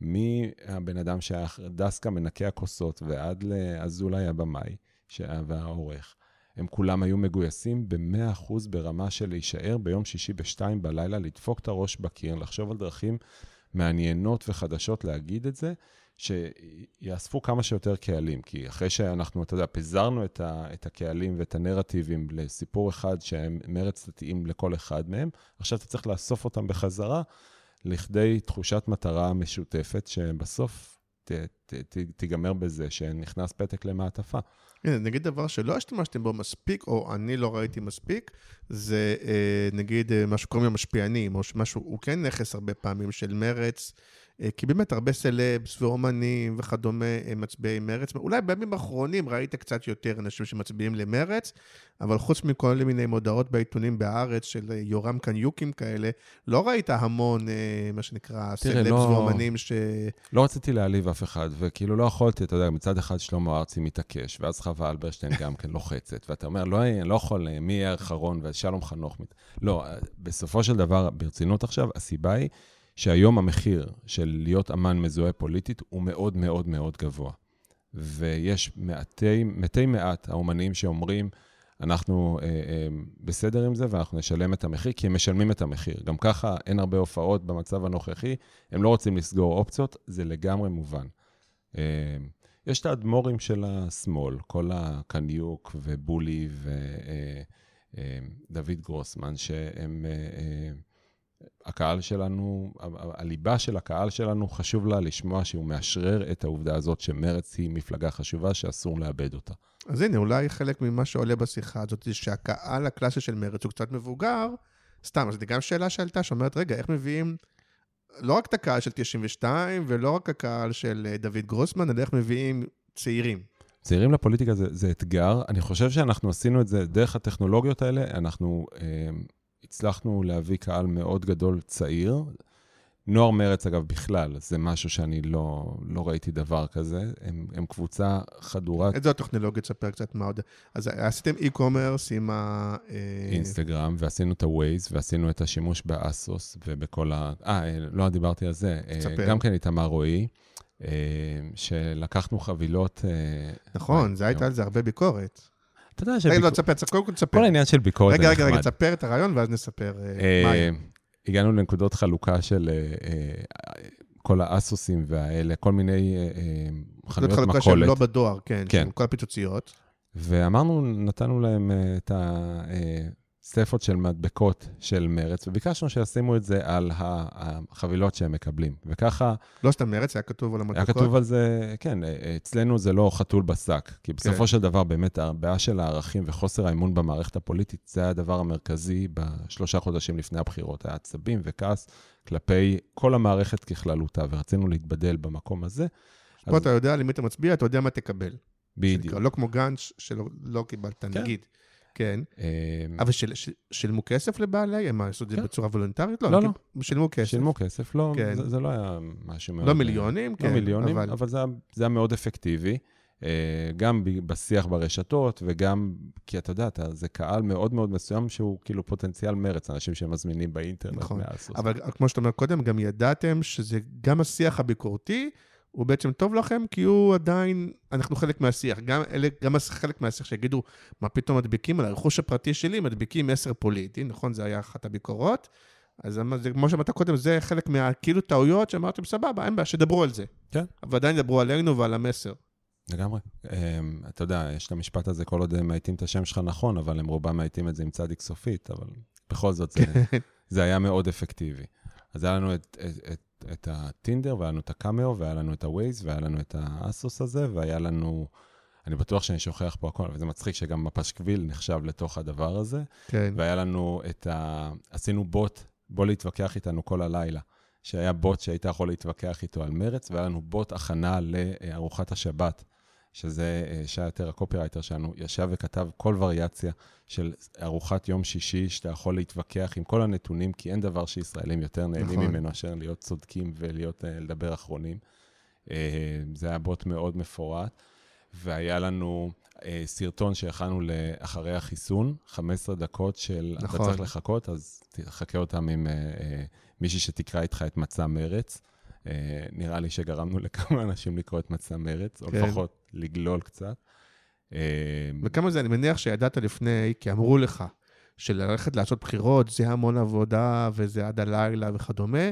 מהבן אדם שהיה דסקה מנקה הכוסות ועד לאזולאי הבמאי והעורך, הם כולם היו מגויסים ב-100% ברמה של להישאר ביום שישי בשתיים בלילה, לדפוק את הראש בקיר, לחשוב על דרכים מעניינות וחדשות להגיד את זה, שיאספו כמה שיותר קהלים. כי אחרי שאנחנו, אתה יודע, פיזרנו את, ה, את הקהלים ואת הנרטיבים לסיפור אחד שהם מרץ דתיים לכל אחד מהם, עכשיו אתה צריך לאסוף אותם בחזרה לכדי תחושת מטרה משותפת, שבסוף ת, ת, ת, תיגמר בזה שנכנס פתק למעטפה. הנה, נגיד דבר שלא השתמשתם בו מספיק, או אני לא ראיתי מספיק, זה אה, נגיד אה, מה שקוראים למשפיענים, או משהו, הוא כן נכס הרבה פעמים של מרץ. אה, כי באמת הרבה סלבס ואומנים וכדומה הם מצביעי מרץ. אולי בימים האחרונים ראית קצת יותר אנשים שמצביעים למרץ, אבל חוץ מכל מיני מודעות בעיתונים בארץ של אה, יורם קניוקים כאלה, לא ראית המון, אה, מה שנקרא, סלבס לא, ואומנים ש... לא רציתי להעליב אף אחד, וכאילו לא יכולתי, אתה יודע, מצד אחד שלמה ארצי מתעקש, ואז חווה אלברשטיין גם כן לוחצת, ואתה אומר, לא, אני לא יכול, מי יהיה האחרון, ושלום חנוך. לא, בסופו של דבר, ברצינות עכשיו, הסיבה היא... שהיום המחיר של להיות אמן מזוהה פוליטית הוא מאוד מאוד מאוד גבוה. ויש מעטי, מתי מעט האומנים שאומרים, אנחנו אה, אה, בסדר עם זה ואנחנו נשלם את המחיר, כי הם משלמים את המחיר. גם ככה אין הרבה הופעות במצב הנוכחי, הם לא רוצים לסגור אופציות, זה לגמרי מובן. אה, יש את האדמו"רים של השמאל, כל הקניוק ובולי ודוד אה, אה, גרוסמן, שהם... אה, אה, הקהל שלנו, הליבה של הקהל שלנו, חשוב לה לשמוע שהוא מאשרר את העובדה הזאת שמרץ היא מפלגה חשובה שאסור לאבד אותה. אז הנה, אולי חלק ממה שעולה בשיחה הזאת זה שהקהל הקלאסי של מרץ הוא קצת מבוגר. סתם, אז זו גם שאלה שעלתה, שאומרת, רגע, איך מביאים לא רק את הקהל של 92 ולא רק הקהל של אה, דוד גרוסמן, אלא איך מביאים צעירים. צעירים לפוליטיקה זה, זה אתגר. אני חושב שאנחנו עשינו את זה דרך הטכנולוגיות האלה. אנחנו אה, הצלחנו להביא קהל מאוד גדול צעיר. נוער מרץ, אגב, בכלל, זה משהו שאני לא, לא ראיתי דבר כזה. הם, הם קבוצה חדורת... איזה הטכנולוגיה? תספר קצת מה עוד. אז עשיתם e-commerce עם ה... אה, אינסטגרם, ועשינו את ה-Waze, ועשינו את השימוש באסוס ובכל ה... אה, לא דיברתי על זה. תספר. גם כן איתמר רועי, שלקחנו חבילות... נכון, זה הייתה על זה הרבה ביקורת. אתה יודע ש... רגע, לא, תספר, קודם כל תספר. כל העניין של ביקורת רגע, רגע, רגע, תספר את הרעיון ואז נספר אה, מה היה. הגענו לנקודות חלוקה של אה, אה, כל האסוסים והאלה, כל מיני חנויות מכולת. חלוקה שהם לא בדואר, כן, כן. כל הפיצוציות. ואמרנו, נתנו להם את ה... סטפות של מדבקות של מרץ, וביקשנו שישימו את זה על החבילות שהם מקבלים. וככה... לא סתם מרץ, היה כתוב על המדבקות? היה כתוב על זה, כן, אצלנו זה לא חתול בשק. כי בסופו כן. של דבר, באמת, הבעיה של הערכים וחוסר האמון במערכת הפוליטית, זה הדבר המרכזי בשלושה חודשים לפני הבחירות. היה עצבים וכעס כלפי כל המערכת ככללותה, ורצינו להתבדל במקום הזה. פה אז... אתה יודע למי אתה מצביע, אתה יודע מה תקבל. בדיוק. לא כמו גנץ, שלא לא קיבלת, כן. נגיד. כן. אמ, אבל שילמו כסף לבעלי? הם עשו את זה כן. בצורה וולונטרית? לא, לא. לא. שילמו כסף. שילמו כסף, לא, כן. זה לא היה משהו מאוד... לא מיליונים, לא כן. לא מיליונים, אבל זה היה מאוד אפקטיבי. אה, גם בשיח ברשתות, וגם, כי אתה יודע, זה קהל מאוד מאוד מסוים שהוא כאילו פוטנציאל מרץ, אנשים שמזמינים באינטרנט. נכון, אבל כמו שאתה אומר קודם, גם ידעתם שזה גם השיח הביקורתי, הוא בעצם טוב לכם, כי הוא עדיין, אנחנו חלק מהשיח. גם, אלה, גם חלק מהשיח שיגידו, מה פתאום מדביקים על הרכוש הפרטי שלי, מדביקים מסר פוליטי, נכון? זה היה אחת הביקורות. אז זה, כמו שאמרת קודם, זה חלק מהכאילו טעויות שאמרתם, סבבה, אין בעיה, שדברו על זה. כן. אבל עדיין דברו עלינו ועל המסר. לגמרי. Um, אתה יודע, יש את המשפט הזה, כל עוד הם מאייתים את השם שלך נכון, אבל הם רובם מאייתים את זה עם צדיק סופית, אבל בכל זאת זה, [LAUGHS] זה היה מאוד אפקטיבי. אז היה לנו את, את, את, את הטינדר, והיה לנו את הקאמאו, והיה לנו את הווייז, והיה לנו את האסוס הזה, והיה לנו... אני בטוח שאני שוכח פה הכל, וזה מצחיק שגם הפשקוויל נחשב לתוך הדבר הזה. כן. והיה לנו את ה... עשינו בוט, בוא להתווכח איתנו כל הלילה. שהיה בוט שהיית יכול להתווכח איתו על מרץ, והיה לנו בוט הכנה לארוחת השבת, שזה אה, שי יותר הקופירייטר שלנו, ישב וכתב כל וריאציה של ארוחת יום שישי, שאתה יכול להתווכח עם כל הנתונים, כי אין דבר שישראלים יותר נהנים נכון. ממנו מאשר להיות צודקים ולהיות, אה, לדבר אחרונים. אה, זה היה בוט מאוד מפורט. והיה לנו אה, סרטון שהכנו לאחרי החיסון, 15 דקות של נכון. אתה צריך לחכות, אז תחכה אותם עם אה, אה, מישהי שתקרא איתך את מצע מרץ. אה, נראה לי שגרמנו [LAUGHS] לכמה אנשים לקרוא את מצע מרץ, או כן. לפחות לגלול קצת. אה, וכמה זה, אני מניח שידעת לפני, כי אמרו לך שללכת לעשות בחירות זה המון עבודה וזה עד הלילה וכדומה.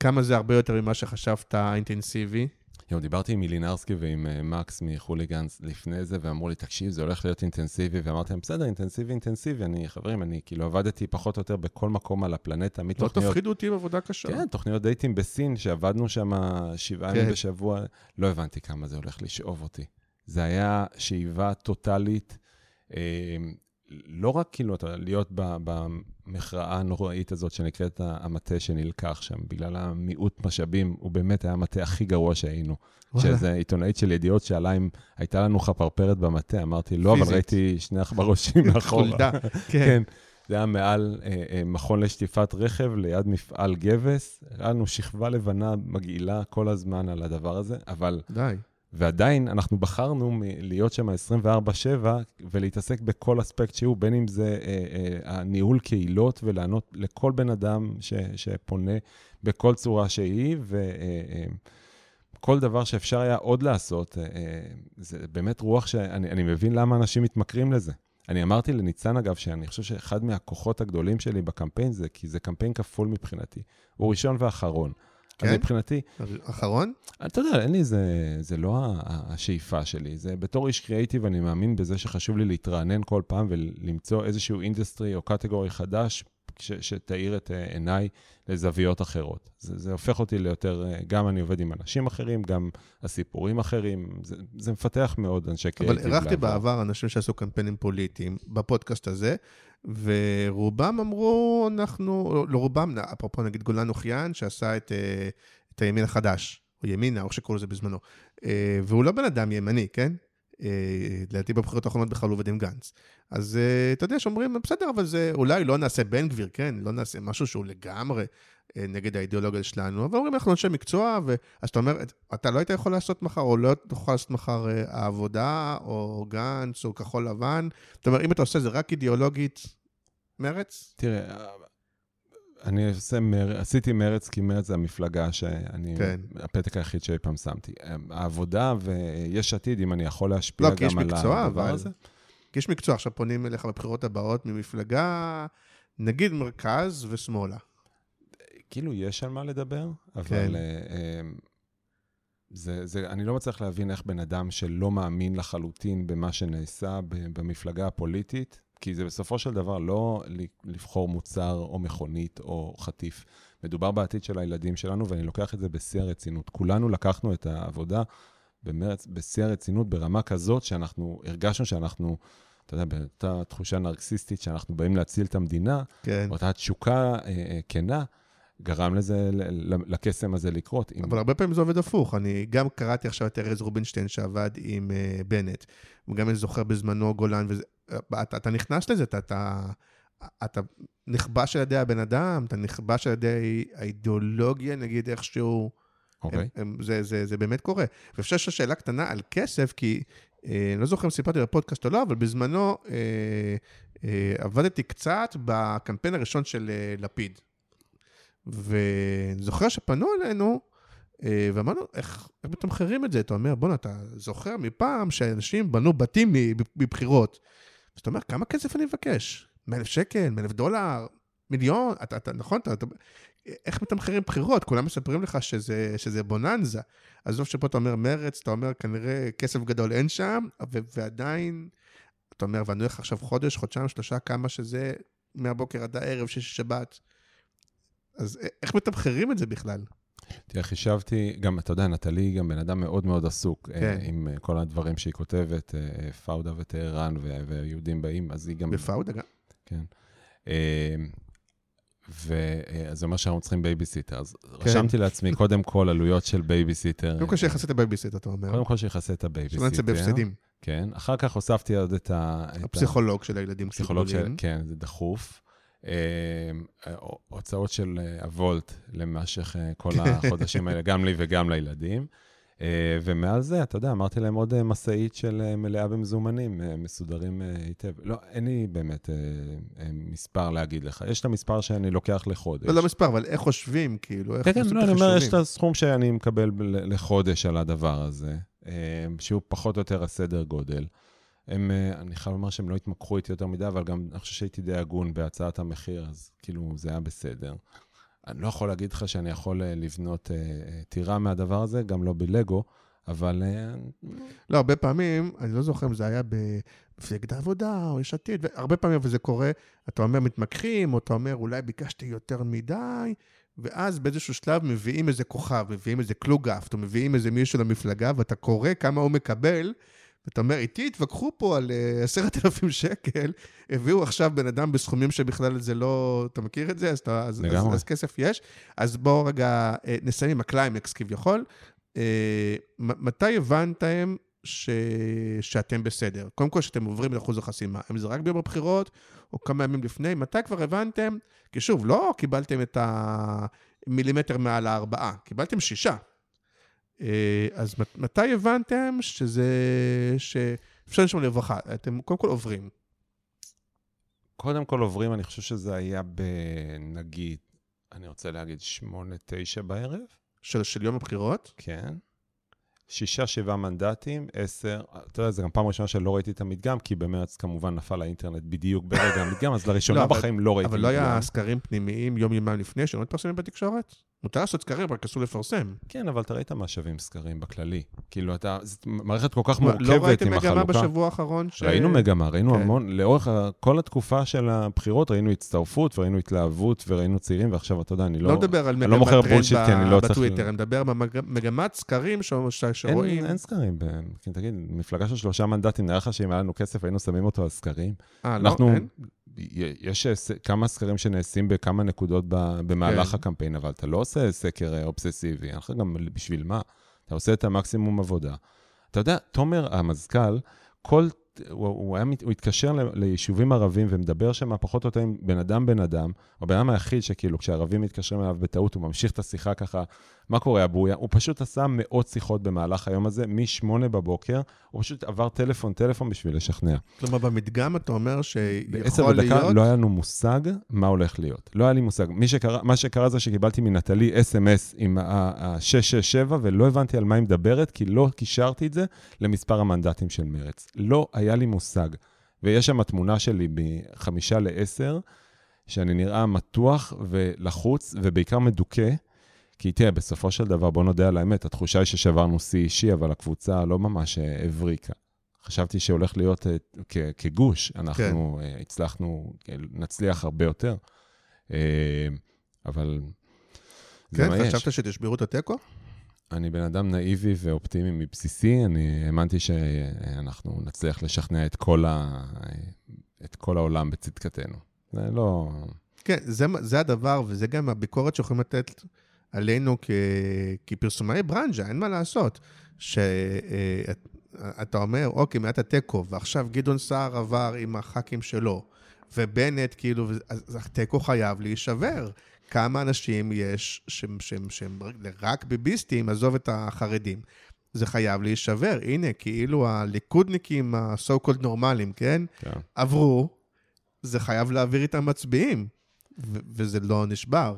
כמה זה הרבה יותר ממה שחשבת אינטנסיבי. יום, דיברתי עם מילינרסקי ועם uh, מקס מחוליגנס לפני זה, ואמרו לי, תקשיב, זה הולך להיות אינטנסיבי, ואמרתי להם, בסדר, אינטנסיבי, אינטנסיבי. אני, חברים, אני כאילו עבדתי פחות או יותר בכל מקום על הפלנטה, לא מתוכניות... תפחידו אותי עם עבודה קשה. כן, תוכניות דייטים בסין, שעבדנו שם שבעה ימים כן. בשבוע, לא הבנתי כמה זה הולך לשאוב אותי. זה היה שאיבה טוטאלית, אה, לא רק כאילו אתה להיות ב- במכרעה הנוראית הזאת שנקראת המטה שנלקח שם, בגלל המיעוט משאבים, הוא באמת היה המטה הכי גרוע שהיינו. שאיזה עיתונאית של ידיעות שאלה אם הייתה לנו חפרפרת במטה, אמרתי, לא, אבל פיזית. ראיתי שני עכברושים [LAUGHS] מאחורה. חולדה. [LAUGHS] כן. כן. זה היה מעל אה, אה, מכון לשטיפת רכב, ליד מפעל גבס. היה לנו שכבה לבנה מגעילה כל הזמן על הדבר הזה, אבל... די. ועדיין אנחנו בחרנו להיות שם 24/7 ולהתעסק בכל אספקט שהוא, בין אם זה אה, אה, הניהול קהילות ולענות לכל בן אדם ש, שפונה בכל צורה שהיא, וכל דבר שאפשר היה עוד לעשות. אה, אה, זה באמת רוח שאני אני מבין למה אנשים מתמכרים לזה. אני אמרתי לניצן, אגב, שאני חושב שאחד מהכוחות הגדולים שלי בקמפיין זה, כי זה קמפיין כפול מבחינתי. הוא ראשון ואחרון. אז כן? מבחינתי, אחרון? אתה יודע, אין לי, זה, זה לא השאיפה שלי. זה בתור איש קריאיטיב, אני מאמין בזה שחשוב לי להתרענן כל פעם ולמצוא איזשהו industry או category חדש ש, שתאיר את אה, עיניי לזוויות אחרות. זה, זה הופך אותי ליותר, אה, גם אני עובד עם אנשים אחרים, גם הסיפורים אחרים. זה, זה מפתח מאוד אנשי אבל קריאיטיב. אירחתי לעבור. בעבר אנשים שעשו קמפיינים פוליטיים בפודקאסט הזה, ורובם אמרו, אנחנו, לא, לא רובם, אפרופו נגיד גולן אוחיין, שעשה את, אה, את הימין החדש, או ימינה, או שקראו לזה בזמנו. אה, והוא לא בן אדם ימני, כן? אה, לדעתי בבחירות האחרונות בכלל עובד עם גנץ. אז אתה יודע שאומרים, בסדר, אבל זה אולי לא נעשה בן גביר, כן? לא נעשה משהו שהוא לגמרי נגד האידיאולוגיה שלנו, אבל אומרים, אנחנו אנשי מקצוע, ו... אז אתה אומר, אתה לא היית יכול לעשות מחר, או לא תוכל לעשות מחר אה, העבודה, או גנץ, או כחול לבן. זאת אומרת, אם אתה עושה זה רק אידיאולוגית, מרץ? תראה, אני עושה מר... עשיתי מרץ, כי מרץ זה המפלגה שאני... כן. הפתק היחיד שאי פעם שמתי. העבודה ויש עתיד, אם אני יכול להשפיע לא, גם על מקצוע, הדבר אבל... הזה. כי יש מקצוע, עכשיו פונים אליך בבחירות הבאות ממפלגה, נגיד מרכז ושמאלה. כאילו, יש על מה לדבר, אבל כן. אה, אה, זה, זה, אני לא מצליח להבין איך בן אדם שלא מאמין לחלוטין במה שנעשה במפלגה הפוליטית, כי זה בסופו של דבר לא לבחור מוצר או מכונית או חטיף. מדובר בעתיד של הילדים שלנו, ואני לוקח את זה בשיא הרצינות. כולנו לקחנו את העבודה במרץ, בשיא הרצינות, ברמה כזאת שאנחנו הרגשנו שאנחנו, אתה יודע, באותה תחושה נרקסיסטית שאנחנו באים להציל את המדינה, כן. אותה תשוקה אה, אה, כנה, גרם לזה, לקסם הזה לקרות. אבל הרבה פעמים זה עובד הפוך. אני גם קראתי עכשיו את ארז רובינשטיין שעבד עם uh, בנט, וגם אני זוכר בזמנו גולן, וזה, אתה, אתה נכנס לזה, אתה, אתה, אתה נכבש על ידי הבן אדם, אתה נכבש על ידי האידיאולוגיה, נגיד איכשהו, אוקיי. הם, הם, זה, זה, זה באמת קורה. ואני חושב שאלה קטנה על כסף, כי אה, אני לא זוכר אם סיפרתי בפודקאסט או לא, אבל בזמנו אה, אה, עבדתי קצת בקמפיין הראשון של אה, לפיד. ואני זוכר שפנו אלינו, אה, ואמרנו, איך, איך מתמחרים את זה? אתה אומר, בואנה, אתה זוכר מפעם שאנשים בנו בתים מבחירות. אז אתה אומר, כמה כסף אני מבקש? 100,000 שקל? 100,000 דולר? מיליון? אתה, אתה, נכון? אתה, אתה, איך מתמחרים בחירות? כולם מספרים לך שזה, שזה בוננזה. עזוב שפה אתה אומר מרץ, אתה אומר כנראה כסף גדול אין שם, ו- ועדיין, אתה אומר, ואני הולך עכשיו חודש, חודשיים, שלושה, כמה שזה, מהבוקר עד הערב, שיש שבת. אז איך מתמחרים את זה בכלל? תראה, חישבתי, גם, אתה יודע, נטלי היא גם בן אדם מאוד מאוד עסוק, כן. כן. עם uh, כל הדברים שהיא כותבת, uh, פאודה וטהרן ו- ויהודים באים, אז היא גם... בפאודה גם? כן. וזה אומר שאנחנו צריכים בייביסיטר. אז כן. רשמתי לעצמי, קודם כל, עלויות של בייביסיטר. קודם כל שיחסי את הבייביסיטר, אתה אומר. קודם כל שיחסי את הבייביסיטר. שלא נצא בהפסדים. כן. אחר כך הוספתי עוד את ה... הפסיכולוג של הילדים. הפסיכולוג של... כן, זה דחוף. הוצאות של הוולט למשך כל החודשים האלה, גם לי וגם לילדים. ומעל זה, אתה יודע, אמרתי להם עוד משאית של מלאה במזומנים, מסודרים היטב. לא, אין לי באמת מספר להגיד לך. יש את המספר שאני לוקח לחודש. לא, לא מספר, אבל איך חושבים, כאילו, איך כן, כן, לא, אני אומר, יש את הסכום שאני מקבל לחודש על הדבר הזה, שהוא פחות או יותר הסדר גודל. הם, אני חייב לומר שהם לא התמקחו איתי יותר מדי, אבל גם אני חושב שהייתי די הגון בהצעת המחיר, אז כאילו זה היה בסדר. אני לא יכול להגיד לך שאני יכול לבנות טירה מהדבר הזה, גם לא בלגו, אבל... לא, הרבה פעמים, אני לא זוכר אם זה היה במפלגת העבודה או יש עתיד, והרבה פעמים, אבל זה קורה, אתה אומר מתמקחים, או אתה אומר אולי ביקשתי יותר מדי, ואז באיזשהו שלב מביאים איזה כוכב, מביאים איזה קלוגהפט, או מביאים איזה מישהו למפלגה, ואתה קורא כמה הוא מקבל, ואתה אומר, איתי התווכחו פה על עשרת uh, אלפים שקל, הביאו עכשיו בן אדם בסכומים שבכלל זה לא... אתה מכיר את זה? אז, אתה, אז, אז, אז כסף יש. אז בואו רגע uh, נסיים עם הקליימקס כביכול. Uh, מתי הבנתם ש... שאתם בסדר? קודם כל, שאתם עוברים את אחוז החסימה. אם זה רק ביום הבחירות, או כמה ימים לפני, מתי כבר הבנתם? כי שוב, לא קיבלתם את המילימטר מעל הארבעה, קיבלתם שישה. אז מתי הבנתם שזה, שאפשר לשמור לרווחה? אתם קודם כל עוברים. קודם כל עוברים, אני חושב שזה היה בנגיד, אני רוצה להגיד, שמונה, תשע בערב. של, של יום הבחירות? כן. שישה, שבעה מנדטים, עשר, אתה יודע, זו גם פעם ראשונה שלא ראיתי את המדגם, כי במרץ כמובן נפל האינטרנט בדיוק ברגע המדגם, אז לראשונה לא, בחיים אבל, לא ראיתי אבל לא היה סקרים פנימיים יום-יומיים לפני, שלא מתפרסמים בתקשורת? מותר לעשות סקרים, רק אסור לפרסם. כן, אבל אתה ראית מה שווים סקרים בכללי. כאילו, אתה, זו מערכת כל כך מורכבת עם החלוקה. לא ראיתם מגמה בשבוע האחרון? ש... ראינו מגמה, ראינו כן. המון, לאורך כל התקופה של הבחירות, ראינו הצטרפות, וראינו התלהבות, וראינו צעירים, ועכשיו, אתה יודע, אני לא... לא מדבר על מגמת לא טרנד ב... לא בטוויטר, אני מדבר במגמת סקרים ש... ש... שרואים... אין, אין סקרים, ב... תגיד, מפלגה של שלושה מנדטים, נראה לך שאם היה לנו כסף, היינו שמים אותו על סקרים? אה, לא? אין? יש כמה סקרים שנעשים בכמה נקודות במהלך כן. הקמפיין, אבל אתה לא עושה סקר אובססיבי, אין לך גם בשביל מה. אתה עושה את המקסימום עבודה. אתה יודע, תומר המזכ"ל, כל הוא, הוא, היה, הוא התקשר ליישובים ערבים ומדבר שם פחות או יותר עם בן אדם בן אדם, או בן אדם היחיד שכאילו כשערבים מתקשרים אליו בטעות, הוא ממשיך את השיחה ככה, מה קורה אבויה? הוא פשוט עשה מאות שיחות במהלך היום הזה, מ-8 בבוקר, הוא פשוט עבר טלפון טלפון בשביל לשכנע. כלומר, במדגם אתה אומר שיכול להיות... בעשר בדקה לא היה לנו מושג מה הולך להיות. לא היה לי מושג. שקרה, מה שקרה זה שקיבלתי מנטלי אס.אם.אס עם ה-667, ולא הבנתי על מה היא מדברת, כי לא קישרתי את זה למספר המנדטים של מרץ. לא היה לי מושג. ויש שם תמונה שלי בחמישה לעשר, שאני נראה מתוח ולחוץ, ובעיקר מדוכא. כי תראה, בסופו של דבר, בוא נודה על האמת, התחושה היא ששברנו שיא אישי, אבל הקבוצה לא ממש אה, הבריקה. חשבתי שהולך להיות אה, כגוש, אנחנו כן. הצלחנו, נצליח הרבה יותר, אבל כן, זה מה יש. כן, חשבת שתשברו את התיקו? אני בן אדם נאיבי ואופטימי מבסיסי, אני האמנתי שאנחנו נצליח לשכנע את כל, ה... את כל העולם בצדקתנו. זה לא... כן, זה, זה הדבר, וזה גם הביקורת שיכולים לתת עלינו כ... כפרסומאי ברנז'ה, אין מה לעשות. שאתה אומר, אוקיי, מעט התיקו, ועכשיו גדעון סער עבר עם הח"כים שלו, ובנט, כאילו, אז התיקו חייב להישבר. כמה אנשים יש שהם, שהם, שהם רק ביביסטים, עזוב את החרדים. זה חייב להישבר. הנה, כאילו הליכודניקים, ה-so called נורמלים, כן? כן? עברו, זה חייב להעביר איתם מצביעים, ו- וזה לא נשבר.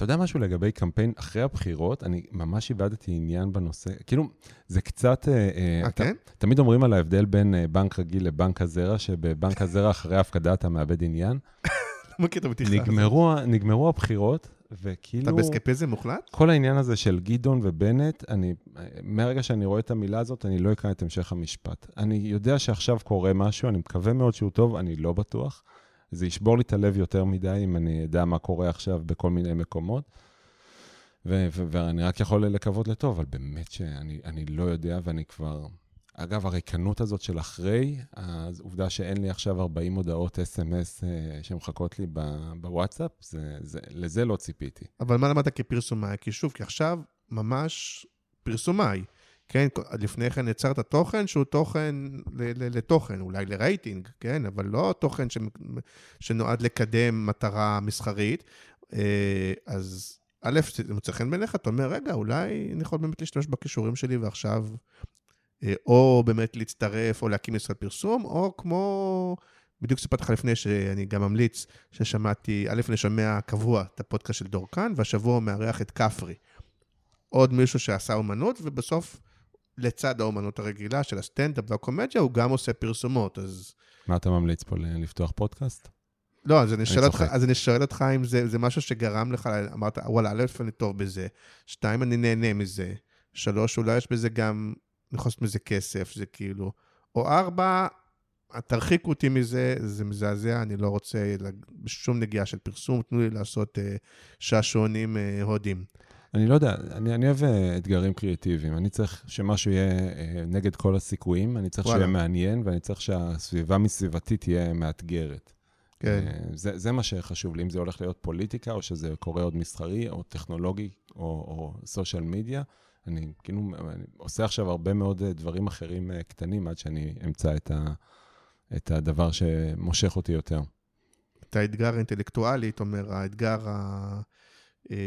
אתה יודע משהו לגבי קמפיין אחרי הבחירות? אני ממש איבדתי עניין בנושא. כאילו, זה קצת... אה, אה, אה כן? תמיד אומרים על ההבדל בין אה, בנק רגיל לבנק הזרע, שבבנק הזרע אחרי ההפקדה אתה מאבד עניין. [LAUGHS] לא מכיר את הבדיחה הזאת. נגמרו הבחירות, וכאילו... אתה באסקפיזם מוחלט? כל העניין הזה של גדעון ובנט, אני, מהרגע שאני רואה את המילה הזאת, אני לא אקרא את המשך המשפט. אני יודע שעכשיו קורה משהו, אני מקווה מאוד שהוא טוב, אני לא בטוח. זה ישבור לי את הלב יותר מדי אם אני אדע מה קורה עכשיו בכל מיני מקומות. ו- ו- ואני רק יכול לקוות לטוב, אבל באמת שאני לא יודע, ואני כבר... אגב, הריקנות הזאת של אחרי, העובדה שאין לי עכשיו 40 הודעות אס.אם.אס אה, שמחכות לי בוואטסאפ, זה, זה, לזה לא ציפיתי. אבל מה למדת כפרסומאי? כי שוב, כי עכשיו ממש פרסומאי. כן, לפני כן יצרת תוכן שהוא תוכן לתוכן, אולי לרייטינג, כן, אבל לא תוכן שנועד לקדם מטרה מסחרית. אה, אז א', זה מוצא חן בעיניך, אתה אומר, רגע, אולי אני יכול באמת להשתמש בכישורים שלי ועכשיו, אה, או באמת להצטרף או להקים משרד פרסום, או כמו, בדיוק סיפרתי לך לפני שאני גם ממליץ, ששמעתי, א', אני שומע קבוע את הפודקאסט של דורקן, והשבוע הוא מארח את כפרי. עוד מישהו שעשה אומנות, ובסוף, לצד האומנות הרגילה של הסטנדאפ והקומדיה, הוא גם עושה פרסומות, אז... מה אתה ממליץ פה, לפתוח פודקאסט? לא, אז אני, שואל אותך, אז אני שואל אותך אם זה, זה משהו שגרם לך, אמרת, וואלה, א', אני טוב בזה, שתיים, אני נהנה מזה, שלוש, אולי יש בזה גם, אני יכול לעשות מזה כסף, זה כאילו, או ארבע, תרחיקו אותי מזה, זה מזעזע, אני לא רוצה שום נגיעה של פרסום, תנו לי לעשות uh, שעשועונים uh, הודים. אני לא יודע, אני, אני אוהב אה, אתגרים קריאטיביים. אני צריך שמשהו יהיה uh, נגד כל הסיכויים, אני צריך וואלה. שיהיה מעניין, ואני צריך שהסביבה מסביבתי תהיה מאתגרת. כן. אה, זה, זה מה שחשוב לי, אם זה הולך להיות פוליטיקה, או שזה קורה עוד מסחרי, או טכנולוגי, או סושיאל מדיה. אני כאילו אני עושה עכשיו הרבה מאוד אה, דברים אחרים אה, קטנים, עד שאני אמצא את, ה, את הדבר שמושך אותי יותר. את האתגר האינטלקטואלי, אתה אומר, האתגר ה...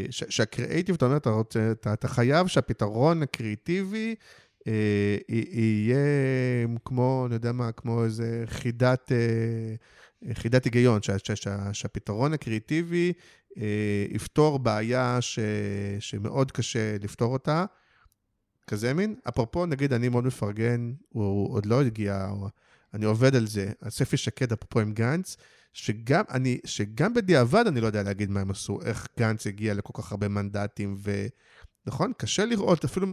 שהקריאייטיב, אתה אומר, אתה, רוצה, אתה, אתה חייב שהפתרון הקריאיטיבי אה, יהיה כמו, אני יודע מה, כמו איזה חידת... אה, חידת היגיון, שה, שה, שה, שהפתרון הקריאיטיבי אה, יפתור בעיה ש, שמאוד קשה לפתור אותה. כזה מין. אפרופו, נגיד, אני מאוד מפרגן, הוא, הוא עוד לא הגיע, הוא, אני עובד על זה, הספי שקד, אפרופו עם גנץ, שגם, אני, שגם בדיעבד אני לא יודע להגיד מה הם עשו, איך גנץ הגיע לכל כך הרבה מנדטים, ונכון, קשה לראות, אפילו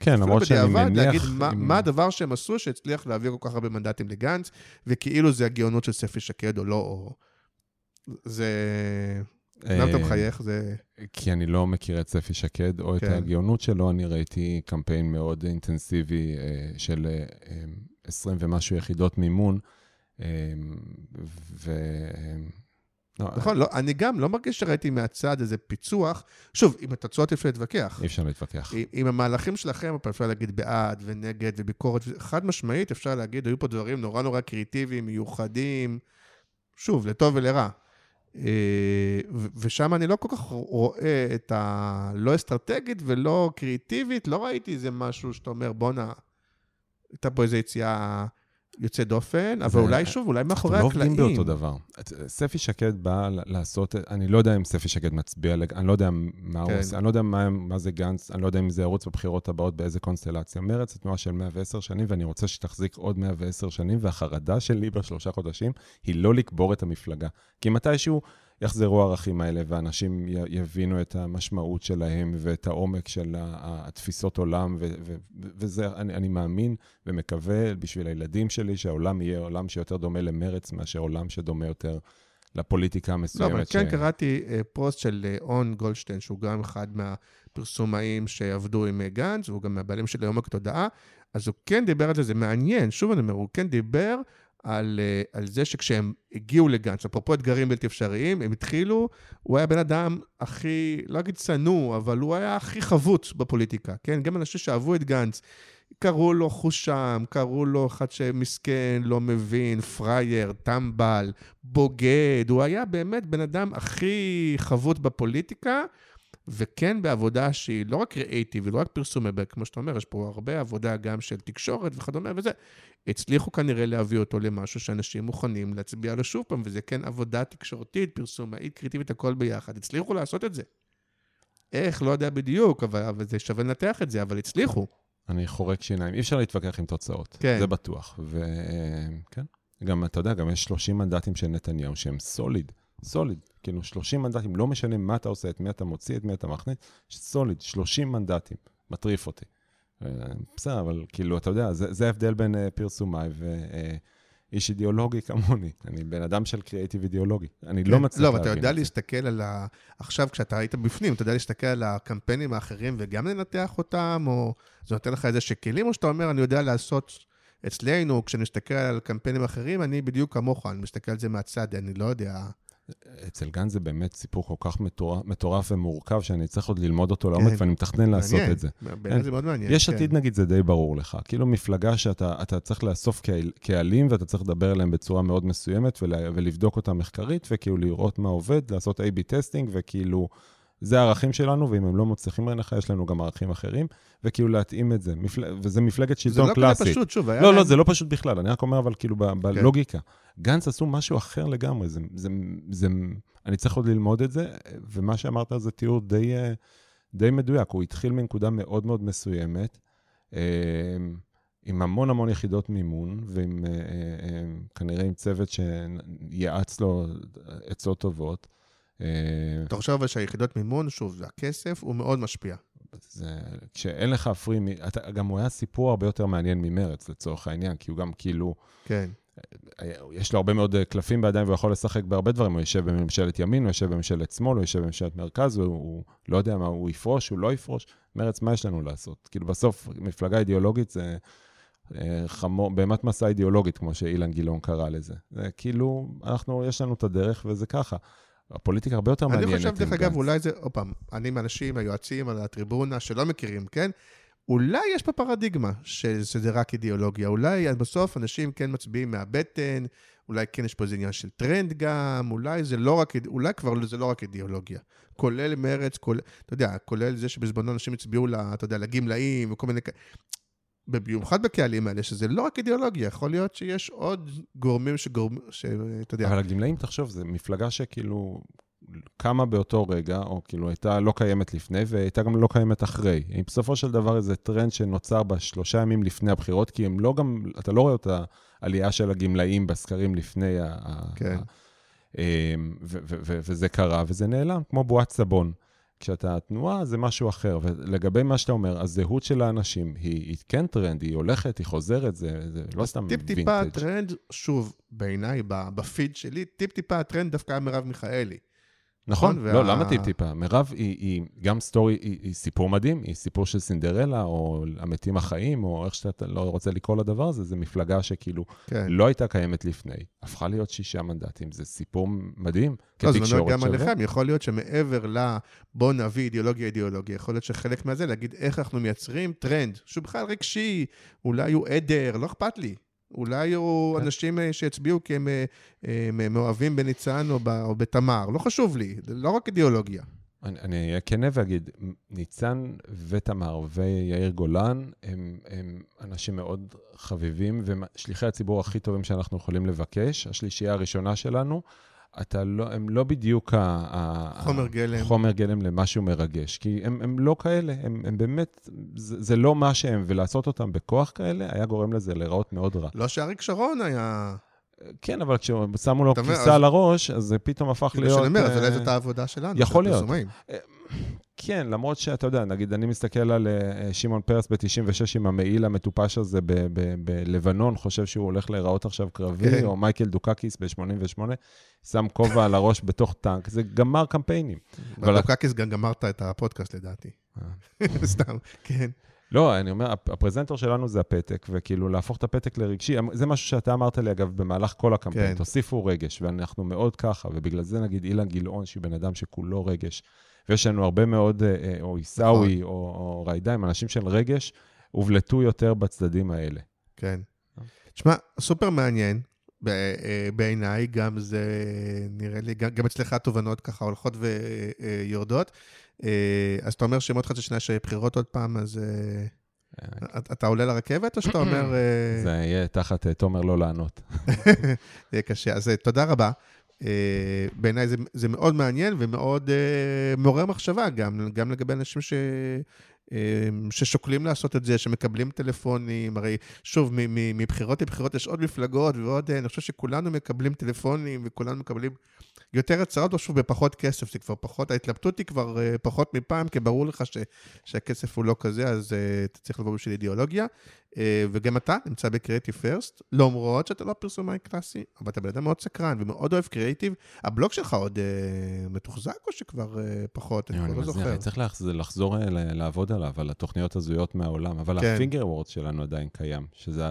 כן, למרות שאני מניח... להגיד מה, עם... מה הדבר שהם עשו שהצליח להעביר כל כך הרבה מנדטים לגנץ, וכאילו זה הגאונות של ספי שקד או לא, או... זה... למה אתה אה, מחייך? זה... כי אני לא מכיר את ספי שקד או כן. את הגאונות שלו, אני ראיתי קמפיין מאוד אינטנסיבי אה, של 20 אה, ומשהו יחידות מימון, ו... לא, נכון, לא, אני גם לא מרגיש שראיתי מהצד איזה פיצוח. שוב, עם התוצאות אפשר להתווכח. אי אפשר להתווכח. עם, עם המהלכים שלכם, אפשר להגיד בעד ונגד וביקורת. חד משמעית, אפשר להגיד, היו פה דברים נורא נורא קריאיטיביים, מיוחדים, שוב, לטוב ולרע. אה, ושם אני לא כל כך רואה את ה... לא אסטרטגית ולא קריאיטיבית, לא ראיתי איזה משהו שאתה אומר, בואנה, הייתה פה איזו יציאה... יוצא דופן, אבל אולי שוב, אולי מאחורי הקלעים. אנחנו לא עובדים באותו דבר. ספי שקד בא לעשות, אני לא יודע אם ספי שקד מצביע, אני לא יודע מה הוא כן. עושה, אני לא יודע מה זה גנץ, אני לא יודע אם זה ירוץ בבחירות הבאות, באיזה קונסטלציה. מרץ זה תנועה של 110 שנים, ואני רוצה שתחזיק עוד 110 שנים, והחרדה שלי בשלושה חודשים היא לא לקבור את המפלגה. כי מתישהו... יחזרו הערכים האלה, ואנשים יבינו את המשמעות שלהם ואת העומק של התפיסות עולם, ו- ו- וזה, אני, אני מאמין ומקווה בשביל הילדים שלי, שהעולם יהיה עולם שיותר דומה למרץ מאשר עולם שדומה יותר לפוליטיקה המסוימת. לא, אבל כן ש... קראתי uh, פוסט של uh, און גולדשטיין, שהוא גם אחד מהפרסומאים שעבדו עם uh, גנץ, והוא גם מהבעלים של עומק תודעה, אז הוא כן דיבר על זה, זה מעניין, שוב אני אומר, הוא כן דיבר על, אה, על זה שכשהם הגיעו לגנץ, אפרופו אתגרים בלתי אפשריים, הם התחילו, הוא היה בן אדם הכי, לא אגיד צנוע, אבל הוא היה הכי חבוט בפוליטיקה, כן? גם אנשים שאהבו את גנץ, קראו לו חושם, קראו לו אחד שמסכן, לא מבין, פראייר, טמבל, בוגד, הוא היה באמת בן אדם הכי חבוט בפוליטיקה. וכן בעבודה שהיא לא רק קריאייטיב, היא לא רק פרסום, כמו שאתה אומר, יש פה הרבה עבודה גם של תקשורת וכדומה וזה. הצליחו כנראה להביא אותו למשהו שאנשים מוכנים להצביע לו שוב פעם, וזה כן עבודה תקשורתית, פרסומאית, קריאיטיבית, הכל ביחד. הצליחו לעשות את זה. איך, לא יודע בדיוק, אבל, אבל זה שווה לנתח את זה, אבל הצליחו. אני חורק שיניים. אי אפשר להתווכח עם תוצאות, כן. זה בטוח. וכן, גם, אתה יודע, גם יש 30 מנדטים של נתניהו שהם סוליד. סוליד. כאילו, 30 מנדטים, לא משנה מה אתה עושה, את מי אתה מוציא, את מי אתה מכניס, סוליד, 30 מנדטים. מטריף אותי. בסדר, אבל כאילו, אתה יודע, זה, זה ההבדל בין uh, פרסומאי איש אידיאולוגי כמוני. אני בן אדם של קריאייטיב אידיאולוגי. אני לא מצליח לא, להבין אבל אתה יודע. להסתכל על ה... עכשיו, כשאתה היית בפנים, אתה יודע להסתכל על הקמפיינים האחרים וגם לנתח אותם, או זה נותן לך איזה שכלים, או שאתה אומר, אני יודע לעשות אצלנו, כשאני מסתכל על קמפיינים אחרים, אני בדיוק כמוך, אני מסתכל על זה מהצד, אני לא יודע. אצל גן זה באמת סיפור כל כך מטורף, מטורף ומורכב, שאני צריך עוד ללמוד אותו לעומק, כן. ואני מתכנן לעשות מעניין. את זה. בעיניי זה מאוד מעניין. יש כן. עתיד, נגיד, זה די ברור לך. כאילו מפלגה שאתה אתה צריך לאסוף קהל- קהלים, ואתה צריך לדבר אליהם בצורה מאוד מסוימת, ולה, ולבדוק אותם מחקרית, וכאילו לראות מה עובד, לעשות A-B testing, וכאילו, זה הערכים שלנו, ואם הם לא מוצלחים בעיניך, יש לנו גם ערכים אחרים, וכאילו להתאים את זה. מפל... וזה מפלגת זה שלטון לא קלאסית. כזה פשוט, שוב, היה לא, להם- לא, זה לא פשוט בכלל, אני רק אומר, אבל כאילו ב- כן. בלוגיקה. גנץ עשו משהו אחר לגמרי, זה, זה, זה, אני צריך עוד ללמוד את זה, ומה שאמרת זה תיאור די, אה, די מדויק. הוא התחיל מנקודה מאוד מאוד מסוימת, אה, עם המון המון יחידות מימון, ועם אה, כנראה עם צוות שיעץ לו עצות טובות. אה, אתה חושב אבל שהיחידות מימון, שוב, הכסף, הוא מאוד משפיע. זה, כשאין לך פרי, אתה, גם הוא היה סיפור הרבה יותר מעניין ממרץ, לצורך העניין, כי הוא גם כאילו... כן. יש לו הרבה מאוד אה, קלפים בידיים והוא יכול לשחק בהרבה דברים. הוא יושב בממשלת ימין, הוא יושב בממשלת שמאל, הוא יושב בממשלת מרכז, הוא, הוא לא יודע מה, הוא יפרוש, הוא לא יפרוש. מרץ, מה יש לנו לעשות? כאילו, בסוף, מפלגה אידיאולוגית זה אה, חמור, בהמת מסע אידיאולוגית, כמו שאילן גילאון קרא לזה. זה כאילו, אנחנו, יש לנו את הדרך וזה ככה. הפוליטיקה הרבה יותר מעניינת. אני חושב, דרך אגב. אולי זה, עוד פעם, אני עם אנשים, היועצים על הטריבונה שלא מכירים, כן? אולי יש פה פרדיגמה שזה רק אידיאולוגיה. אולי בסוף אנשים כן מצביעים מהבטן, אולי כן יש פה איזה עניין של טרנד גם, אולי זה לא רק, אולי כבר זה לא רק אידיאולוגיה. כולל מרץ, כולל, אתה יודע, כולל זה שבזמנו אנשים הצביעו, לה, אתה יודע, לגמלאים וכל מיני... כ- במיוחד בקהלים האלה, שזה לא רק אידיאולוגיה, יכול להיות שיש עוד גורמים שגורמים, שאתה יודע, אבל הגמלאים, תחשוב, זו מפלגה שכאילו קמה באותו רגע, או כאילו הייתה לא קיימת לפני, והייתה גם לא קיימת אחרי. היא בסופו של דבר איזה טרנד שנוצר בשלושה ימים לפני הבחירות, כי הם לא גם, אתה לא רואה את העלייה של הגמלאים בסקרים לפני ה... כן. ה- אמ, ו- ו- ו- וזה קרה, וזה נעלם, כמו בועת סבון. כשאתה תנועה זה משהו אחר. ולגבי מה שאתה אומר, הזהות של האנשים היא, היא כן טרנד, היא הולכת, היא חוזרת, זה, זה לא סתם טיפ-טיפה וינטג'. הטרנד, שוב, בעיניי, בפיד שלי, טיפ-טיפה הטרנד דווקא היה מרב מיכאלי. נכון, נכון, לא, וה- למה טיפ-טיפה? מירב היא, היא גם story, היא, היא סיפור מדהים, היא סיפור של סינדרלה, או המתים החיים, או איך שאתה לא רוצה לקרוא לדבר הזה, זו מפלגה שכאילו כן. לא הייתה קיימת לפני, הפכה להיות שישה מנדטים, זה סיפור מדהים, לא, זה כתקשורת אומר גם שווה. עליכם, יכול להיות שמעבר ל... בוא נביא אידיאולוגיה אידיאולוגיה, יכול להיות שחלק מהזה, להגיד איך אנחנו מייצרים טרנד, שהוא בכלל רגשי, אולי הוא עדר, לא אכפת לי. אולי הוא כן. אנשים אה, שהצביעו כי הם אה, הם מאוהבים בניצן או ב- או בתמר, לא חשוב לי, לא רק אידיאולוגיה. אני אני אהיה כנה ואגיד, ניצן ותמר ויאיר גולן הם, הם אנשים מאוד חביבים ושליחי הציבור הכי טובים שאנחנו יכולים לבקש. השלישייה הראשונה שלנו, אתה לא, הם לא בדיוק ה- חומר גלם. חומר גלם למשהו מרגש, כי הם, הם לא כאלה, הם, הם באמת, זה, זה לא מה שהם, ולעשות אותם בכוח כאלה, היה גורם לזה להיראות מאוד רע. לא שאריק שרון היה... כן, אבל כששמו לו כביסה על הראש, אז זה פתאום הפך כאילו להיות... שאני אומר, אז אה, אולי זאת העבודה שלנו. יכול של להיות. כן, למרות שאתה יודע, נגיד, אני מסתכל על אה, שמעון פרס ב-96 עם המעיל המטופש הזה בלבנון, חושב שהוא הולך להיראות עכשיו קרבי, כן. או מייקל דוקקיס ב-88, שם כובע על הראש בתוך טנק, זה גמר קמפיינים. אבל- בדוקקיס גם גמרת את הפודקאסט לדעתי. [LAUGHS] סתם, כן. לא, אני אומר, הפ- הפרזנטור שלנו זה הפתק, וכאילו להפוך את הפתק לרגשי, אמ- זה משהו שאתה אמרת לי, אגב, במהלך כל הקמפיין, כן. תוסיפו רגש, ואנחנו מאוד ככה, ובגלל זה נגיד אילן גילאון, שהוא בן אדם שכולו רגש, ויש לנו הרבה מאוד, אה, אה, או עיסאווי, או, או ריידיים, אנשים של רגש, הובלטו יותר בצדדים האלה. כן. תשמע, סופר מעניין אה, בעיניי, גם זה, נראה לי, גם, גם אצלך התובנות ככה הולכות ויורדות. אה, אז אתה אומר שמאוד חצי שנה שיש בחירות עוד פעם, אז אה, אה, אתה- עולה לרכבת, או שאתה אומר... [CLEARS THROAT] אה, זה יהיה תחת אה, תומר לא לענות. [LAUGHS] זה יהיה קשה. אז אה, תודה רבה. אה, בעיניי זה, זה מאוד מעניין ומאוד אה, מעורר מחשבה, גם, גם לגבי אנשים ש, אה, ששוקלים לעשות את זה, שמקבלים טלפונים. הרי שוב, מ- מ- מבחירות לבחירות יש עוד מפלגות ועוד, אה, אני חושב שכולנו מקבלים טלפונים וכולנו מקבלים יותר הצעות, או שוב, בפחות כסף, זה כבר פחות, ההתלבטות היא כבר אה, פחות מפעם, כי ברור לך ש, שהכסף הוא לא כזה, אז אתה צריך לבוא בשביל אידיאולוגיה. אה, וגם אתה נמצא בקריאיטיב פרסט, למרות שאתה לא פרסומאי קלאסי, אבל אתה בן אדם מאוד סקרן ומאוד אוהב קריאיטיב. הבלוג שלך עוד אה, מתוחזק או שכבר אה, פחות? אני כבר לא זוכר. אני צריך לחזור לעבוד עליו, על התוכניות הזויות מהעולם, אבל כן. הפינגר וורד שלנו עדיין קיים, שזה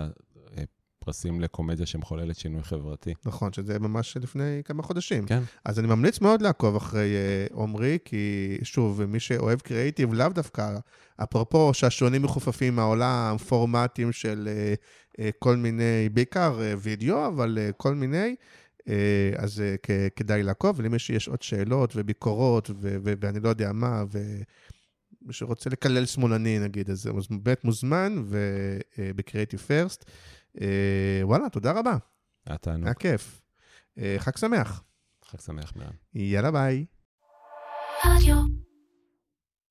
פרסים לקומדיה שמחוללת שינוי חברתי. נכון, שזה ממש לפני כמה חודשים. כן. אז אני ממליץ מאוד לעקוב אחרי uh, עומרי, כי שוב, מי שאוהב קריאיטיב, לאו דווקא, אפרופו שהשונים מחופפים מהעולם, פורמטים של uh, uh, כל מיני, בעיקר uh, וידאו, אבל uh, כל מיני, uh, אז uh, כדאי לעקוב, ולמי שיש עוד שאלות וביקורות, ו- ו- ואני לא יודע מה, ו... מי שרוצה לקלל שמאלני, נגיד, אז הוא באמת מוזמן, ובקריאיטיב פרסט. אה, וואלה, תודה רבה. היה תענוג. היה כיף. אה, חג שמח. חג שמח, מירן. יאללה, ביי.